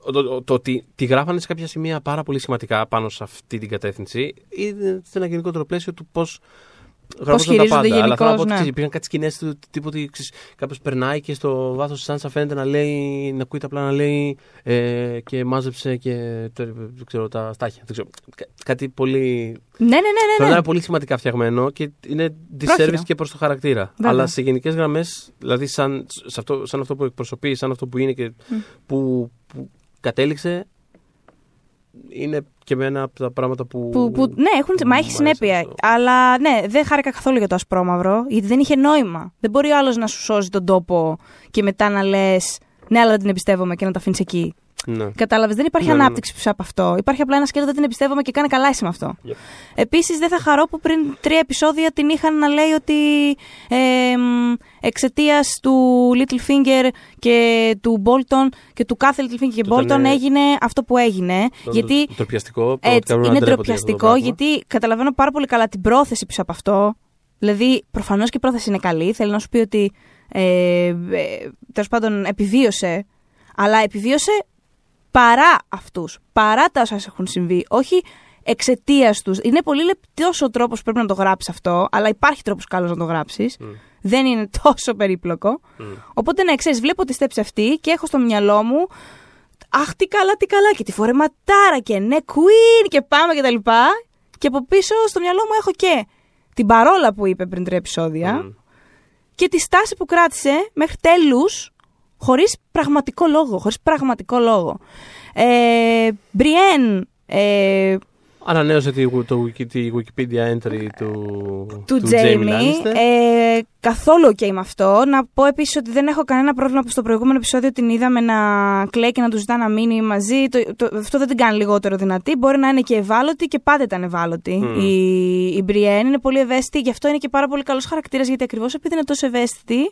Το, το, το ότι τη γράφανε σε κάποια σημεία πάρα πολύ σημαντικά πάνω σε αυτή την κατεύθυνση είναι σε ένα γενικότερο πλαίσιο του πώς γράφονταν τα χειρίζονται πάντα. Αλλά θέλω να πω γενικώς, ότι ναι. ξέρεις, υπήρχαν κάτι σκηνές του τύπου ότι κάποιος περνάει και στο βάθος της Σάνσας φαίνεται να λέει, να ακούει απλά να λέει ε, και μάζεψε και το, δεν ξέρω, τα στάχια. Δεν ξέρω. Κα- κάτι πολύ. Ναι, ναι, ναι, Θέλω ναι, να ναι. είναι πολύ σημαντικά φτιαγμένο και είναι Πρόχειρο. disservice και προς το χαρακτήρα. Βέβαια. Αλλά σε γενικές γραμμές, δηλαδή σαν, σε αυτό, σαν αυτό που εκπροσωπεί, σαν αυτό που είναι και που, που κατέληξε, είναι και με ένα από τα πράγματα που. Που, που, ναι, έχουν, που μα μου έχει άρεσε συνέπεια. αυτό. Αλλά ναι, δεν χάρηκα καθόλου για το ασπρόμαυρο, γιατί δεν είχε νόημα. Δεν μπορεί ο άλλος να σου σώζει τον τόπο και μετά να λες Ναι, αλλά δεν την εμπιστεύομαι και να τα αφήνεις εκεί. Ναι. Κατάλαβες, δεν υπάρχει Ναι, ναι, ναι. ανάπτυξη πίσω από αυτό. Υπάρχει απλά ένας σκέλος δεν την εμπιστεύομαι και κάνει καλά εσύ με αυτό. Yep. Επίσης, δεν θα χαρώ που πριν τρία επεισόδια την είχαν να λέει ότι ε, εξαιτίας του Littlefinger και του Bolton και του κάθε Littlefinger και Το Bolton ήταν, ε, έγινε αυτό που έγινε. Το- γιατί το- Τροπιαστικό. έτσι, πραγματικά πρέπει να είναι ντρέπονται για αυτό το ντροπιαστικό, πράγμα. γιατί καταλαβαίνω πάρα πολύ καλά την πρόθεση πίσω από αυτό. Δηλαδή, προφανώς και η πρόθεση είναι καλή. Θέλει να σου πει ότι ε, ε, τέλος πάντων επιβίωσε, αλλά επιβίωσε παρά αυτούς. Παρά τα όσα έχουν συμβεί. Όχι εξαιτίας τους. Είναι πολύ λεπτός ο τρόπος που πρέπει να το γράψεις αυτό, αλλά υπάρχει τρόπος καλός να το γράψεις. Μμ. Δεν είναι τόσο περίπλοκο. Μμ. Οπότε, ναι, ξέρεις, βλέπω τη στέψη αυτή και έχω στο μυαλό μου. Αχ, τι καλά, τι καλά. Και τη φορεματάρα και ναι, queen και πάμε και τα λοιπά. Και από πίσω στο μυαλό μου έχω και την παρόλα που είπε πριν τρία επεισόδια Μμ. και τη στάση που κράτησε μέχρι τέλους χωρίς πραγματικό λόγο. Χωρίς πραγματικό λόγο. Ε, Μπριέν, ε, Ανανέωσε τη, το, wiki- τη Wikipedia entry του, του, Jamie Τζέιμι. Lannister. Ε, καθόλου ok με αυτό. Να πω επίσης ότι δεν έχω κανένα πρόβλημα που στο προηγούμενο επεισόδιο την είδαμε να κλαίει και να τους ζητά να μείνει μαζί. Το, το, αυτό δεν την κάνει λιγότερο δυνατή. Μπορεί να είναι και ευάλωτη και πάντα ήταν ευάλωτη. Μμ. Η, η Μπριέν είναι πολύ ευαίσθητη, γι' αυτό είναι και πάρα πολύ καλός χαρακτήρας. Γιατί ακριβώς επειδή είναι τόσο ευαίσθητη.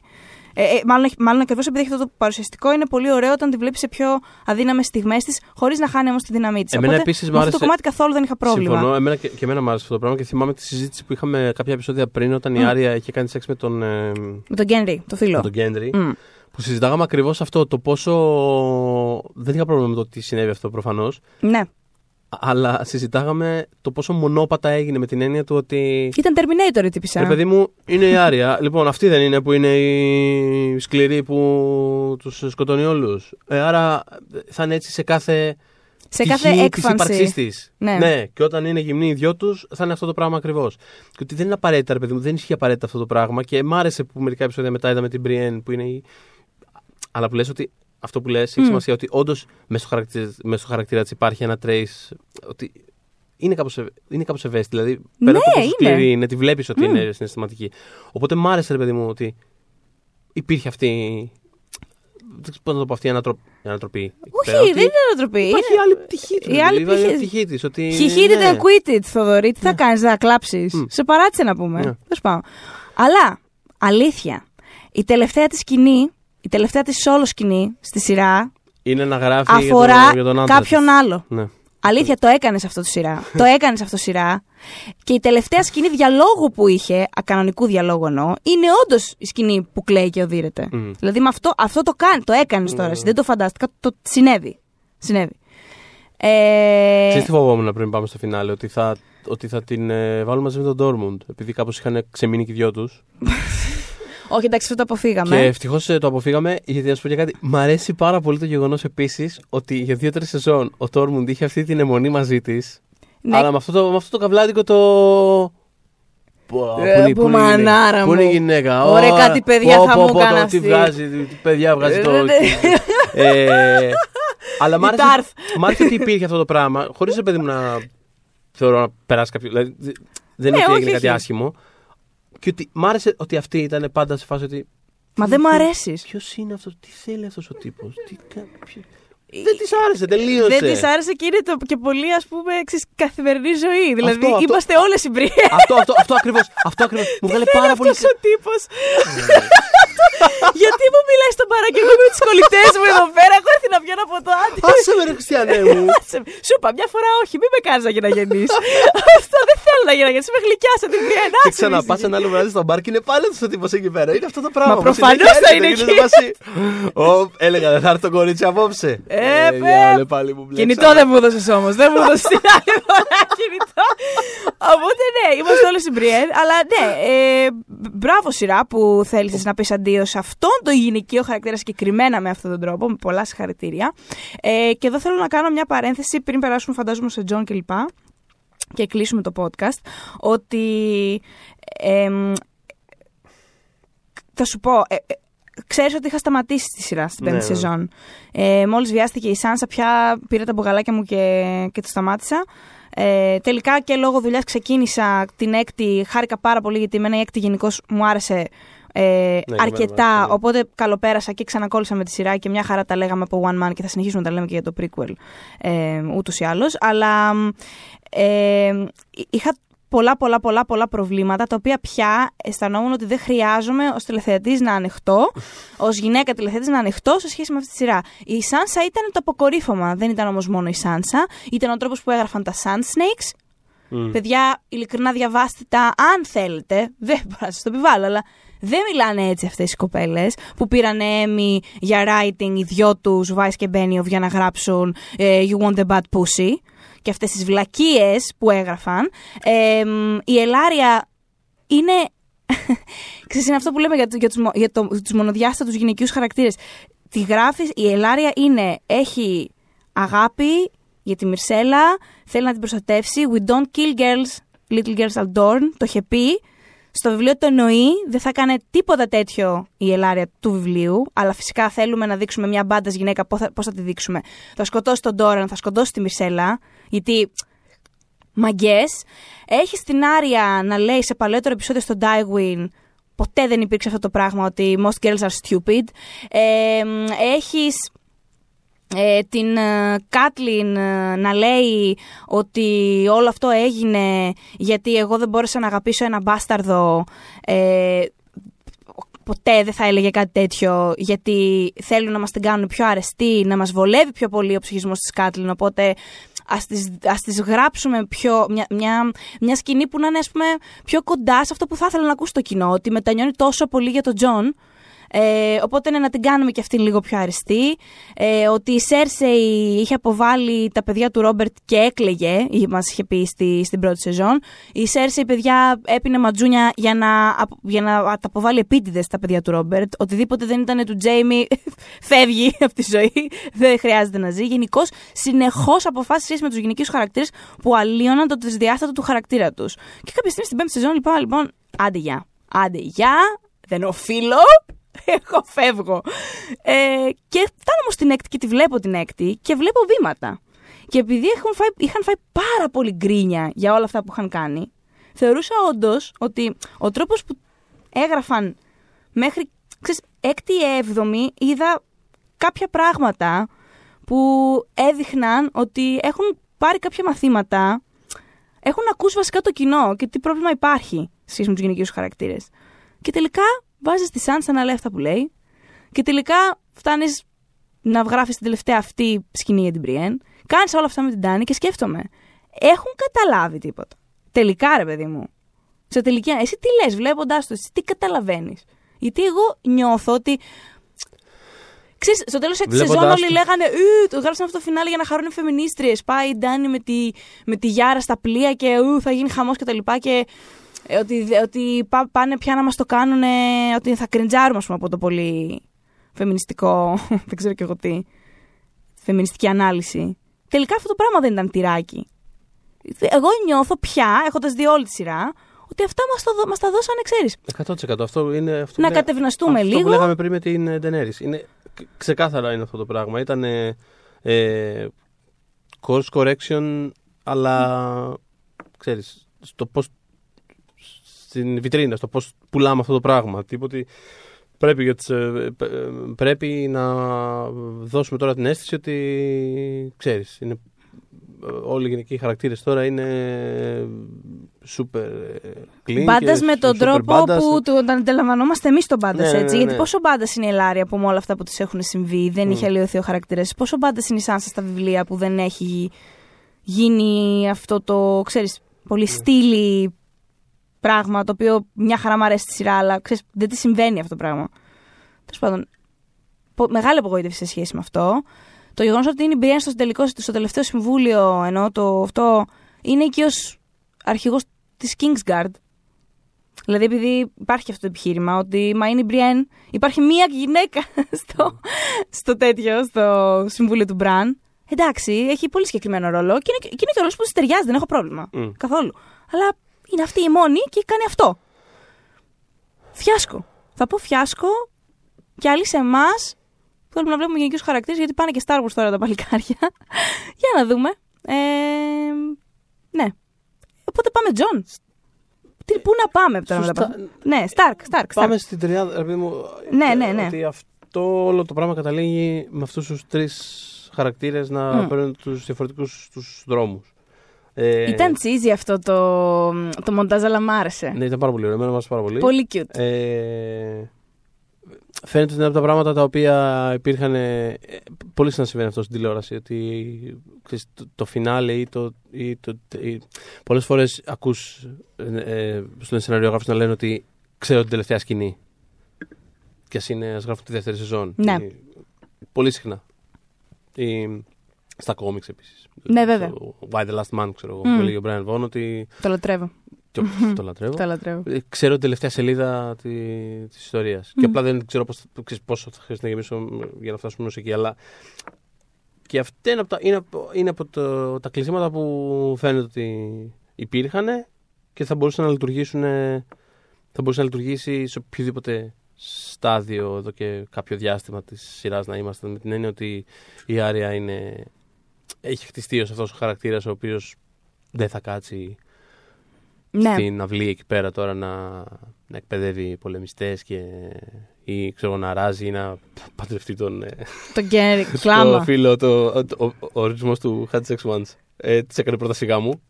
Ε, ε, μάλλον έχει- μάλλον ακριβώς επειδή έχει αυτό το παρουσιαστικό, είναι πολύ ωραίο όταν τη βλέπεις σε πιο αδύναμες στιγμές της, χωρίς να χάνει όμως τη δύναμή της. Εμένα επίσης μ' με αυτό το άρεσε- κομμάτι καθόλου δεν είχα πρόβλημα. Συμφωνώ. Εμένα και, και εμένα μου άρεσε αυτό το πράγμα και θυμάμαι τη συζήτηση που είχαμε κάποια επεισόδια πριν όταν η Μμ. Άρια είχε κάνει σεξ με τον, ε, Με τον Γκένρι, το φίλο. με τον Γκέντρι. Μμ. Που συζητάγαμε ακριβώς αυτό. Το πόσο. Δεν είχα πρόβλημα με το τι συνέβη αυτό προφανώς. Ναι. Αλλά συζητάγαμε το πόσο μονόπατα έγινε με την έννοια του ότι. Ήταν Terminator η τύπησα. Ρε παιδί μου, είναι η Άρια. λοιπόν, αυτή δεν είναι που είναι η σκληρή που τους σκοτώνει όλους. Ε, άρα θα είναι έτσι σε κάθε. σε πτυχή κάθε της έκφανση. ύπαρξής της. Ναι. και όταν είναι γυμνοί οι δυο τους, θα είναι αυτό το πράγμα ακριβώς. Και ότι δεν είναι απαραίτητα, ρε παιδί μου, δεν ισχύει απαραίτητα αυτό το πράγμα. Και μ' άρεσε που μερικά επεισόδια μετά είδαμε την Brienne που είναι η. Αλλά που λες ότι αυτό που λες έχει Μμ. σημασία ότι όντως μέσα στο χαρακτήρα, μέσα στο χαρακτήρα της υπάρχει ένα trace. Ότι είναι κάπως, ευ- είναι κάπως ευαίσθητη. Δηλαδή, πέρα Ναι, από το πόσο είναι. σκληρή είναι, τη βλέπεις ότι Μμ. είναι συναισθηματική. Οπότε μ' άρεσε, ρε παιδί μου, ότι υπήρχε αυτή. Δεν ξέρω πώς να το πω αυτή η ανατροπή. η ανατροπή εκεί πέρα, Όχι, ότι δεν είναι ανατροπή. Υπάρχει Είναι... άλλη πτυχή του. η άλλη δηλαδή, πτυχή- η πτυχή της, ότι, He hit it ναι. and quit it, Θοδωρή. Τι θα κάνεις, θα κλάψεις. Μμ. Σε παράτησε να πούμε. Ναι. Τέλος πάντων. Αλλά, αλήθεια, η τελευταία της σκηνή, η τελευταία της solo σκηνή στη σειρά Είναι να γράφει αφορά για τον, για τον άντρα κάποιον της. άλλο. Ναι. Αλήθεια, το έκανες αυτό το σειρά. το έκανες αυτό σειρά. Και η τελευταία σκηνή διαλόγου που είχε, ακανονικού διαλόγου εννοώ, είναι όντως η σκηνή που κλαίει και οδύρεται. Μμ. Δηλαδή με αυτό, αυτό το κάνει, το έκανες τώρα. εσύ, Δεν το φαντάστηκα. Το συνέβη. Συνέβη. Ε, Ξέρεις τι φοβόμουν πριν πάμε στο φινάλε, ότι θα, ότι θα την ε, βάλουμε μαζί με τον Dortmund, επειδή κάπως είχαν ξεμείνει και οι δυο τους. όχι, εντάξει, αυτό το αποφύγαμε. Και ευτυχώς το αποφύγαμε, γιατί να σου πω και κάτι. Μ' αρέσει πάρα πολύ το γεγονός επίσης ότι για δύο-τρεις σεζόν ο Τόρμουντ είχε αυτή την αιμονή μαζί της. Ναι. Αλλά με αυτό το, με αυτό το καβλάδικο το. Πω, Ε, πού είναι- που πού είναι η γυναίκα, μανάρα Πού είναι η μου. γυναίκα. Ωραία, Ω, κάτι παιδιά πω, θα πω, μου πω, έκανε το αυτή. Τι βγάζει, τι παιδιά βγάζει το. Ε, ναι. ε, αλλά μ' Η άρεσε, Τάρθ. μ' άρεσε ότι υπήρχε αυτό το πράγμα, χωρίς παιδί μου να θεωρώ να περάσει κάποιο. Δηλαδή, δεν είναι Ναι, ότι όχι, έγινε κάτι όχι. άσχημο. Και ότι μ' άρεσε ότι αυτή ήταν πάντα σε φάση ότι. Μα δεν μου αρέσεις. Ποιος είναι αυτός, τι θέλει αυτός ο τύπος. Δεν της άρεσε, τελείωσε. Δεν της άρεσε και είναι το, και πολύ ας πούμε ξέρεις, καθημερινή ζωή. Δηλαδή αυτό. είμαστε όλες συμπρίε. Αυτό, αυτό, αυτό ακριβώς. Αυτό ακριβώς. Μου βγάλε πάρα πολύ. Αυτό ο τύπος; Γιατί μου μιλάει στον παρακαλώ με τους κολλητές μου εδώ πέρα; Έχω έρθει να βγαίνω από το άντρε. Άσε με ρε Χριστιανέ μου. Σου είπα μια φορά όχι, μην με κάνεις να γενναγενεί. Αυτό δεν θέλω να γενναγενεί. Είμαι γλυκιά σε την πριενά. Και ξαναπά ένα άλλο βράδυ στο μπαρ και είναι πάλι αυτός ο τύπος εκεί πέρα. Είναι αυτό το πράγμα. Μα Μου προφανώς συνέχεια θα έρχεται, είναι γίνεται εκεί. μαζί. Ω, έλεγα δεν θα έρθει το κορίτσι απόψε. Ε, παι. διάολε, πάλι μου μπλέξανε. Κινητό δεν μου έδωσες όμως. Δεν μου έδωσες την άλλη φορά κινητό. Οπότε ναι, είμαστε όλοι συμπριέν. Αλλά ναι, ε, μπράβο σειρά που θέλησες να πεις αντίο σε αυτόν τον γυναικείο χαρακτήρα συγκεκριμένα με αυτόν τον τρόπο. Με πολλά συγχαρητήρια. Ε, και εδώ θέλω να κάνω μια παρένθεση πριν περάσουμε, φαντάζομαι, σε Τζον κλπ. Και κλείσουμε το podcast. Ότι. εμ, θα σου πω. Ε, ε, Ξέρεις ότι είχα σταματήσει τη σειρά στην πέμπτη Ναι, ναι. σεζόν. Ε, μόλις βιάστηκε η Σάνσα πια πήρα τα μπογαλάκια μου και, και το σταμάτησα. Ε, τελικά και λόγω δουλειάς ξεκίνησα την έκτη. Χάρηκα πάρα πολύ γιατί εμένα η έκτη γενικώς μου άρεσε ε, εμένα μου αρκετά. άρεσε πολύ. Οπότε καλοπέρασα και ξανακόλλησα με τη σειρά και μια χαρά τα λέγαμε από One Man και θα συνεχίσουμε να τα λέμε και για το prequel ε, ούτως ή άλλως. Αλλά ε, είχα πολλά πολλά πολλά πολλά προβλήματα τα οποία πια αισθανόμουν ότι δεν χρειάζομαι ως τηλεθεατής να ανοιχτώ, ως γυναίκα τηλεθεατής να ανοιχτώ σε σχέση με αυτή τη σειρά. Η Σάνσα ήταν το αποκορύφωμα, δεν ήταν όμως μόνο η Σάνσα, ήταν ο τρόπος που έγραφαν τα Sand Snakes. Μμ. Παιδιά, ειλικρινά διαβάστε τα αν θέλετε, δεν μπορώ να σας το επιβάλλω, αλλά δεν μιλάνε έτσι αυτές οι κοπέλες που πήραν Emmy για writing οι δυο τους, Vice και Benioff, για να γράψουν ε, You want the bad pussy και αυτές τις βλακίες που έγραφαν. Ε, μ, η Ελάρια είναι... Ξέρεις, είναι αυτό που λέμε για, το- για, τους, μο- για το, τους μονοδιάστατους γυναικείους χαρακτήρες. Τη γράφεις, η Ελάρια είναι, έχει αγάπη για τη Μυρσέλα, θέλει να την προστατεύσει. We don't kill girls, little girls adorn, το είχε πει. Στο βιβλίο το εννοεί, δεν θα έκανε τίποτα τέτοιο η Ελάρια του βιβλίου, αλλά φυσικά θέλουμε να δείξουμε μια μπάντα γυναίκα, πώς θα, πώς θα τη δείξουμε. Θα σκοτώσει τον Ντόραν, θα σκοτώσει τη Μυρσέλα, γιατί μαγκέ. Έχει την Άρια να λέει σε παλαιότερο επεισόδιο στο Dywin ποτέ δεν υπήρξε αυτό το πράγμα ότι most girls are stupid. Ε, έχεις ε, την ε, Κάτλιν ε, να λέει ότι όλο αυτό έγινε γιατί εγώ δεν μπόρεσα να αγαπήσω ένα μπάσταρδο ε, ποτέ δεν θα έλεγε κάτι τέτοιο γιατί θέλουν να μας την κάνουν πιο αρεστή, να μας βολεύει πιο πολύ ο ψυχισμός της Κάτλιν οπότε ας τις, ας τις γράψουμε πιο, μια, μια, μια σκηνή που να είναι ας πούμε πιο κοντά σε αυτό που θα ήθελα να ακούσει το κοινό ότι μετανιώνει τόσο πολύ για τον Τζον ε, οπότε ναι, να την κάνουμε και αυτήν λίγο πιο αρεστή. Ε, ότι η Σέρσεϊ είχε αποβάλει τα παιδιά του Ρόμπερτ και έκλαιγε, μας είχε πει στη, στην πρώτη σεζόν. Η Σέρσεϊ, παιδιά, έπινε ματζούνια για να, απο- για να τα αποβάλει επίτηδες τα παιδιά του Ρόμπερτ. Οτιδήποτε δεν ήταν του Τζέιμι φεύγει από τη ζωή. Δεν χρειάζεται να ζει. Γενικώ, συνεχώς αποφάσει σχέση με τους γυναικείους χαρακτήρες που αλλίωναν το δυσδιάστατο του χαρακτήρα τους. Και κάποια στιγμή στην πέμπτη σεζόν, λοιπόν, λοιπόν άντε γεια. Άντε γεια. Δεν οφείλω. Εγώ φεύγω. Ε, και φτάνω όμως στην έκτη και τη βλέπω την έκτη και βλέπω βήματα. Και επειδή έχουν φάει, είχαν φάει πάρα πολύ γκρίνια για όλα αυτά που είχαν κάνει, θεωρούσα όντως ότι ο τρόπος που έγραφαν μέχρι ξέρεις, έκτη έβδομη είδα κάποια πράγματα που έδειχναν ότι έχουν πάρει κάποια μαθήματα, έχουν ακούσει βασικά το κοινό και τι πρόβλημα υπάρχει σε σχέση με τους γυναικείους χαρακτήρες. Και τελικά βάζεις τη Σάνσα να λέει αυτά που λέει, και τελικά φτάνεις να γράφεις την τελευταία αυτή σκηνή για την Μπριέν, Κάνεις όλα αυτά με την Τάνη και σκέφτομαι. Έχουν καταλάβει τίποτα. Τελικά, ρε παιδί μου. Σε τελική, εσύ τι λες, βλέποντάς το, εσύ τι καταλαβαίνεις. Γιατί εγώ νιώθω ότι. Ξέρεις, στο τέλος της Βλέποντας σεζόν όλοι το- λέγανε «Ου, το γράψαν αυτό το φινάλε για να χαρούν οι φεμινίστριες. Πάει η Ντάνη με τη, με τη Γιάρα στα πλοία και ου, θα γίνει χαμός και τα λοιπά. Και ε, ότι, ότι πά- πάνε πια να μας το κάνουν, ότι θα κριντζάρουμε ας πούμε, από το πολύ φεμινιστικό, δεν ξέρω και εγώ τι, φεμινιστική ανάλυση. Τελικά αυτό το πράγμα δεν ήταν τυράκι. Εγώ νιώθω πια, έχοντας δει όλη τη σειρά, ότι αυτά μας δω- μας τα δώσανε, ξέρεις. 100% αυτό είναι. Αυτό Να που λέ- κατευναστούμε αυτό λίγο. που λέγαμε πριν με την ε, Daenerys. Είναι, κ- ξεκάθαρα είναι αυτό το πράγμα. Ήταν ε, ε, course correction, αλλά ξέρεις, στο πώς στην βιτρίνα, στο πώς πουλάμε αυτό το πράγμα. Τίποτε πρέπει, για τις, ε, π- ε, πρέπει να δώσουμε τώρα την αίσθηση ότι ξέρεις, είναι, ε, όλοι οι γυναικοί χαρακτήρες τώρα είναι super ε, clean Μπάντας και με τον super τρόπο badass. που το τον αντιλαμβανόμαστε εμείς τον μπάντας Ναι, ναι, έτσι. ναι, Γιατί ναι. πόσο μπάντας είναι η Ελάρια που με όλα αυτά που της έχουν συμβεί δεν Mm. είχε αλλοιωθεί ο χαρακτήρας. Πόσο μπάντας είναι η Σάνσα στα βιβλία που δεν έχει γίνει αυτό το, ξέρεις, πολύ Ναι. στήλη πράγμα το οποίο μια χαρά μου αρέσει στη σειρά, αλλά ξέρεις, δεν τη συμβαίνει αυτό το πράγμα. Τέλος πάντων, πο- μεγάλη απογοήτευση σε σχέση με αυτό. Το γεγονός ότι είναι η Μπριέν στο, τελικό, στο τελευταίο συμβούλιο, ενώ το αυτό είναι και ως αρχηγός της Kingsguard. Δηλαδή, επειδή υπάρχει αυτό το επιχείρημα ότι μα είναι η Μπριέν, υπάρχει μία γυναίκα στο, στο τέτοιο, στο συμβούλιο του Μπραν. Εντάξει, έχει πολύ συγκεκριμένο ρόλο και είναι, και είναι και ο ρόλος που της ταιριάζει, δεν έχω πρόβλημα. Μμ. Καθόλου. Αλλά είναι αυτή η μόνη και κάνει αυτό. Φιάσκο. Θα πω φιάσκο και αλί σε εμάς θέλουμε να βλέπουμε γενικώς χαρακτήρες γιατί πάνε και Star Wars τώρα τα παλικάρια. Για να δούμε. Ε, ναι. Οπότε πάμε Τζον. Τι, πού να πάμε τώρα με τα Σωστά. πράγματα. Ναι, Stark, Stark, Stark. Πάμε στην τριάδα, ρε παιδί μου. Ναι, ε, ναι, ναι. Ότι αυτό όλο το πράγμα καταλήγει με αυτούς τους τρεις χαρακτήρες να Μμ. παίρνουν τους διαφορετικούς τους δρόμους. Ε, Ήταν cheesy αυτό το, το μοντάζ, αλλά μ' άρεσε. Ναι, ήταν πάρα πολύ ωραίο. Εμένα μου άρεσε πάρα πολύ. Πολύ cute. Ε, φαίνεται ότι είναι από τα πράγματα τα οποία υπήρχαν. Ε, πολύ συχνά συμβαίνει αυτό στην τηλεόραση. Ότι ξέρεις, το, το φινάλε ή το. Ή το ή, πολλές φορές ακούς ε, ε, στον σεναριογράφος να λένε ότι ξέρω την τελευταία σκηνή. Και ας, είναι, ας γράφουν τη δεύτερη σεζόν. Ναι. Ή- πολύ συχνά. Ή, στα κόμιξ επίσης. Ναι, βέβαια. Στο Why the Last Man, ξέρω εγώ, Μμ. που έλεγε ο Brian Vaughan, ότι. Το λατρεύω. και το λατρεύω. Το λατρεύω. Ε, Ξέρω την τελευταία σελίδα τη της ιστορίας. Και απλά δεν ξέρω πώς, θα- ξέρεις πόσο θα χρειαστεί να γεμίσω για να φτάσουμε ως εκεί. Αλλά και αυτά είναι από τα, είναι από, είναι από το, τα κλεισίματα που φαίνεται ότι υπήρχαν και θα μπορούσαν να λειτουργήσουν. Θα μπορούσε να λειτουργήσει σε οποιοδήποτε στάδιο εδώ και κάποιο διάστημα της σειράς να είμαστε με την έννοια ότι η Άρια είναι, έχει χτιστεί ως αυτός ο χαρακτήρας ο οποίος δεν θα κάτσει Ναι. στην αυλή εκεί πέρα τώρα να, να εκπαιδεύει πολεμιστές και ή ξέρω να ράζει ή να παντρευτεί τον, ε, Το Γκένρι. το Κλάμα. φίλο, το, ο, ο, ο ορισμός του Had Sex Once. Ε, της έκανε πρώτα σιγά μου.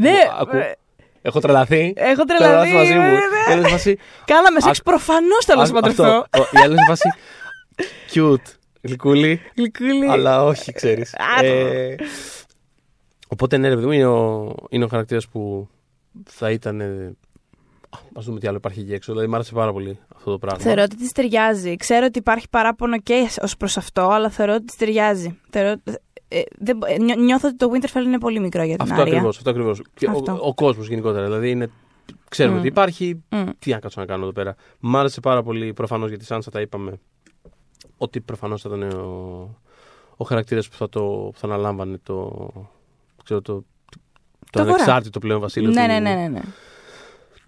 Ναι, Ακού. ε, Έχω τρελαθεί. Έχω Τρελαθεί τρελαθεί. μαζί μου. ναι, ναι. Η άλλη σε φάση, Κάναμε σεξ Α- προφανώς θέλω να σε α- παντρευτώ. αυτό. Ο- Η άλλη σε φάση, cute, γλυκούλη, Γλυκούλη. αλλά όχι, ξέρεις. Α, Ε, οπότε ναι, ρε παιδί μου, είναι ο, είναι ο χαρακτήρας που θα ήταν... ε, Α δούμε τι άλλο υπάρχει εκεί έξω. Δηλαδή, μου άρεσε πάρα πολύ αυτό το πράγμα. Θεωρώ ότι της ταιριάζει. Ξέρω ότι υπάρχει παράπονο και ως προς αυτό, αλλά θεωρώ ότι της ταιριάζει. Θεωρώ, ε, δεν, ε, νιώ- νιώθω ότι το Winterfell είναι πολύ μικρό για την Αυτό Άρια. ακριβώς. Αυτό ακριβώς. Και ο, Αυτό. ο κόσμος γενικότερα. Δηλαδή, είναι, ξέρουμε Μμ. ότι υπάρχει. Μμ. Τι να κάτσω να κάνω εδώ πέρα. Μ' άρεσε πάρα πολύ προφανώς γιατί Σάνσα τα είπαμε. Ότι προφανώς θα ήταν ο, ο χαρακτήρας που θα, το, που θα αναλάμβανε το. Ξέρω, το, το, Το Βορρά. ανεξάρτητο πλέον βασίλειο Ναι, του, ναι, ναι, ναι, ναι.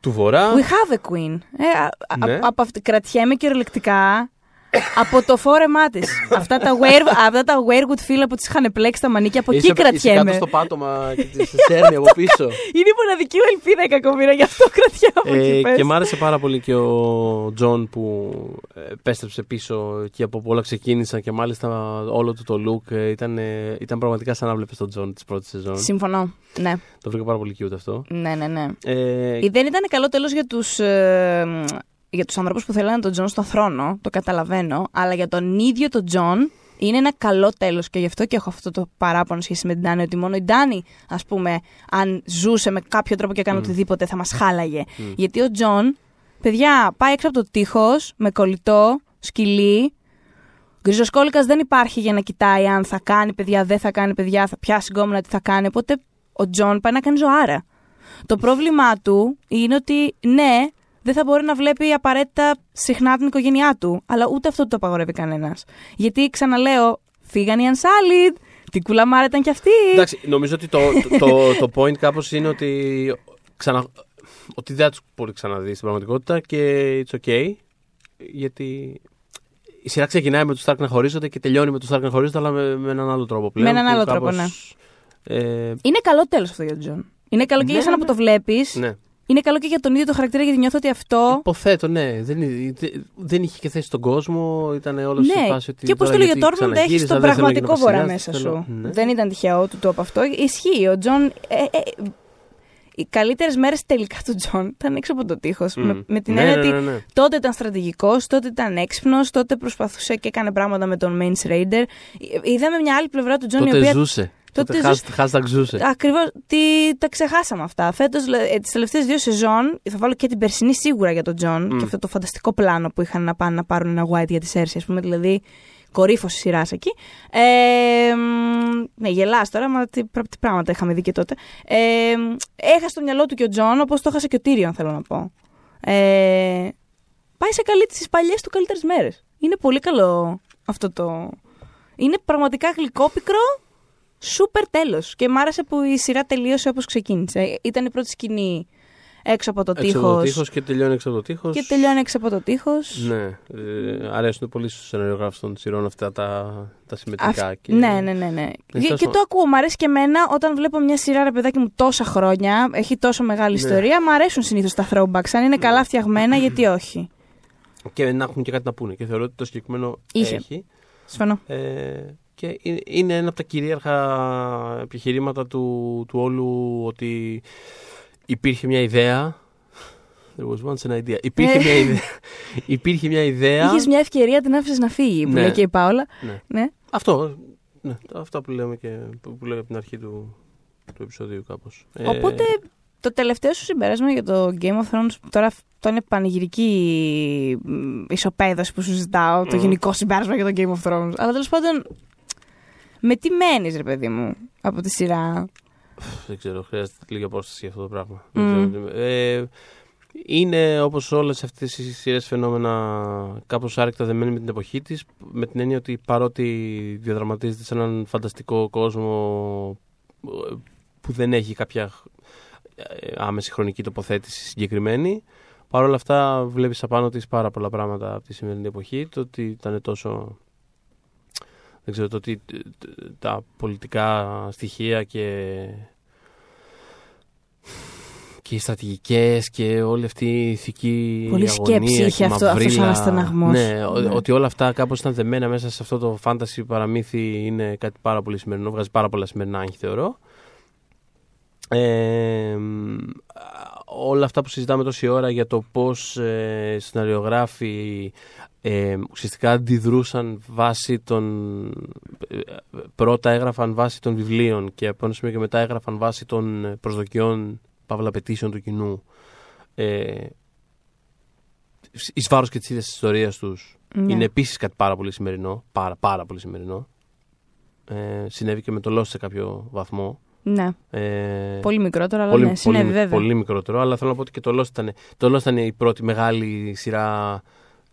του Βορρά. We have a queen. Ε, α- α- Ναι. από αυτή, κρατιέμαι κυριολεκτικά από το φόρεμά της. αυτά, τα weir, αυτά τα weirwood φύλλα που τη είχαν πλέξει τα μανίκια, από εκεί Είσαι- Είσαι κρατιέμαι. κάτω στο πάτωμα και τη σέρνει από πίσω. Είναι η μοναδική μου ελπίδα η κακομοίρα, γι' αυτό κρατιέμαι από εκεί. Ε, πες. και μ' άρεσε πάρα πολύ και ο Τζον που ε, επέστρεψε πίσω και από όλα ξεκίνησαν και μάλιστα όλο του το look ε, ήταν, ε, ήταν πραγματικά σαν να βλέπεις τον Τζον της πρώτης σεζόν. Συμφωνώ. Ναι, Το βρήκα πάρα πολύ cute αυτό. ναι, ναι. ναι. Ε, Ε, Δεν ήταν καλό τέλος για τους, ε, για τους ανθρώπους που θέλανε τον Τζον στον θρόνο, το καταλαβαίνω, αλλά για τον ίδιο τον Τζον είναι ένα καλό τέλος και γι' αυτό και έχω αυτό το παράπονο σχέση με την Ντάνη. Ότι μόνο η Ντάνη, ας πούμε, αν ζούσε με κάποιο τρόπο και έκανε οτιδήποτε, θα μας χάλαγε. Γιατί ο Τζον, παιδιά, πάει έξω από το τείχος με κολλητό, σκυλί. Γκριζοσκούληκα δεν υπάρχει για να κοιτάει αν θα κάνει παιδιά, δεν θα κάνει παιδιά, θα πιάσει γκόμενα, τι θα κάνει. Οπότε ο Τζον πάει να κάνει ζωάρα. Το πρόβλημά του είναι ότι ναι, δεν θα μπορεί να βλέπει απαραίτητα συχνά την οικογένειά του. Αλλά ούτε αυτό το απαγορεύει κανένας. Γιατί ξαναλέω, φύγαν οι Unsolid. Τι κουλαμάρα ήταν κι αυτή. Εντάξει, νομίζω ότι το, το, το, point κάπως είναι ότι. Ξανα... Ότι δεν θα τους μπορεί ξαναδείς στην πραγματικότητα και it's okay. Γιατί η σειρά ξεκινάει με τους Stark να χωρίζονται και τελειώνει με τους Stark να χωρίζονται, αλλά με, με έναν άλλο τρόπο πλέον. Με έναν άλλο τρόπο, ναι. Ε... Είναι καλό τέλος αυτό για τον Τζον. Είναι καλό και για σένα ναι, που το βλέπεις. Ναι. Είναι καλό και για τον ίδιο το χαρακτήρα γιατί νιώθω ότι αυτό. Υποθέτω, ναι. Δεν, δεν είχε και θέση στον κόσμο. Ήταν όλος ναι. σε φάση ότι. Και όπως το λέγει ο Τόρμοντ, έχει τον πραγματικό βορρά μέσα σου. Ναι. Δεν ήταν τυχαίο του το από αυτό. Ισχύει. Ο Τζον. Ε, ε, οι καλύτερες μέρες τελικά του Τζον ήταν έξω από το τείχος. Μμ. Με, με, την ναι, έννοια ναι, ότι ναι, ναι. τότε ήταν στρατηγικός, τότε ήταν έξυπνος, τότε προσπαθούσε και έκανε πράγματα με τον Mance Rayder. Είδαμε μια άλλη πλευρά του Τζον τότε η οποία. Ζούσε. Τότε hashtag ζούσε. Ακριβώς. Τι τα ξεχάσαμε αυτά. Φέτος, ε, τις τελευταίες δύο σεζόν, θα βάλω και την περσινή σίγουρα για τον Τζον μμ. και αυτό το φανταστικό πλάνο που είχαν να πάνε να πάρουν ένα wight για τη Σέρσεϊ, ας πούμε. Δηλαδή, κορύφωση σειράς εκεί. Ε, ναι, γελάς τώρα, μα τι, τι, πράγματα είχαμε δει και τότε. Ε, έχασε το μυαλό του και ο Τζον, όπως το έχασε και ο Τύριον, θέλω να πω. Ε, πάει σε καλή τις παλιές του καλύτερες μέρες. Είναι πολύ καλό αυτό το. Είναι πραγματικά γλυκόπικρο σούπερ τέλος. Και μ' άρεσε που η σειρά τελείωσε όπως ξεκίνησε. Ήταν η πρώτη σκηνή έξω από το τείχο. Έξω από το τείχος και τελειώνει έξω από το τείχος. Και τελειώνει έξω από το τείχος. Ναι. Ε, αρέσουν πολύ στους σεναριογράφου των σειρών αυτά τα, τα συμμετρικά. Α, και... Ναι, ναι, ναι. ναι. Και, και, το ακούω. Μ' αρέσει και εμένα όταν βλέπω μια σειρά ρε παιδάκι μου τόσα χρόνια, έχει τόσο μεγάλη ναι. ιστορία. Μ' αρέσουν συνήθως τα throwbacks. Αν είναι καλά φτιαγμένα, γιατί όχι; Και να έχουν και κάτι να πούνε. Και θεωρώ ότι το συγκεκριμένο Είχε. έχει. Συμφωνώ. Ε, και είναι ένα από τα κυρίαρχα επιχειρήματα του, του όλου ότι υπήρχε μια ιδέα. There was once an idea. Υπήρχε, Ε. μια ιδέα. υπήρχε μια ιδέα. Είχες μια ευκαιρία, την άφησες να φύγει, που Ναι. λέει και η Πάολα. Ναι. Ναι. Αυτό. Ναι, αυτό που λέμε και που, που λέγαμε από την αρχή του, του επεισοδίου κάπως. Ε, Οπότε το τελευταίο σου συμπέρασμα για το Game of Thrones, τώρα αυτό είναι πανηγυρική μ, ισοπαίδωση που σου ζητάω, το Μμμ. γενικό συμπέρασμα για το Game of Thrones. Αλλά τέλος πάντων, με τι μένεις, ρε παιδί μου, από τη σειρά; Δεν ξέρω, χρειάζεται λίγη απόσταση για αυτό το πράγμα. Μμ. Δεν ξέρω. Ε, είναι όπως όλες αυτές οι σειρές φαινόμενα κάπως άρρηκτα δεμένοι με την εποχή της με την έννοια ότι παρότι διαδραματίζεται σε έναν φανταστικό κόσμο ε, που δεν έχει κάποια ε, άμεση χρονική τοποθέτηση συγκεκριμένη Παρ' όλα αυτά βλέπεις απάνω της πάρα πολλά πράγματα από τη σημερινή εποχή το ότι ήταν τόσο δεν ξέρω το ότι ε, τα πολιτικά στοιχεία και και οι στρατηγικές και όλη αυτή η ηθική Πολύ αγωνία σκέψη και είχε η αυτό- αυτός ο μαυρίλα. αναστεναγμός. Ναι, ο- Ναι. ότι όλα αυτά κάπως ήταν δεμένα μέσα σε αυτό το φάνταση παραμύθι είναι κάτι πάρα πολύ σημερινό, βγάζει πάρα πολλά σημερινά άγχη θεωρώ. Ε, μ, όλα αυτά που συζητάμε τόση ώρα για το πώς ε, οι σεναριογράφοι ε, ουσιαστικά αντιδρούσαν βάσει των... ε, πρώτα έγραφαν βάσει των βιβλίων και από ένα σημείο και μετά έγραφαν βάσει των προσδοκιών παύλα απαιτήσεων του κοινού ε, εις βάρος και της ίδιας της ιστορίας τους Ναι. είναι επίσης κάτι πάρα πολύ σημερινό πάρα, πάρα πολύ σημερινό ε, συνέβη και με το Lost σε κάποιο βαθμό Ναι. ε, Πολύ μικρότερο, αλλά πολύ, ναι, συνέβη πολύ, βέβαια. πολύ μικρότερο, αλλά θέλω να πω ότι και το Lost ήταν, το Lost ήταν η πρώτη μεγάλη σειρά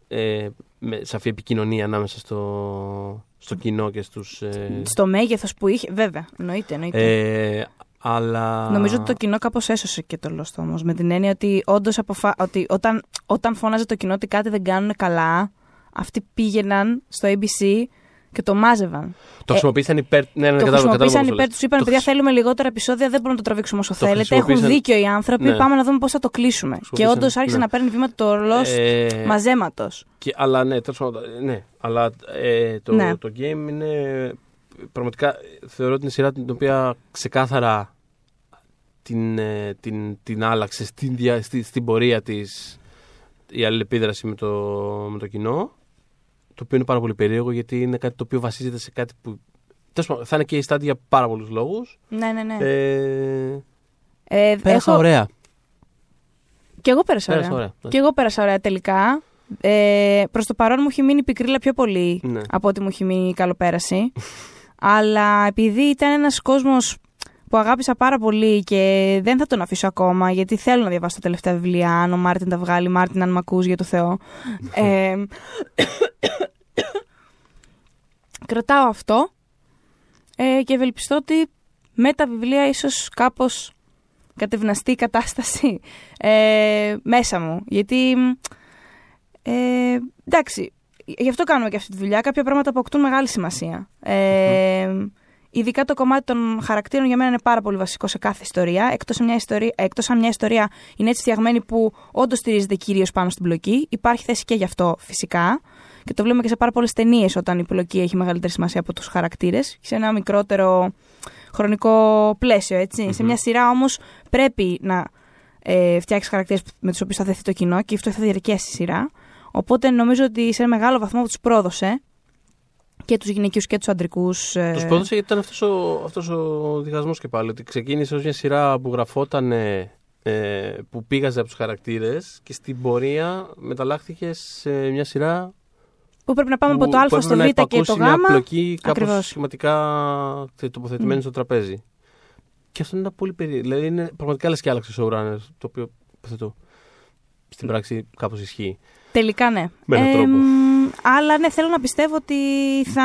ε, με σαφή επικοινωνία ανάμεσα στο, στο κοινό και στους... Ε, Στο μέγεθος που είχε. Βέβαια, εννοείται. εννοείται. ε, αλλά... Νομίζω ότι το κοινό κάπως έσωσε και το Lost όμως. Με την έννοια ότι όντως αποφα... ότι όταν, όταν φώναζε το κοινό ότι κάτι δεν κάνουν καλά, αυτοί πήγαιναν στο ABC και το μάζευαν. Το χρησιμοποίησαν υπέρ... Ναι, ναι, το κατάλαβα, χρησιμοποίησαν κατάλαβα υπέρ πώς τους, το είπαν: λες. Παιδιά, Το θέλουμε λιγότερα επεισόδια, δεν μπορούμε να το τραβήξουμε όσο Το θέλετε. Έχουν χρησιμοποίησαν- δίκιο οι άνθρωποι, Ναι. πάμε να δούμε πώς θα το κλείσουμε. Και Χρησιμοποίησαν- όντως άρχισε ναι. να παίρνει βήματα το Lost Ε, μαζέματος. Και, αλλά ναι, τέλος πάντων, ε, ναι, αλλά ε, το, Ναι. το game είναι πραγματικά ε, θεωρώ ότι είναι σειρά την οποία ξεκάθαρα την, ε, την, την άλλαξε στην, δια- στη- στην πορεία της η αλληλεπίδραση με το, με το κοινό το οποίο είναι πάρα πολύ περίεργο γιατί είναι κάτι το οποίο βασίζεται σε κάτι που. τέλος πάντων, θα είναι case study για πάρα πολλούς λόγους. Ναι, ναι, ναι. Ε, Ε, πέρασα έχω- ωραία. Και εγώ πέρασα Πέρασα ωραία. ωραία, ναι. Και εγώ πέρασα ωραία τελικά. Ε, Προς το παρόν μου έχει μείνει η πικρίλα πιο πολύ Ναι. από ότι μου έχει μείνει η καλοπέραση. Αλλά επειδή ήταν ένας κόσμος που αγάπησα πάρα πολύ και δεν θα τον αφήσω ακόμα, γιατί θέλω να διαβάσω τα τελευταία βιβλία. Αν ο Μάρτιν τα βγάλει, Μάρτιν, αν μ' ακούς για το Θεό. ε, κρατάω αυτό ε, και ευελπιστώ ότι με τα βιβλία ίσως κάπως κατευναστεί η κατάσταση ε, μέσα μου. Γιατί, ε, εντάξει, γι' αυτό κάνουμε και αυτή τη δουλειά. Κάποια πράγματα αποκτούν μεγάλη σημασία. Ε, Ειδικά το κομμάτι των χαρακτήρων για μένα είναι πάρα πολύ βασικό σε κάθε ιστορία. Εκτός, μια ιστορία, εκτός αν μια ιστορία είναι έτσι φτιαγμένη που όντως στηρίζεται κυρίως πάνω στην πλοκή. Υπάρχει θέση και γι' αυτό φυσικά. Και το βλέπουμε και σε πάρα πολλές ταινίες όταν η πλοκή έχει μεγαλύτερη σημασία από τους χαρακτήρες. Σε ένα μικρότερο χρονικό πλαίσιο, έτσι. Σε μια σειρά όμως πρέπει να ε, φτιάξεις χαρακτήρες με τους οποίους θα δεθεί το κοινό και αυτό θα διαρκέσει η σειρά. Οπότε νομίζω ότι σε ένα μεγάλο βαθμό τους πρόδωσε και τους γυναικείους και τους αντρικούς. Ε, Τους πρόδωσε γιατί ήταν αυτός ο, αυτός ο διχασμός και πάλι. Ότι ξεκίνησε ως μια σειρά που γραφόταν. Ε, που πήγαζε από τους χαρακτήρες και στην πορεία μεταλλάχθηκε σε μια σειρά. που πρέπει να πάμε που- από το Α που στο έπρεπε Β να και το υπακούσει μια Γ. πλοκή κάπως Ακριβώς. σχηματικά τοποθετημένη στο τραπέζι. Και αυτό είναι πολύ περίεργο. Δηλαδή είναι πραγματικά λες και άλλαξε showrunner. Το οποίο υποθέτω στην πράξη κάπως ισχύει. Τελικά ναι. Με έναν Ε, τρόπο. μ, αλλά ναι, θέλω να πιστεύω ότι θα,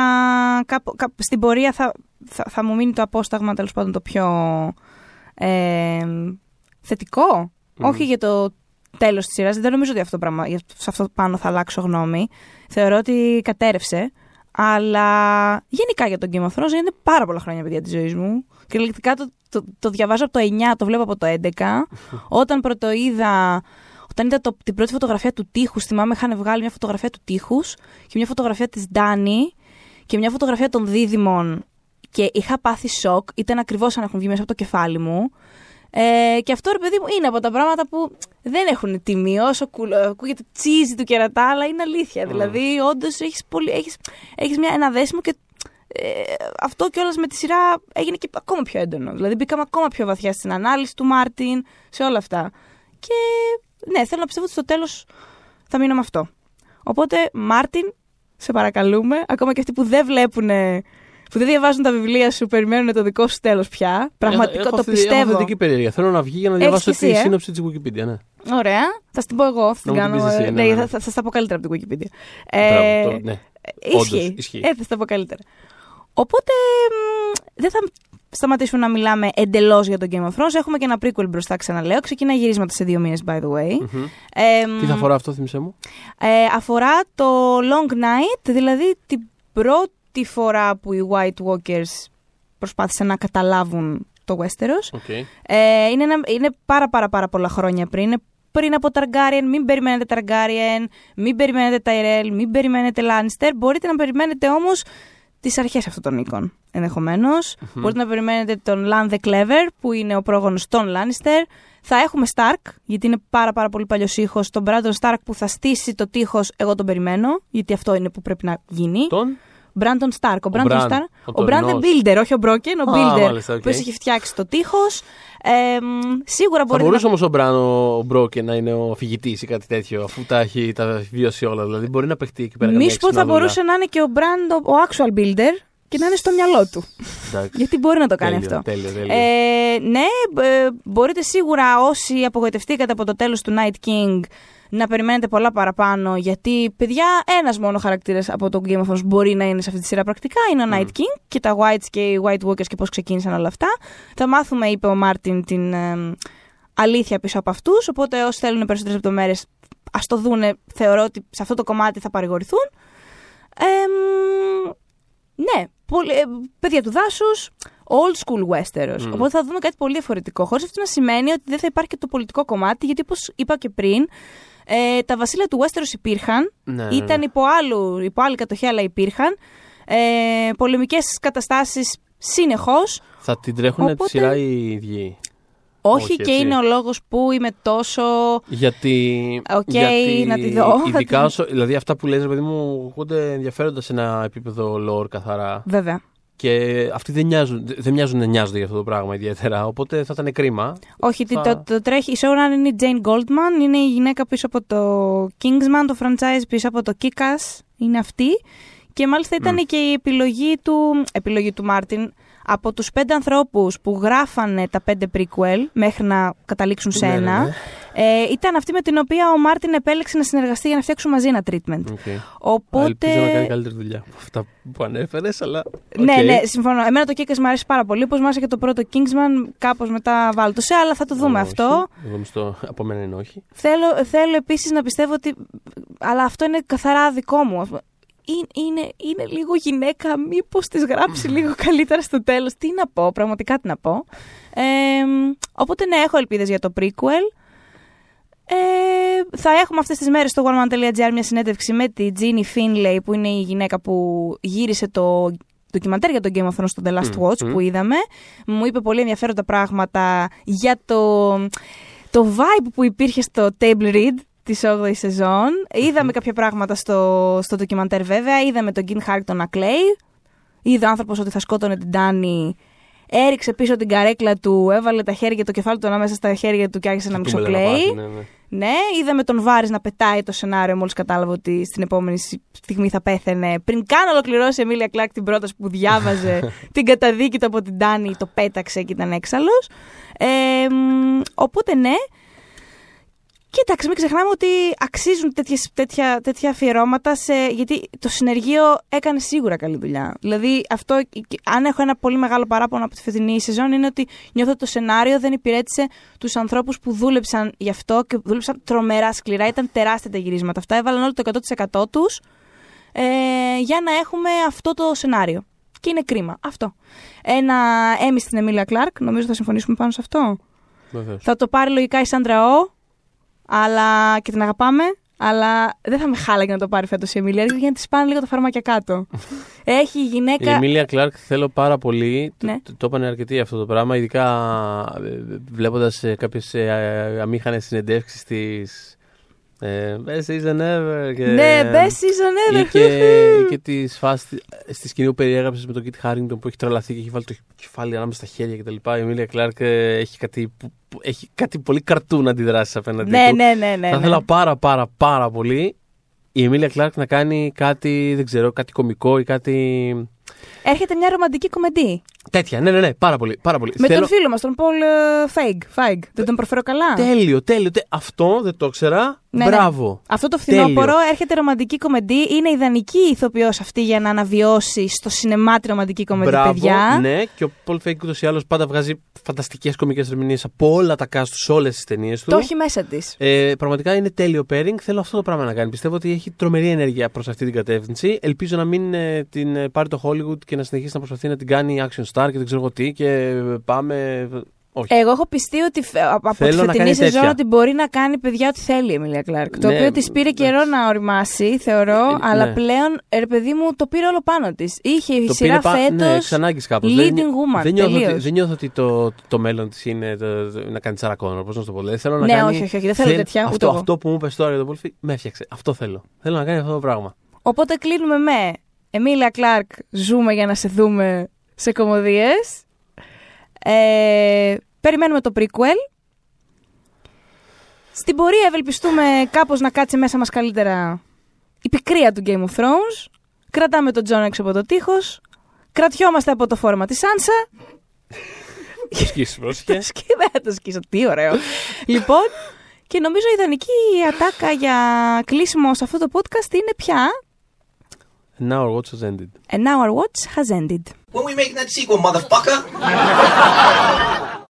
κάπου- κάπου- στην πορεία θα, θα, θα μου μείνει το απόσταγμα τέλος πάντων το πιο ε, θετικό. Μμμ. Όχι για το τέλος της σειράς. Δεν νομίζω ότι αυτό το πράγμα, για- σε αυτό πάνω θα αλλάξω γνώμη. Θεωρώ ότι κατέρευσε. Αλλά γενικά για τον Game of Thrones είναι πάρα πολλά χρόνια παιδιά της ζωής μου. Κυριολεκτικά το, το, το διαβάζω από το 9, το βλέπω από το 11. Όταν πρωτοείδα όταν είδα το, την πρώτη φωτογραφία του τείχους, θυμάμαι είχαν βγάλει μια φωτογραφία του τείχους και μια φωτογραφία της Ντάνη και μια φωτογραφία των δίδυμων. Και είχα πάθει σοκ, ήταν ακριβώς αν έχουν βγει μέσα από το κεφάλι μου. Ε, και αυτό ρε παιδί μου είναι από τα πράγματα που δεν έχουν τιμή. Όσο κουλ- ακούγεται cheesy του κερατά, αλλά είναι αλήθεια. Δηλαδή, όντως έχεις έχεις, έχεις μια, ένα δέσιμο και ε, αυτό κιόλας με τη σειρά έγινε και ακόμα πιο έντονο. Δηλαδή, μπήκαμε ακόμα πιο βαθιά στην ανάλυση του Μάρτιν, σε όλα αυτά. Και ναι, θέλω να πιστεύω ότι στο τέλος θα μείνω με αυτό. Οπότε, Μάρτιν, σε παρακαλούμε, ακόμα και αυτοί που δεν βλέπουν, που δεν διαβάζουν τα βιβλία σου, περιμένουν το δικό σου τέλος πια. Πραγματικό έχω το αυτή- πιστεύω. Έχω θετική περιέργεια. Θέλω να βγει για να Έχεις διαβάσω και τη εσύ, ε; σύνοψη της Wikipedia. Ναι. Ωραία. Θα στην πω εγώ. Θα την Να μου κάνω. την πεις εσύ, ε, ναι, ναι, ναι. θα, θα, θα στα πω καλύτερα από την Wikipedia. Μπράβο, το- ναι. Ισχύει. Όντως, ισχύει. Ε, θα στα πω καλύτερα. Οπότε μ, δεν θα σταματήσουμε να μιλάμε εντελώς για τον Game of Thrones. Έχουμε και ένα prequel μπροστά, ξαναλέω. Ξεκινάει γυρίσματα σε δύο μήνες, by the way. Μμμ. Ε, μ, Τι θα αφορά αυτό, θύμισέ μου; ε, αφορά το Long Night, δηλαδή την πρώτη φορά που οι White Walkers προσπάθησαν να καταλάβουν το Westeros. OK. Ε, είναι, ένα, είναι πάρα πάρα πάρα πολλά χρόνια πριν. Είναι πριν από Targaryen, μην περιμένετε Targaryen, μην περιμένετε Tyrell, μην περιμένετε Lannister. Μπορείτε να περιμένετε όμως τις αρχές αυτών των οίκων, ενδεχομένως. Μπορείτε να περιμένετε τον Lann the Clever, που είναι ο πρόγονος των Lannister. Θα έχουμε Stark, γιατί είναι πάρα πάρα πολύ παλιός οίκος. Τον Brandon Stark που θα στήσει το τείχος, εγώ τον περιμένω, γιατί αυτό είναι που πρέπει να γίνει. Τον; Brandon Stark. Ο Brandon Bran, Stark. ο Ο Brandon τωρινός. Builder, όχι ο Broken, ο Α, Builder. μάλιστα, Ο οκ. οποίος έχει φτιάξει το τείχος. Ε, μ, σίγουρα Θα μπορεί μπορούσε να... όμως ο Bran ο Broken να είναι ο αφηγητής ή κάτι τέτοιο, αφού τα έχει τα έχει βιώσει όλα. Δηλαδή μπορεί να παιχτεί εκεί πέρα. Μη καμιά σου πω ότι θα έξυπνα μπορούσε να είναι και ο Bran ο, ο actual builder και να είναι στο μυαλό του. δουλειά. Εντάξει. Γιατί μπορεί να το κάνει Τέλειο, αυτό. Τέλειο, τέλειο. Ε, ναι, ε, μπορείτε σίγουρα όσοι απογοητευτήκατε από το τέλος του Night King να περιμένετε πολλά παραπάνω γιατί παιδιά ένας μόνο χαρακτήρας από το Game of Thrones μπορεί να είναι σε αυτή τη σειρά πρακτικά είναι ο Night King και τα Whites και οι White Walkers και πώς ξεκίνησαν όλα αυτά θα μάθουμε είπε ο Μάρτιν την ε, αλήθεια πίσω από αυτούς οπότε όσοι θέλουν περισσότερες λεπτομέρειες ας το δούνε θεωρώ ότι σε αυτό το κομμάτι θα παρηγορηθούν ε, μ, ναι, πολύ, ε, παιδιά του δάσους, old school Westeros. Μμ. Οπότε θα δούμε κάτι πολύ διαφορετικό. Χωρίς αυτό να σημαίνει ότι δεν θα υπάρχει και το πολιτικό κομμάτι, γιατί όπως είπα και πριν, ε, τα βασίλεια του Westeros υπήρχαν. Ναι, ναι, ήταν ναι. υπό, άλλου, υπό άλλη κατοχή, αλλά υπήρχαν. Ε, Πολεμικές καταστάσεις συνεχώς. Θα την τρέχουν τη Οπότε- σειρά οι ίδιοι; Όχι, Όχι, και έτσι. είναι ο λόγος που είμαι τόσο. Γιατί. Οκ, γιατί να τη δω. Ειδικά όσο. Δηλαδή αυτά που λες, ρε παιδί μου, ακούγονται ενδιαφέροντα σε ένα επίπεδο lore καθαρά. Βέβαια. Και αυτοί δεν μοιάζουν, δεν μοιάζουν να νοιάζονται για αυτό το πράγμα ιδιαίτερα. Οπότε θα ήταν κρίμα. Όχι, Θα- το, το τρέχει. Η showrunner είναι η Jane Goldman, είναι η γυναίκα πίσω από το Kingsman, το franchise πίσω από το Kick-Ass, είναι αυτή. Και μάλιστα ήταν και η επιλογή του, επιλογή του Μάρτιν από τους πέντε ανθρώπους που γράφανε τα πέντε prequel μέχρι να καταλήξουν σε Ναι, ναι, ένα. ναι. Ε, ήταν αυτή με την οποία ο Μάρτιν επέλεξε να συνεργαστεί για να φτιάξουν μαζί ένα treatment. Okay. Οπότε... Ελπίζω να κάνει καλύτερη δουλειά από αυτά που ανέφερες, αλλά. Ναι, οκ. ναι, συμφωνώ. Εμένα το Kick-Ass μου αρέσει πάρα πολύ. Όπως μου άρεσε και το πρώτο Kingsman, κάπως μετά βάλτωσε, αλλά θα το δούμε Όχι. αυτό. Εγώ μισώ, από μένα είναι όχι. Θέλω, θέλω επίσης να πιστεύω ότι. Αλλά αυτό είναι καθαρά δικό μου. Είναι, είναι, είναι λίγο γυναίκα, μήπως της γράψει λίγο καλύτερα στο τέλος. Τι να πω, πραγματικά τι να πω. Ε, οπότε ναι, έχω ελπίδες για το prequel. Ε, θα έχουμε αυτές τις μέρες στο oneman.gr μια συνέντευξη με τη Jeannie Finlay που είναι η γυναίκα που γύρισε το ντοκιμαντέρ για το Game of Thrones στο The Last Μμμ. Watch που είδαμε. Μου είπε πολύ ενδιαφέροντα πράγματα για το, το vibe που υπήρχε στο Table Read της 8ης σεζόν. Είδαμε κάποια πράγματα στο, στο ντοκιμαντέρ βέβαια. Είδαμε τον Γκίν Χάρκτον να κλαίει. Είδε ο άνθρωπος ότι θα σκότωνε την Τάνη. Έριξε πίσω την καρέκλα του, έβαλε τα χέρια, το κεφάλι του ανάμεσα στα χέρια του και άρχισε να Του μισοκλαίει. μελανοπάθη, ναι, ναι. Ναι, είδαμε τον Βάρης να πετάει το σενάριο μόλις κατάλαβε ότι στην επόμενη στιγμή θα πέθαινε. Πριν καν ολοκληρώσει η Εμίλια Κλάκ την πρόταση που διάβαζε την καταδίκη του από την Τάνη, το πέταξε και ήταν έξαλλος. Ε, μ, οπότε ναι. Κοίταξε, μην ξεχνάμε ότι αξίζουν τέτοιες, τέτοια, τέτοια αφιερώματα σε, γιατί το συνεργείο έκανε σίγουρα καλή δουλειά. Δηλαδή, αυτό, αν έχω ένα πολύ μεγάλο παράπονο από τη φετινή σεζόν, είναι ότι νιώθω ότι το σενάριο δεν υπηρέτησε τους ανθρώπους που δούλεψαν γι' αυτό και δούλεψαν τρομερά σκληρά. Ήταν τεράστια τα γυρίσματα αυτά. Έβαλαν όλο το 100% τους ε, για να έχουμε αυτό το σενάριο. Και είναι κρίμα. Αυτό. Ένα έμι στην Εμίλια Κλάρκ. Νομίζω θα συμφωνήσουμε πάνω σε αυτό. Βεβαίως. Θα το πάρει λογικά η Σάντρα Ο, αλλά και την αγαπάμε. Αλλά δεν θα με χάλαγε να το πάρει φέτος η Εμίλια, γιατί να της πάνε λίγο τα φαρμάκια κάτω. Έχει η Η γυναίκα. Εμίλια Κλάρκ θέλω πάρα πολύ. Το- Ναι. Το, το είπανε αρκετοί αυτό το πράγμα, ειδικά βλέποντας κάποιες αμήχανες συνεντεύξεις της. Ε, best season ever. Και, Ναι, best season ή ever. και, ή και τη φάση στη σκηνή που περιέγραψες με τον Κιτ Χάρινγκτον που έχει τρελαθεί και έχει βάλει το κεφάλι ανάμεσα στα χέρια κτλ. Η Εμίλια Κλάρκ ε, έχει κάτι, που, που- έχει κάτι πολύ καρτούν αντιδράσεις απέναντι ναι, του. ναι, ναι, ναι. Θα ναι. ήθελα πάρα πάρα πάρα πολύ η Εμίλια Κλάρκ να κάνει κάτι, δεν ξέρω, κάτι κωμικό ή κάτι. Έρχεται μια ρομαντική κομμεντή. Τέτοια, ναι, ναι, ναι, πάρα πολύ. Πάρα πολύ. Με Θέλω- τον φίλο μας, τον Πολ Φέιγ. Φάιγ. Δεν τον προφέρω καλά. Τέλειο, τέλειο. τε- Αυτό δεν το ήξερα. Ναι, ναι. Μπράβο. Αυτό το φθινόπωρο Τέλειο. έρχεται ρομαντική κομεντί. Είναι ιδανική ηθοποιός αυτή για να αναβιώσει στο σινεμά τη ρομαντική κομεντί, Μπράβο, παιδιά. ναι, και ο Πολ Φέιγ ούτως ή άλλως πάντα βγάζει φανταστικές κωμικές ερμηνείες από όλα τα cast τους σε όλες τις ταινίες του. Το έχει μέσα της. Ε, πραγματικά είναι τέλειο pairing. Θέλω αυτό το πράγμα να κάνει. Πιστεύω ότι έχει τρομερή ενέργεια προς αυτή την κατεύθυνση. Ελπίζω να μην ε, την ε, πάρει το Hollywood και να συνεχίσει να προσπαθεί να την κάνει action star και δεν ξέρω εγώ τι. Και ε, πάμε. Όχι. Εγώ έχω πιστεί ότι φε- από από τη Θέλω να φετινή κάνει σεζόν τέτοια. ότι μπορεί να κάνει παιδιά ό,τι θέλει η Εμίλια Κλάρκ. Το Ναι, οποίο της πήρε καιρό εντάξει. να οριμάσει, θεωρώ, Ε, αλλά ναι. πλέον, ε, ρε παιδί μου, το πήρε όλο πάνω της. Είχε η Το σειρά πήρε πα- φέτος. Ναι, εξ ανάγκης κάπως. leading δεν, woman, Δεν νιώθω, ότι, τελείως. δεν νιώθω ότι το, το μέλλον της είναι το- το- να κάνει τσαρακόνο. Πώς να σου το πω. Δηλαδή, θέλω να Ναι, κάνει, όχι, όχι, όχι, δεν θέλω τέτοια, ούτε Αυτό, εγώ. αυτό που μου είπες τώρα για τον Πολφί, με έφτιαξε. Αυτό θέλω. Θέλω να κάνει αυτό το πράγμα. Οπότε κλείνουμε με Εμίλια Κλάρκ, ζούμε για να σε δούμε σε κωμωδίες. Ε, περιμένουμε το prequel. Στην πορεία ευελπιστούμε κάπως να κάτσει μέσα μας καλύτερα η πικρία του Game of Thrones. Κρατάμε τον Τζον έξω από το τείχος. Κρατιόμαστε από το φόρεμα της Σάνσα. Το σκίσει, πρόσεχε. Και δεν θα το σκίσω. Τι ωραίο. λοιπόν, και νομίζω η ιδανική ατάκα για κλείσιμο σε αυτό το podcast είναι πια And now our watch has ended. And now our watch has ended. When we make that sequel, motherfucker?